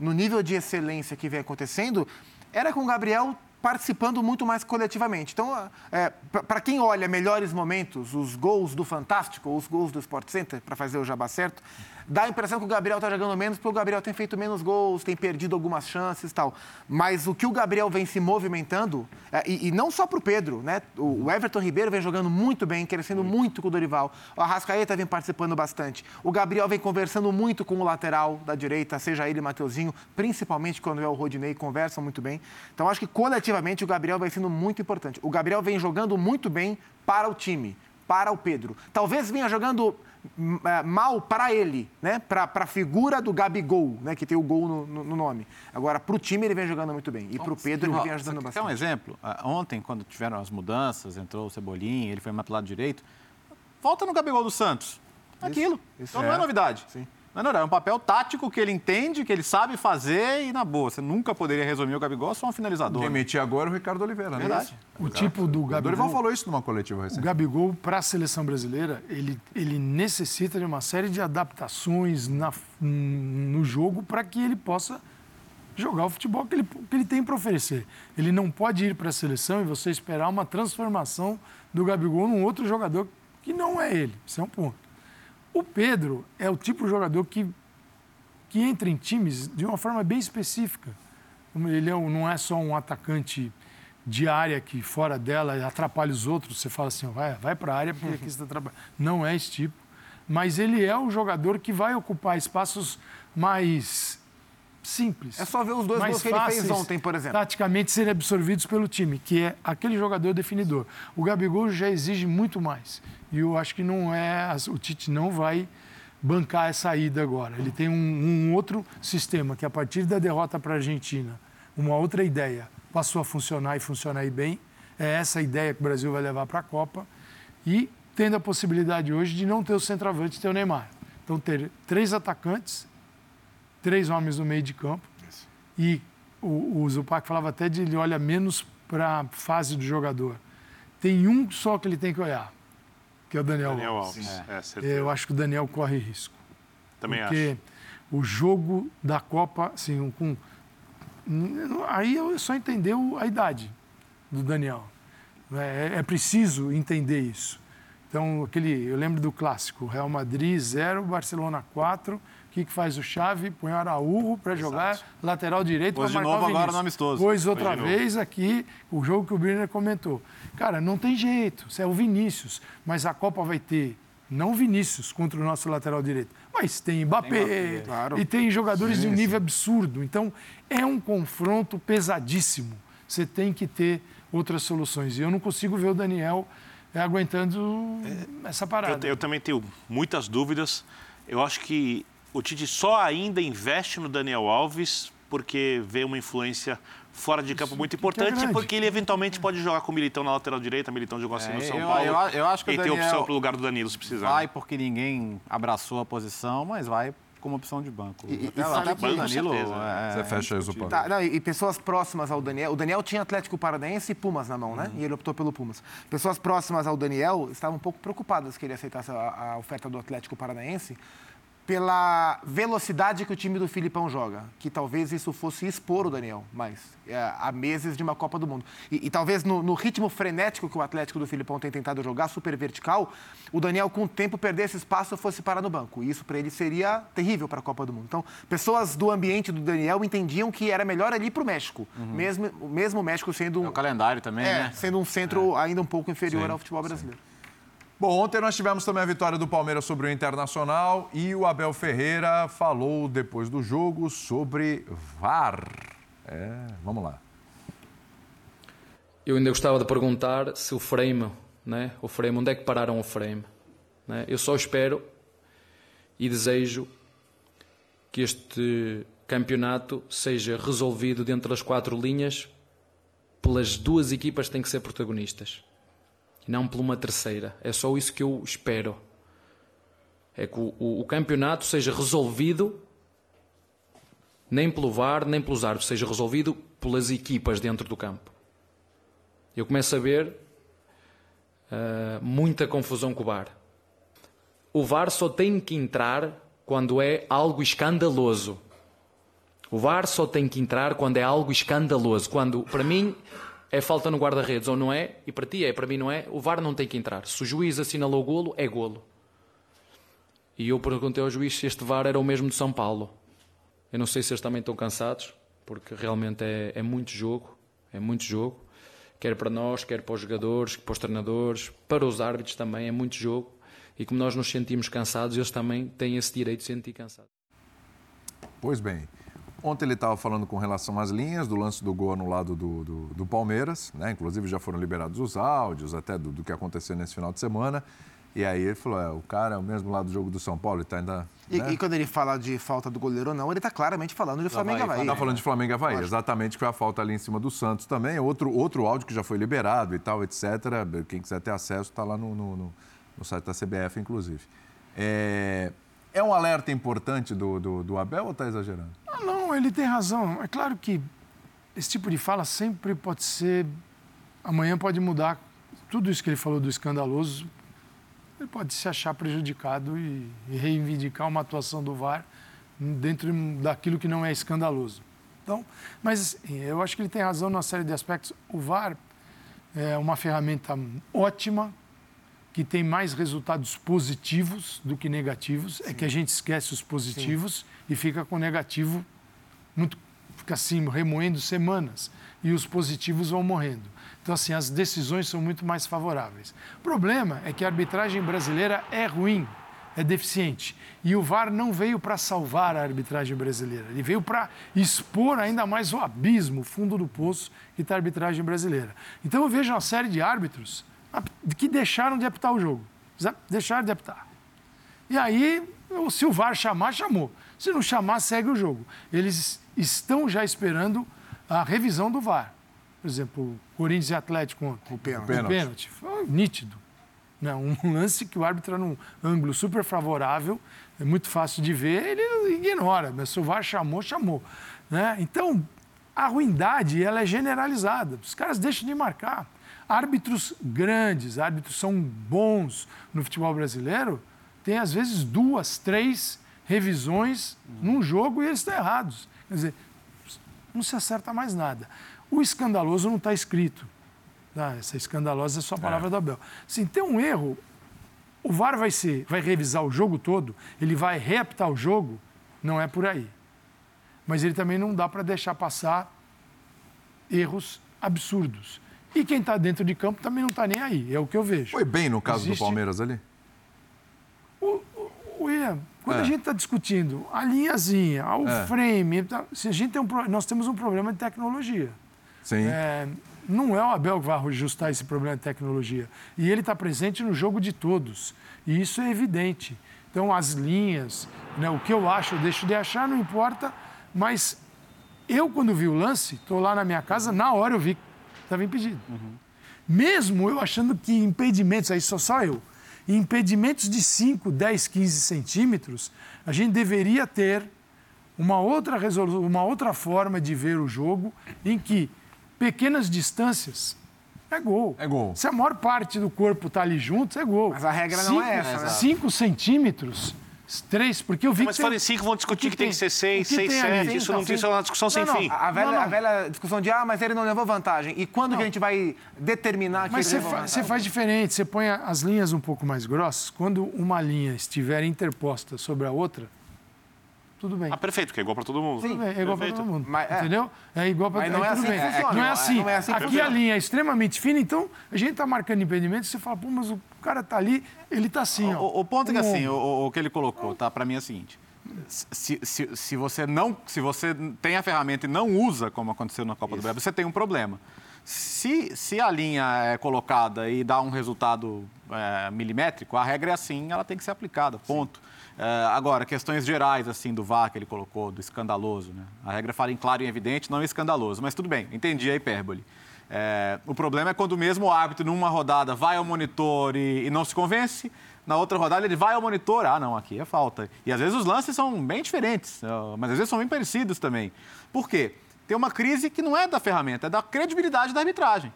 no nível de excelência que vem acontecendo era com o Gabriel participando muito mais coletivamente. Então, é, para quem olha melhores momentos, os gols do Fantástico, os gols do Sport Center, para fazer o jabá certo, dá a impressão que o Gabriel está jogando menos, porque o Gabriel tem feito menos gols, tem perdido algumas chances e tal. Mas o que o Gabriel vem se movimentando, é, e, e, não só para o Pedro, né? O Everton Ribeiro vem jogando muito bem, crescendo muito com o Dorival. O Arrascaeta vem participando bastante. O Gabriel vem conversando muito com o lateral da direita, seja ele Mateuzinho, principalmente quando é o Rodinei, conversam muito bem. Então acho que coletivamente o Gabriel vai sendo muito importante. O Gabriel vem jogando muito bem para o time, para o Pedro. Talvez venha jogando mal para ele, né? para a figura do Gabigol, né? que tem o gol no, no, no nome. Agora, para o time, ele vem jogando muito bem. E para o Pedro, ele vem ajudando bastante. Quer um exemplo? Ah, ontem, quando tiveram as mudanças, entrou o Cebolinha, ele foi mais para lado direito. Volta no Gabigol do Santos. Aquilo. Isso, isso então é. não é novidade. Sim. Não, não, não, é um papel tático que ele entende, que ele sabe fazer e na boa. Você nunca poderia resumir o Gabigol só um finalizador. Demitir agora o Ricardo Oliveira, né? Verdade. O tipo do Gabigol. O Dorival falou isso numa coletiva recente. O Gabigol, para a seleção brasileira, ele, ele necessita de uma série de adaptações na, no jogo para que ele possa jogar o futebol que ele, que ele tem para oferecer. Ele não pode ir para a seleção e você esperar uma transformação do Gabigol num outro jogador que não é ele. Isso é um ponto. O Pedro é o tipo de jogador que, que entra em times de uma forma bem específica. Ele é, não é só um atacante de área que fora dela atrapalha os outros. Você fala assim, vai, vai para a área porque aqui você está trabalhando. Não é esse tipo. Mas ele é o jogador que vai ocupar espaços mais simples. É só ver os dois gols que ele fez ontem, por exemplo. Taticamente serem absorvidos pelo time, que é aquele jogador definidor. O Gabigol já exige muito mais. E eu acho que não é. O Tite não vai bancar essa ida agora. Ele tem um, um outro sistema que, a partir da derrota para a Argentina, uma outra ideia passou a funcionar e funcionar aí bem. É essa ideia que o Brasil vai levar para a Copa. E tendo a possibilidade hoje de não ter o centroavante e ter o Neymar. Então, ter três atacantes, três homens no meio de campo. E o, o Zupac falava até de ele olha menos para a fase do jogador. Tem um só que ele tem que olhar, que é o Daniel, Daniel Alves. Alves. É. É, eu acho que o Daniel corre risco. Também porque acho. o jogo da Copa, assim, com aí eu só entendeu a idade do Daniel. É, é, preciso entender isso. Então, aquele, eu lembro do clássico, Real Madrid 0, Barcelona 4. O que, que faz o Chave? Põe o Araújo para jogar lateral direito para marcar novo agora no amistoso. Pois outra vez aqui, o jogo que o Birner comentou. Cara, não tem jeito, você é o Vinícius, mas a Copa vai ter não Vinícius contra o nosso lateral direito, mas tem Mbappé, tem Mbappé claro. e tem jogadores sim, de um nível absurdo. Então, é um confronto pesadíssimo. Você tem que ter outras soluções. E eu não consigo ver o Daniel é, aguentando é, essa parada. Eu, eu, também tenho muitas dúvidas. Eu acho que o Tite só ainda investe no Daniel Alves porque vê uma influência fora de campo Isso, muito é importante, é porque ele eventualmente pode jogar com o Militão na lateral direita, Militão jogou assim é, no São eu, Paulo. Eu, eu, acho que e o Daniel tem opção para o lugar do Danilo se precisar. Vai porque ninguém abraçou a posição, mas vai como opção de banco. E, até, e até banco, Danilo, é, Você fecha isso, Paulo. Tá, não, e pessoas próximas ao Daniel. O Daniel tinha Atlético Paranaense e Pumas na mão, né? Uhum. E ele optou pelo Pumas. Pessoas próximas ao Daniel estavam um pouco preocupadas que ele aceitasse a, a oferta do Atlético Paranaense pela velocidade que o time do Filipão joga, que talvez isso fosse expor o Daniel mais é, há meses de uma Copa do Mundo. E, e talvez no, no, ritmo frenético que o Atlético do Filipão tem tentado jogar, super vertical, o Daniel com o tempo perdesse espaço e fosse parar no banco. E isso para ele seria terrível para a Copa do Mundo. Então, pessoas do ambiente do Daniel entendiam que era melhor ali para o México, uhum. mesmo, mesmo o México sendo... É o calendário também, é, né? Sendo um centro é. ainda um pouco inferior sim, ao futebol brasileiro. Sim. Bom, ontem nós tivemos também a vitória do Palmeiras sobre o Internacional e o Abel Ferreira falou depois do jogo sobre VAR. É, vamos lá. Eu ainda gostava de perguntar se o frame, né, o frame, onde é que pararam o frame? Né? Eu só espero e desejo que este campeonato seja resolvido dentro das quatro linhas pelas duas equipas que têm que ser protagonistas e não por uma terceira. É só isso que eu espero. É que o, o, o campeonato seja resolvido nem pelo VAR, nem pelos árbitros, seja resolvido pelas equipas dentro do campo. Eu começo a ver uh, muita confusão com o VAR. O VAR só tem que entrar quando é algo escandaloso. O VAR só tem que entrar quando é algo escandaloso. Quando, para mim, é falta no guarda-redes ou não é, e para ti é, para mim não é, o VAR não tem que entrar. Se o juiz assinalou o golo, é golo. E eu perguntei ao juiz se este VAR era o mesmo de São Paulo. Eu não sei se eles também estão cansados, porque realmente é, é muito jogo, é muito jogo, quer para nós, quer para os jogadores, para os treinadores, para os árbitros também, é muito jogo. E como nós nos sentimos cansados, eles também têm esse direito de se sentir cansados. Pois bem, ontem ele estava falando com relação às linhas do lance do gol anulado do, do, do Palmeiras, né? Inclusive já foram liberados os áudios até do, do que aconteceu nesse final de semana. E aí ele falou, é, o cara é o mesmo lado do jogo do São Paulo, ele tá ainda... E, né? e quando ele fala de falta do goleiro ou não, ele está claramente falando de Flamengo Havaí. Tá falando de Flamengo Havaí, exatamente, que foi a falta ali em cima do Santos também. Outro, outro áudio que já foi liberado e tal, etc. Quem quiser ter acesso está lá no, no, no, no site da CBF, inclusive. É, é um alerta importante do, do, do Abel ou está exagerando? Ah, não, ele tem razão. É claro que esse tipo de fala sempre pode ser. Amanhã pode mudar. Tudo isso que ele falou do escandaloso, ele pode se achar prejudicado e, e reivindicar uma atuação do VAR dentro daquilo que não é escandaloso. Então, mas assim, eu acho que ele tem razão numa série de aspectos. O VAR é uma ferramenta ótima, que tem mais resultados positivos do que negativos. É que a gente esquece os positivos e fica com o negativo muito fica assim remoendo semanas e os positivos vão morrendo. Então assim, as decisões são muito mais favoráveis. O problema é que a arbitragem brasileira é ruim, é deficiente. E o VAR não veio para salvar a arbitragem brasileira, ele veio para expor ainda mais o abismo, o fundo do poço que está a arbitragem brasileira. Então eu vejo uma série de árbitros que deixaram de apitar o jogo. Deixaram de apitar. E aí, se o VAR chamar, chamou. Se não chamar, segue o jogo. Eles estão já esperando a revisão do VAR. Por exemplo, Corinthians e Atlético ontem. O pênalti. O pênalti. O pênalti. Foi nítido. Né? Um lance que o árbitro num ângulo super favorável, é muito fácil de ver, ele ignora. Mas se o VAR chamou, chamou. Né? Então, a ruindade ela é generalizada. Os caras deixam de marcar. Árbitros grandes, árbitros são bons no futebol brasileiro, tem às vezes duas, três revisões num jogo e eles estão errados. Quer dizer, não se acerta mais nada. O escandaloso não está escrito. Tá? Essa escandalosa é só a palavra do Abel. Se tem um erro, o VAR vai ser, vai revisar o jogo todo, ele vai reapitar o jogo, não é por aí. Mas ele também não dá para deixar passar erros absurdos. E quem está dentro de campo também não está nem aí, é o que eu vejo. Foi bem no caso Existe- do Palmeiras ali? O, o- William, quando É. a gente está discutindo a linhazinha, o É. frame, tá- se a gente tem um, nós temos um problema de tecnologia. Sim. É, não é o Abel que vai ajustar esse problema de tecnologia. E ele está presente no jogo de todos. E isso é evidente. Então, as linhas, né, o que eu acho, eu deixo de achar, não importa. Mas eu, quando vi o lance, estou lá na minha casa, na hora eu vi estava impedido. Mesmo eu achando que impedimentos, aí sou só eu, impedimentos de 5, 10, 15 centímetros, a gente deveria ter uma outra resolução, uma outra forma de ver o jogo em que pequenas distâncias é gol. É gol. Se a maior parte do corpo está ali junto, é gol. Mas a regra não é essa, né? 5 centímetros, três, porque eu vi Mas que forem cinco, vão discutir o que, tem que ser seis, que seis, tem ali? sete. Isso Então, não tem isso é uma discussão sem Não, não, fim. A velha, Não, não. a velha discussão de, ah, mas ele não levou vantagem. E quando que a gente vai determinar que Mas ele você, levou vantagem? você faz diferente, você põe as linhas um pouco mais grossas. Quando uma linha estiver interposta sobre a outra, tudo bem. Ah, perfeito, porque é igual para todo mundo. Tudo bem, é igual para todo mundo. Mas, é. Entendeu? É igual para Mas não é assim bem. que funciona. Não é assim. Não é assim que Aqui funciona. a linha é extremamente fina, então a gente está marcando impedimento, você fala, pô, mas o cara tá ali, ele tá assim, ó. O, o ponto é que assim, o, o que ele colocou, tá? Para mim é o seguinte: se, se, se você não, se você tem a ferramenta e não usa, como aconteceu na Copa do Brasil, você tem um problema. Se, se a linha é colocada e dá um resultado é, milimétrico, a regra é assim, ela tem que ser aplicada, ponto. É, agora, questões gerais assim do VAR que ele colocou, do escandaloso, né? A regra fala em claro e evidente, não escandaloso, mas tudo bem, entendi a hipérbole. É, o problema é quando o mesmo árbitro, numa rodada, vai ao monitor e, e não se convence, na outra rodada ele vai ao monitor, ah, não, aqui é falta. E às vezes os lances são bem diferentes, ó, mas às vezes são bem parecidos também. Por quê? Tem uma crise que não é da ferramenta, é da credibilidade da arbitragem.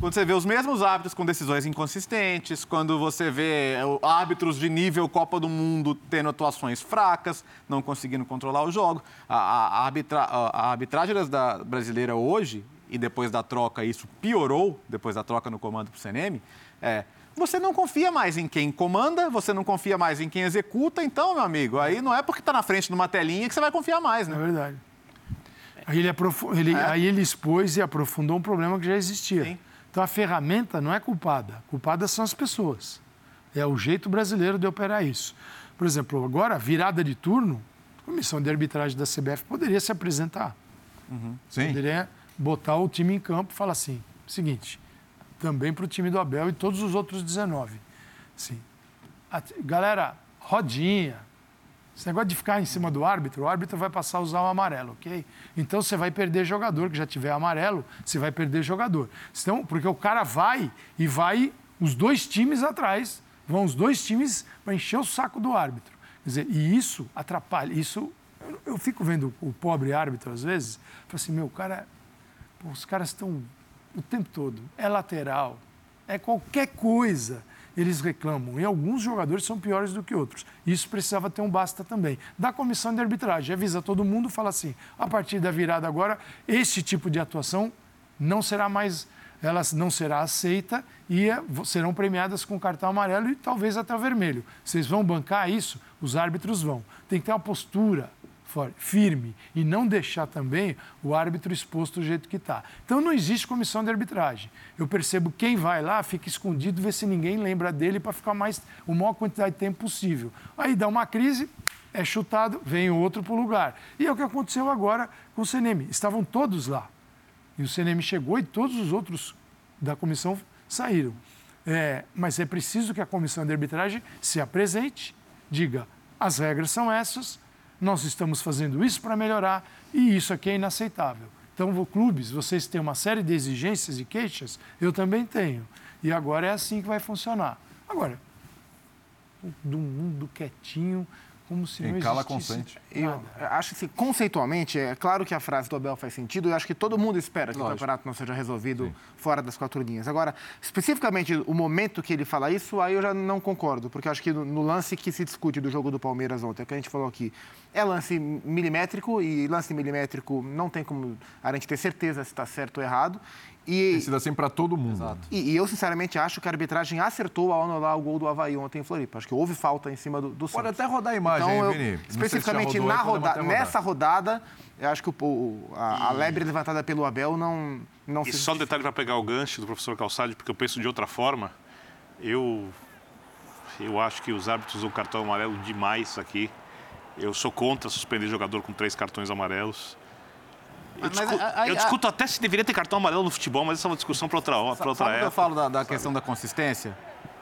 Quando você vê os mesmos árbitros com decisões inconsistentes, quando você vê é, árbitros de nível Copa do Mundo tendo atuações fracas, não conseguindo controlar o jogo. A, a- arbitra- a- a arbitragem da brasileira hoje, e depois da troca isso piorou, depois da troca no comando para o CNM, é você não confia mais em quem comanda, você não confia mais em quem executa, então, meu amigo, aí não é porque está na frente de uma telinha que você vai confiar mais, É né? verdade. Aí ele, aprofu- ele- aí ele expôs e aprofundou um problema que já existia. Sim. Então a ferramenta não é culpada. Culpadas são as pessoas. É o jeito brasileiro de operar isso. Por exemplo, agora, virada de turno, a comissão de arbitragem da CBF poderia se apresentar. Sim. Poderia botar o time em campo e falar assim: seguinte, também para o time do Abel e todos os outros 19. Sim. Galera, rodinha. Esse negócio de ficar em cima do árbitro, o árbitro vai passar a usar o amarelo, ok? Então você vai perder jogador, que já tiver amarelo, você vai perder jogador. Então, porque o cara vai e vai os dois times atrás, vão os dois times para encher o saco do árbitro. Quer dizer, e isso atrapalha, isso. Eu, eu fico vendo o pobre árbitro às vezes, falo assim, meu, cara. pô, os caras estão o tempo todo. É lateral, é qualquer coisa. Eles reclamam. E alguns jogadores são piores do que outros. Isso precisava ter um basta também. Da comissão de arbitragem, avisa todo mundo, fala assim: a partir da virada agora, esse tipo de atuação não será mais, ela não será aceita e eh, serão premiadas com cartão amarelo e talvez até vermelho. Vocês vão bancar isso? Os árbitros vão. Tem que ter uma postura firme e não deixar também o árbitro exposto do jeito que está. Então não existe comissão de arbitragem. Eu percebo quem vai lá fica escondido, vê se ninguém lembra dele para ficar mais o maior quantidade de tempo possível. Aí dá uma crise, é chutado, vem outro para o lugar. E é o que aconteceu agora com o CNM. Estavam todos lá. E o CNM chegou e todos os outros da comissão saíram. É, mas é preciso que a comissão de arbitragem se apresente, diga: as regras são essas, nós estamos fazendo isso para melhorar e isso aqui é inaceitável. Então, clubes, vocês têm uma série de exigências e queixas, eu também tenho. E agora é assim que vai funcionar. Agora, do mundo quietinho, como se Quem não cala, consente. Eu acho que, conceitualmente, é claro que a frase do Abel faz sentido. Eu acho que todo mundo espera que o campeonato não seja resolvido fora das quatro linhas. Agora, especificamente o momento que ele fala isso, aí eu já não concordo, porque eu acho que no, no lance que se discute do jogo do Palmeiras ontem, é o que a gente falou aqui, é lance milimétrico e lance milimétrico não tem como a gente ter certeza se está certo ou errado. E, Tem sido assim para todo mundo. e, e eu, sinceramente, acho que a arbitragem acertou ao anular o gol do Havaí ontem em Floripa. Acho que houve falta em cima do, do Pode Santos. até rodar a imagem Então, aí, eu, Vini. Especificamente rodou na roda, nessa rodada, eu acho que o, o- a, a lebre levantada pelo Abel não, não E se só um detalhe para pegar o gancho do professor Calçade, porque eu penso de outra forma. Eu, eu acho que os árbitros usam cartão amarelo demais aqui. Eu sou contra suspender jogador com três cartões amarelos. Eu, Mas, discu- a- a- eu a- discuto até se deveria ter cartão amarelo no futebol, mas essa é uma discussão para outra, hora- pra outra Sabe o eu falo da, da questão da consistência?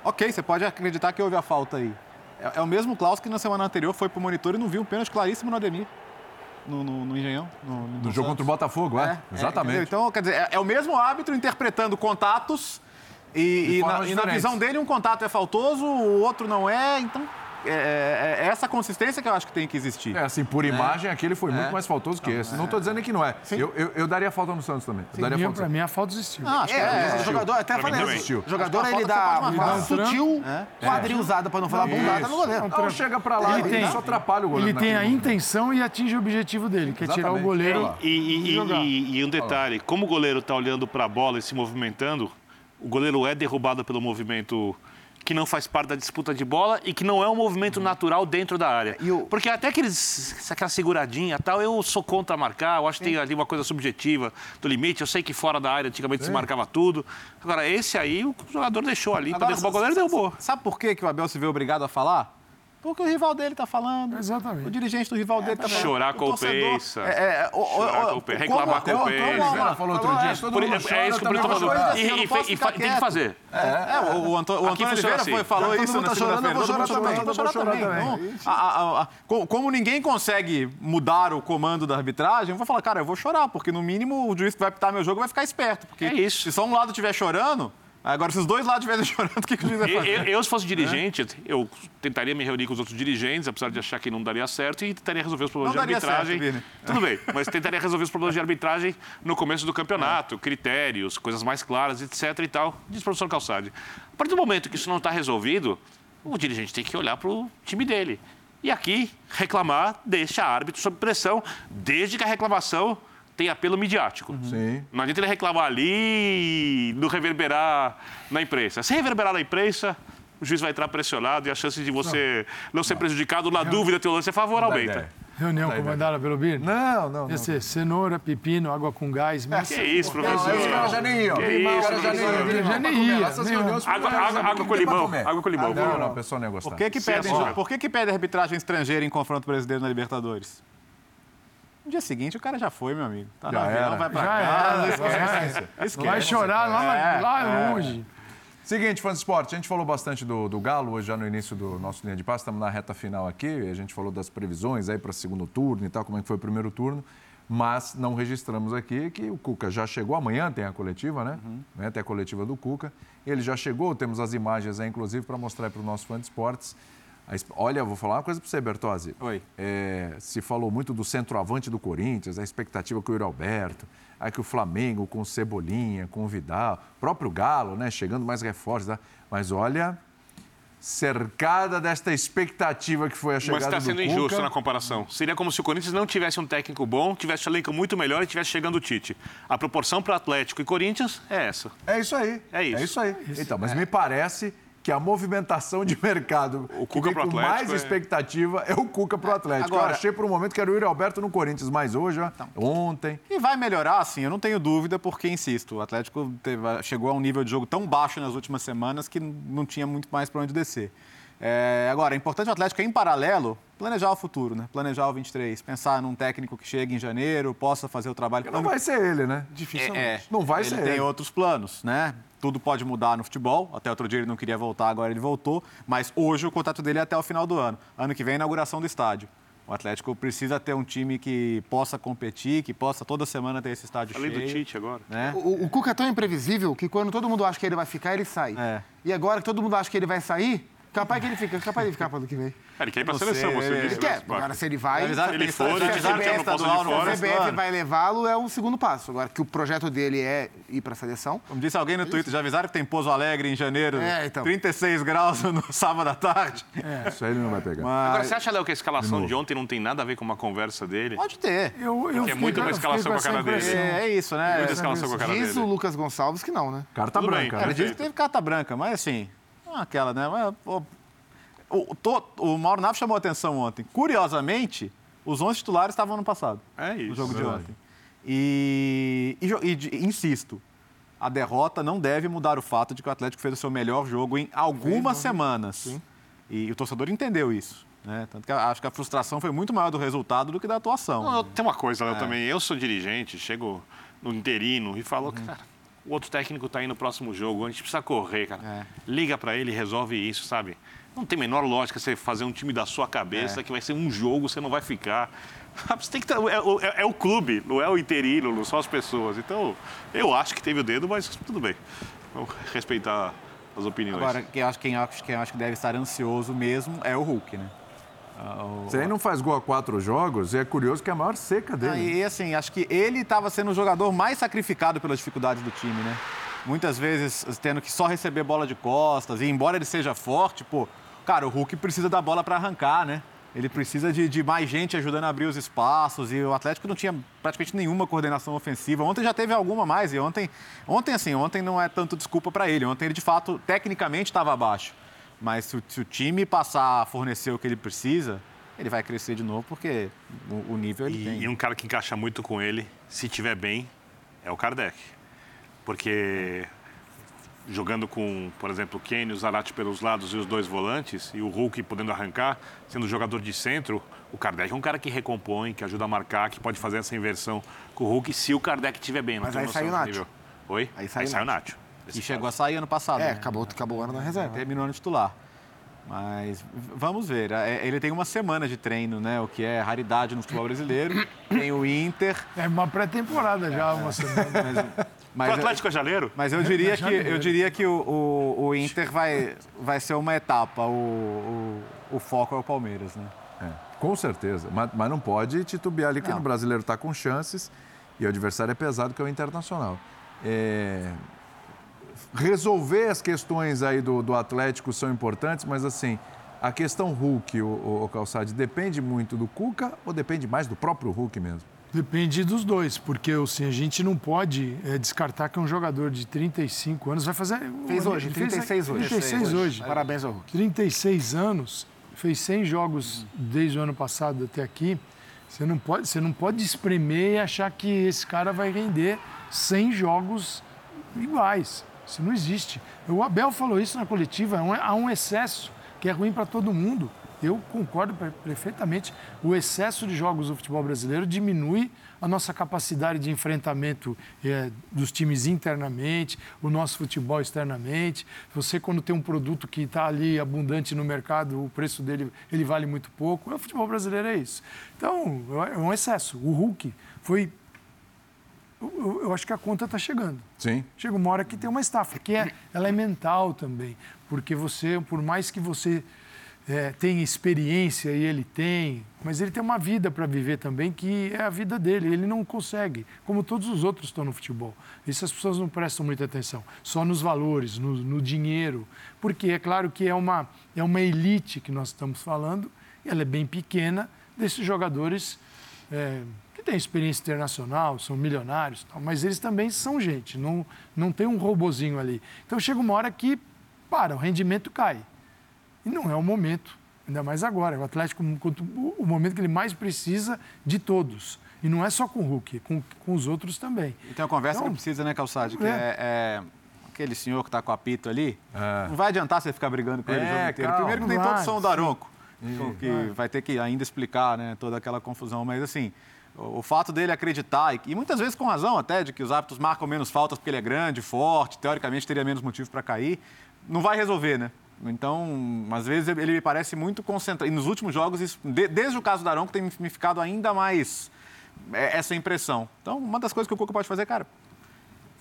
Ok, você pode acreditar que houve a falta aí. É, é o mesmo Klaus que na semana anterior foi pro monitor e não viu um pênalti claríssimo no Ademir. No, no, no Engenhão. No, No jogo contra o Botafogo, é? Exatamente. entendeu? então, quer dizer, é, é o mesmo árbitro interpretando contatos e, e na, e na visão dele um contato é faltoso, o outro não é. Então, é, é- é essa consistência que eu acho que tem que existir. É, assim, por imagem, aquele foi muito É. mais faltoso que esse. Não estou dizendo que não é. Eu, eu, eu daria falta no Santos também. Eu daria Minha- falta. Pra mim, a falta existiu. Ah, acho que É, é, o jogador, até falei isso. O jogador, ele falta dá uma sutil quadrilzada, para não falar bundada no goleiro. Não, chega pra lá, Ele só atrapalha o goleiro. Ele tem a intenção e atinge o objetivo dele, que é tirar o goleiro. E um detalhe, como o goleiro está olhando para a bola e se movimentando, o goleiro é derrubado pelo movimento que não faz parte da disputa de bola e que não é um movimento natural dentro da área. E o- Porque até aqueles, aquela seguradinha e tal, eu sou contra marcar, eu acho que tem ali uma coisa subjetiva do limite. Eu sei que fora da área antigamente se marcava tudo. Agora, esse aí o jogador deixou ali para derrubar o goleiro e derrubou. Sabe por que, que o Abel se vê obrigado a falar? Porque o rival dele tá falando. Exatamente. O dirigente do rival dele tá falando. Chorar O com o Peissa. É, é, o- o- Chorar o- com o Peissa, reclamar com o como- Peissa. Ela falou outro dia, todo Por- mundo é, chora, é isso que o vou falou. chorar. E, tem que fazer. É, o, o Antônio, o Antônio Oliveira assim. foi, falou Já isso na segunda-feira. eu vou chorar também, eu vou chorar também. Como ninguém consegue mudar o comando da arbitragem, eu vou falar, cara, eu vou chorar, porque no mínimo o juiz que vai pitar meu jogo vai ficar esperto. Porque É isso. se só um lado estiver chorando, agora se os dois lados estiverem chorando, o que, que o juiz vai Eu, fazer? eu- eu, se fosse dirigente, eu tentaria me reunir com os outros dirigentes, apesar de achar que não daria certo, e tentaria resolver os problemas Não de arbitragem. certo. Tudo bem, mas tentaria resolver os problemas de arbitragem no começo do campeonato, critérios, coisas mais claras, etc. e tal. Diz o professor Calçade. A partir do momento que isso não está resolvido, o dirigente tem que olhar para o time dele. E aqui, reclamar deixa árbitro sob pressão, desde que a reclamação tem apelo midiático. Sim. Não adianta ele reclamar ali e não reverberar na imprensa. Se reverberar na imprensa, o juiz vai entrar pressionado e a chance de você não, ser prejudicado na dúvida teu lance a favor aumenta. Reunião comandada pelo Bir? Não, não, Ia não. ser cenoura, pepino, água com gás. Mas... Que isso, professor? Os caras já nem iam. Que isso, já nem iam. professor. Já nem ia, Essas reuniões. Água- com limão, água com limão. Ah, Não, não, o pessoal não ia gostar. Por que que, Sem pede, açúcar. por que que pede arbitragem estrangeira em confronto brasileiro na Libertadores? No dia seguinte o cara já foi, meu amigo. Tá Já avião, era. vai pra Já casa, era, esquece. Vai Esquece. chorar lá, É, lá é. longe. Seguinte, fãs de esporte, a gente falou bastante do, do Galo hoje já no início do nosso linha de passe, estamos na reta final aqui, a gente falou das previsões aí para segundo turno e tal, como é que foi o primeiro turno, mas não registramos aqui que o Cuca já chegou, amanhã tem a coletiva, né? né? Tem a coletiva do Cuca, ele já chegou, temos as imagens aí, inclusive, para mostrar para o nosso fã de esportes. Olha, eu vou falar uma coisa para você, Bertozzi. Oi. É, se falou muito do centroavante do Corinthians, a expectativa com o Yuri Alberto, aí que o Flamengo com o Cebolinha, com o Vidal, próprio Galo, né, chegando mais reforços, tá? mas olha, cercada desta expectativa que foi a Mas chegada está do sendo Cuca. injusto na comparação. Seria como se o Corinthians não tivesse um técnico bom, tivesse um elenco muito melhor e tivesse chegando o Tite. A proporção para Atlético e Corinthians é essa. É isso aí. É isso. É isso aí. Então, mas me parece que a movimentação de mercado O que Cuca vem pro com mais é- expectativa é o Cuca pro Atlético. Agora- Eu achei por um momento que era o Yuri Alberto no Corinthians, mas hoje, ó, ontem... E vai melhorar, sim, eu não tenho dúvida, porque, insisto, o Atlético teve- chegou a um nível de jogo tão baixo nas últimas semanas que não tinha muito mais para onde descer. É, agora, é importante o Atlético, em paralelo, planejar o futuro, né? Planejar o 23, pensar num técnico que chegue em janeiro, possa fazer o trabalho. Não vai ser ele, né? É, é. Não vai ele ser tem ele. outros planos, né? Tudo pode mudar no futebol. Até outro dia ele não queria voltar, agora ele voltou. Mas hoje o contrato dele é até o final do ano. Ano que vem é a inauguração do estádio. O Atlético precisa ter um time que possa competir, que possa toda semana ter esse estádio Além cheio. do Tite agora. Né? O, o Cuca é tão imprevisível que quando todo mundo acha que ele vai ficar, ele sai. É. E agora que todo mundo acha que ele vai sair, capaz que ele fica, capaz de ficar para o ano que vem. Ele quer ir para a seleção, você ele disse. Ele quer. Agora, se ele vai, Avisaram ele for, ele que é de fora. do CBF vai levá-lo é um segundo passo. Agora, que o projeto dele é ir para a seleção, Como disse alguém no Twitter, já avisaram que tem Pouso Alegre em janeiro, É, então. 36 graus no sábado à tarde. Isso aí ele não vai pegar. Agora, Mas você acha, Léo, que a escalação de ontem não tem nada a ver com uma conversa dele? pode ter. Eu, eu Que é muito uma escalação com a cara dele. É, é isso, né? Muita escalação com a cara diz dele. o Lucas Gonçalves que não, né? Carta branca, cara. né? Ele disse que teve carta branca, mas assim, é aquela, né? O, to- o Mauro Naves chamou a atenção ontem. Curiosamente, os 11 titulares estavam no passado, É no isso. jogo de ontem. E, e e insisto, a derrota não deve mudar o fato de que o Atlético fez o seu melhor jogo em algumas semanas. E o torcedor entendeu isso. Né? Tanto que acho que a frustração foi muito maior do resultado do que da atuação. Não, eu- tem uma coisa, É. Léo, também. Eu sou dirigente, chego no interino e falo, Uhum. cara, o outro técnico tá aí no próximo jogo, a gente precisa correr, cara. É. Liga pra ele e resolve isso, sabe? Não tem a menor lógica você fazer um time da sua cabeça, É. que vai ser um jogo, você não vai ficar. Você tem que ter- é, o- é- é o clube, não é o interino, não são as pessoas. Então, eu acho que teve o dedo, mas tudo bem. Vamos respeitar as opiniões. Agora, quem acho, quem acho, quem eu acho que deve estar ansioso mesmo é o Hulk, né? Ah, Se aí não faz gol a quatro jogos, e é curioso que é a maior seca Ah, dele. e assim, acho que ele estava sendo o jogador mais sacrificado pelas dificuldades do time, né? Muitas vezes tendo que só receber bola de costas, e embora ele seja forte, pô, cara, o Hulk precisa da bola para arrancar, né? Ele precisa de, de mais gente ajudando a abrir os espaços, e o Atlético não tinha praticamente nenhuma coordenação ofensiva. Ontem já teve alguma mais, e ontem, ontem assim, ontem não é tanto desculpa para ele. Ontem ele, de fato, tecnicamente estava abaixo. Mas se o, se o time passar a fornecer o que ele precisa, ele vai crescer de novo, porque o, o nível ele tem. E, e um cara que encaixa muito com ele, se tiver bem, é o Kardec. Porque jogando com, por exemplo, o Kenny, o Zarate pelos lados e os dois volantes, e o Hulk podendo arrancar, sendo jogador de centro, o Kardec é um cara que recompõe, que ajuda a marcar, que pode fazer essa inversão com o Hulk, se o Kardec estiver bem. Mas aí saiu o Nacho. nível. Oi? Aí saiu o o Nacho. E chegou a sair ano passado. É, né? acabou, acabou o ano na reserva. Terminou no titular. Mas vamos ver. É, Ele tem uma semana de treino, né? O que é raridade no futebol brasileiro. Tem o Inter. É uma pré-temporada já, uma semana. Mas, mas, o Atlético é jaleiro? mas eu diria que, eu diria que o, o- o Inter vai, vai ser uma etapa. O, o, o foco é o Palmeiras, né? É, com certeza. Mas, mas não pode titubear ali, que Não. o brasileiro está com chances e o adversário é pesado, que é o Internacional. É, Resolver as questões aí do, do Atlético são importantes, mas assim, a questão Hulk, o, o, Calçade, depende muito do Cuca ou depende mais do próprio Hulk mesmo? Depende dos dois, porque assim, a gente não pode é, descartar que um jogador de 35 anos vai fazer. Fez hoje, ele 36 hoje. 36 hoje. Parabéns ao Hulk. 36 anos, fez 100 jogos desde o ano passado até aqui. Você não pode, você não pode espremer e achar que esse cara vai render 100 jogos iguais. Isso não existe. O Abel falou isso na coletiva, é há um excesso que é ruim para todo mundo. Eu concordo per- perfeitamente. O excesso de jogos do futebol brasileiro diminui a nossa capacidade de enfrentamento eh, dos times internamente, o nosso futebol externamente. Você, quando tem um produto que está ali abundante no mercado, o preço dele ele vale muito pouco. O futebol brasileiro é isso. Então, é um excesso. O Hulk foi. Eu, eu- acho que a conta está chegando Sim. chega uma hora que tem uma estafa, que é, ela é mental também, porque você, por mais que você eh, tenha experiência e ele tem, mas ele tem uma vida para viver também que é a vida dele, ele não consegue, como todos os outros estão no futebol. Isso as pessoas não prestam muita atenção, só nos valores, no, no dinheiro, porque é claro que é uma, é uma elite que nós estamos falando, ela é bem pequena, desses jogadores eh, têm experiência internacional, são milionários, tal, mas eles também são gente, não, não tem um robozinho ali. Então chega uma hora que, para, o rendimento cai. E não é o momento, ainda mais agora. O Atlético, quanto- o momento que ele mais precisa de todos. E não é só com o Hulk, com, com os outros também. E tem uma conversa Então, que precisa, né, Calçade? Que é. é, é aquele senhor que tá com o apito ali. É. Não vai adiantar você ficar brigando com ele o É, jogo inteiro. calma. Primeiro que tem Vai, todo o som do sim. Aronco. Que vai ter que ainda explicar né, toda aquela confusão. Mas, assim, o, fato dele acreditar, e, e muitas vezes com razão até, de que os árbitros marcam menos faltas porque ele é grande, forte, teoricamente teria menos motivo para cair, não vai resolver, né? Então, às vezes ele me parece muito concentrado. E nos últimos jogos, isso- de- desde o caso do Aronco, tem me ficado ainda mais é, essa impressão. Então, uma das coisas que o Cuca pode fazer, cara,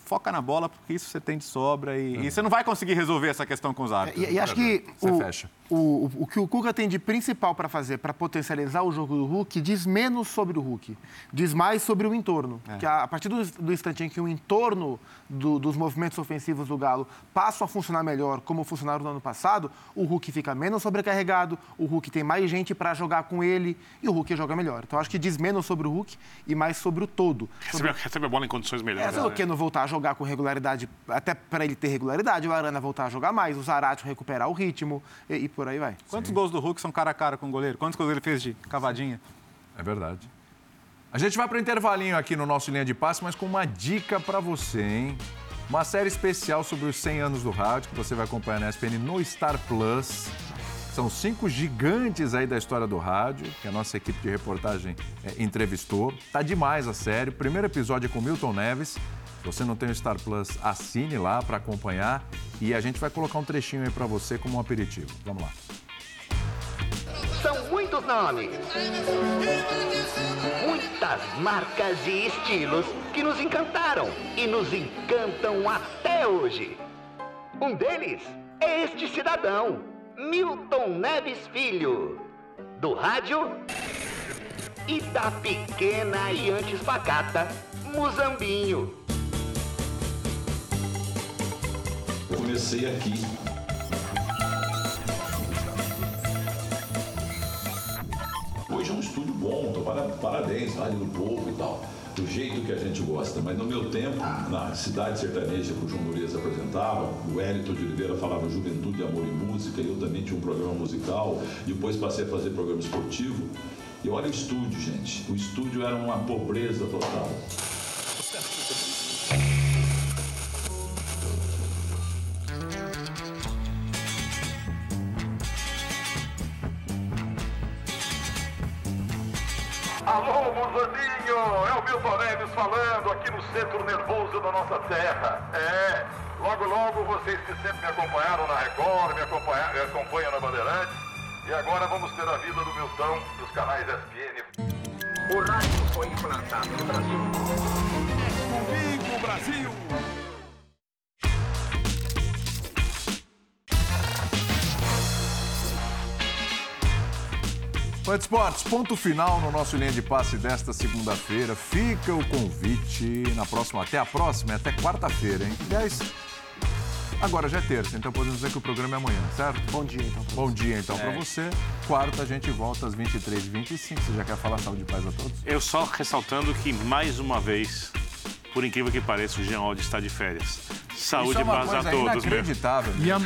foca na bola, porque isso você tem de sobra e, e você não vai conseguir resolver essa questão com os árbitros. E, e acho que Você o, fecha. O, o, que o Cuca tem de principal para fazer, para potencializar o jogo do Hulk, diz menos sobre o Hulk, diz mais sobre o entorno. Que a, a partir do, do instante em que o entorno do- dos movimentos ofensivos do Galo passam a funcionar melhor, como funcionaram no ano passado, o Hulk fica menos sobrecarregado, o Hulk tem mais gente para jogar com ele e o Hulk joga melhor. Então acho que diz menos sobre o Hulk e mais sobre o todo. Recebe, recebe a bola em condições É, melhores. se o Keno voltar a jogar com regularidade, até para ele ter regularidade, o Arana voltar a jogar mais, o Zarate recuperar o ritmo e, e por aí vai. Quantos gols do Hulk são cara a cara com o goleiro? Quantos gols ele fez de cavadinha? É verdade. A gente vai para o intervalinho aqui no nosso Linha de Passe, mas com uma dica para você, hein? Uma série especial sobre os 100 anos do rádio, que você vai acompanhar na SPN no Star Plus. São cinco gigantes aí da história do rádio, que a nossa equipe de reportagem é, entrevistou. Tá demais a série. O primeiro episódio é com Milton Neves. Você não tem o Star Plus, assine lá para acompanhar. E a gente vai colocar um trechinho aí para você como um aperitivo. Vamos lá. São muitos nomes. Muitas marcas e estilos que nos encantaram e nos encantam até hoje. Um deles é este cidadão, Milton Neves Filho, do rádio e da pequena e antes pacata Muzambinho. Comecei aqui. Hoje é um estúdio bom, tô para- parabéns, Rádio do Povo e tal. Do jeito que a gente gosta. Mas no meu tempo, na cidade sertaneja que o João Moreira apresentava, o Hélito de Oliveira falava Juventude, Amor e Música, eu também tinha um programa musical, depois passei a fazer programa esportivo. E olha o estúdio, gente. O estúdio era uma pobreza total. Muzandinho! É o Milton Neves falando aqui no centro nervoso da nossa terra. É, logo, logo vocês que sempre me acompanharam na Record, me, acompanha- me acompanham na Bandeirantes. E agora vamos ter a vida do Milton nos canais SPN. O rádio foi implantado no Brasil. Comigo, Brasil! Band Esportes, ponto final no nosso linha de passe desta segunda-feira. Fica o convite na próxima, até a próxima, até quarta-feira, hein? Aliás, Agora já é terça, então podemos dizer que o programa é amanhã, certo? Bom dia, então. pra Bom dia, então, É. pra você. Quarta, a gente volta às 23h25. Você já quer falar saúde e paz a todos? Eu só ressaltando que, mais uma vez, por incrível que pareça, o Jean Oddi está de férias. Saúde é e uma paz a todos, meu. inacreditável. E, a-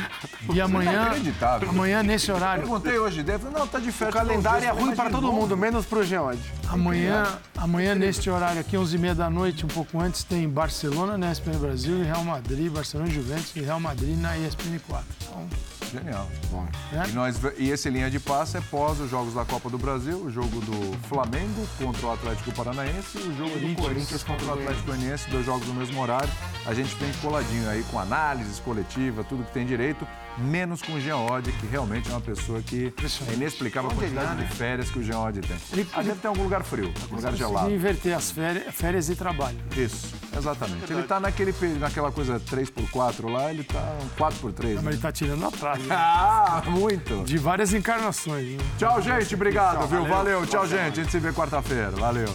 e amanhã, Inacreditável. amanhã nesse horário, Perguntei hoje falei, não, tá de O férias. calendário é ruim para todo novo? mundo, menos pro Geode. amanhã, amanhã neste horário aqui, 11h30 da noite, um pouco antes, tem Barcelona na ESPN Brasil e Real Madrid, Barcelona e Juventus e Real Madrid na ESPN 4. Então, Genial. É? E, nós, e esse linha de passe é pós os jogos da Copa do Brasil, o jogo do Flamengo contra o Atlético Paranaense e o jogo do Corinthians contra o Atlético Goianiense, dois jogos no mesmo horário. A gente vem coladinho aí com análises coletiva, tudo que tem direito, menos com o Oddi, que realmente é uma pessoa que é inexplicável a quantidade de férias que o Jean Oddi tem. A gente tem algum lugar frio, algum lugar gelado. e inverter as férias, férias e trabalho. Isso, exatamente. Ele tá naquele, naquela coisa 3x4 lá, ele tá um 4x3. Mas Né? ele tá tirando a praia. Ah, muito. De várias encarnações. Né? Tchau, gente. Obrigado, viu? Valeu. Tchau, gente. A gente se vê quarta-feira. Valeu.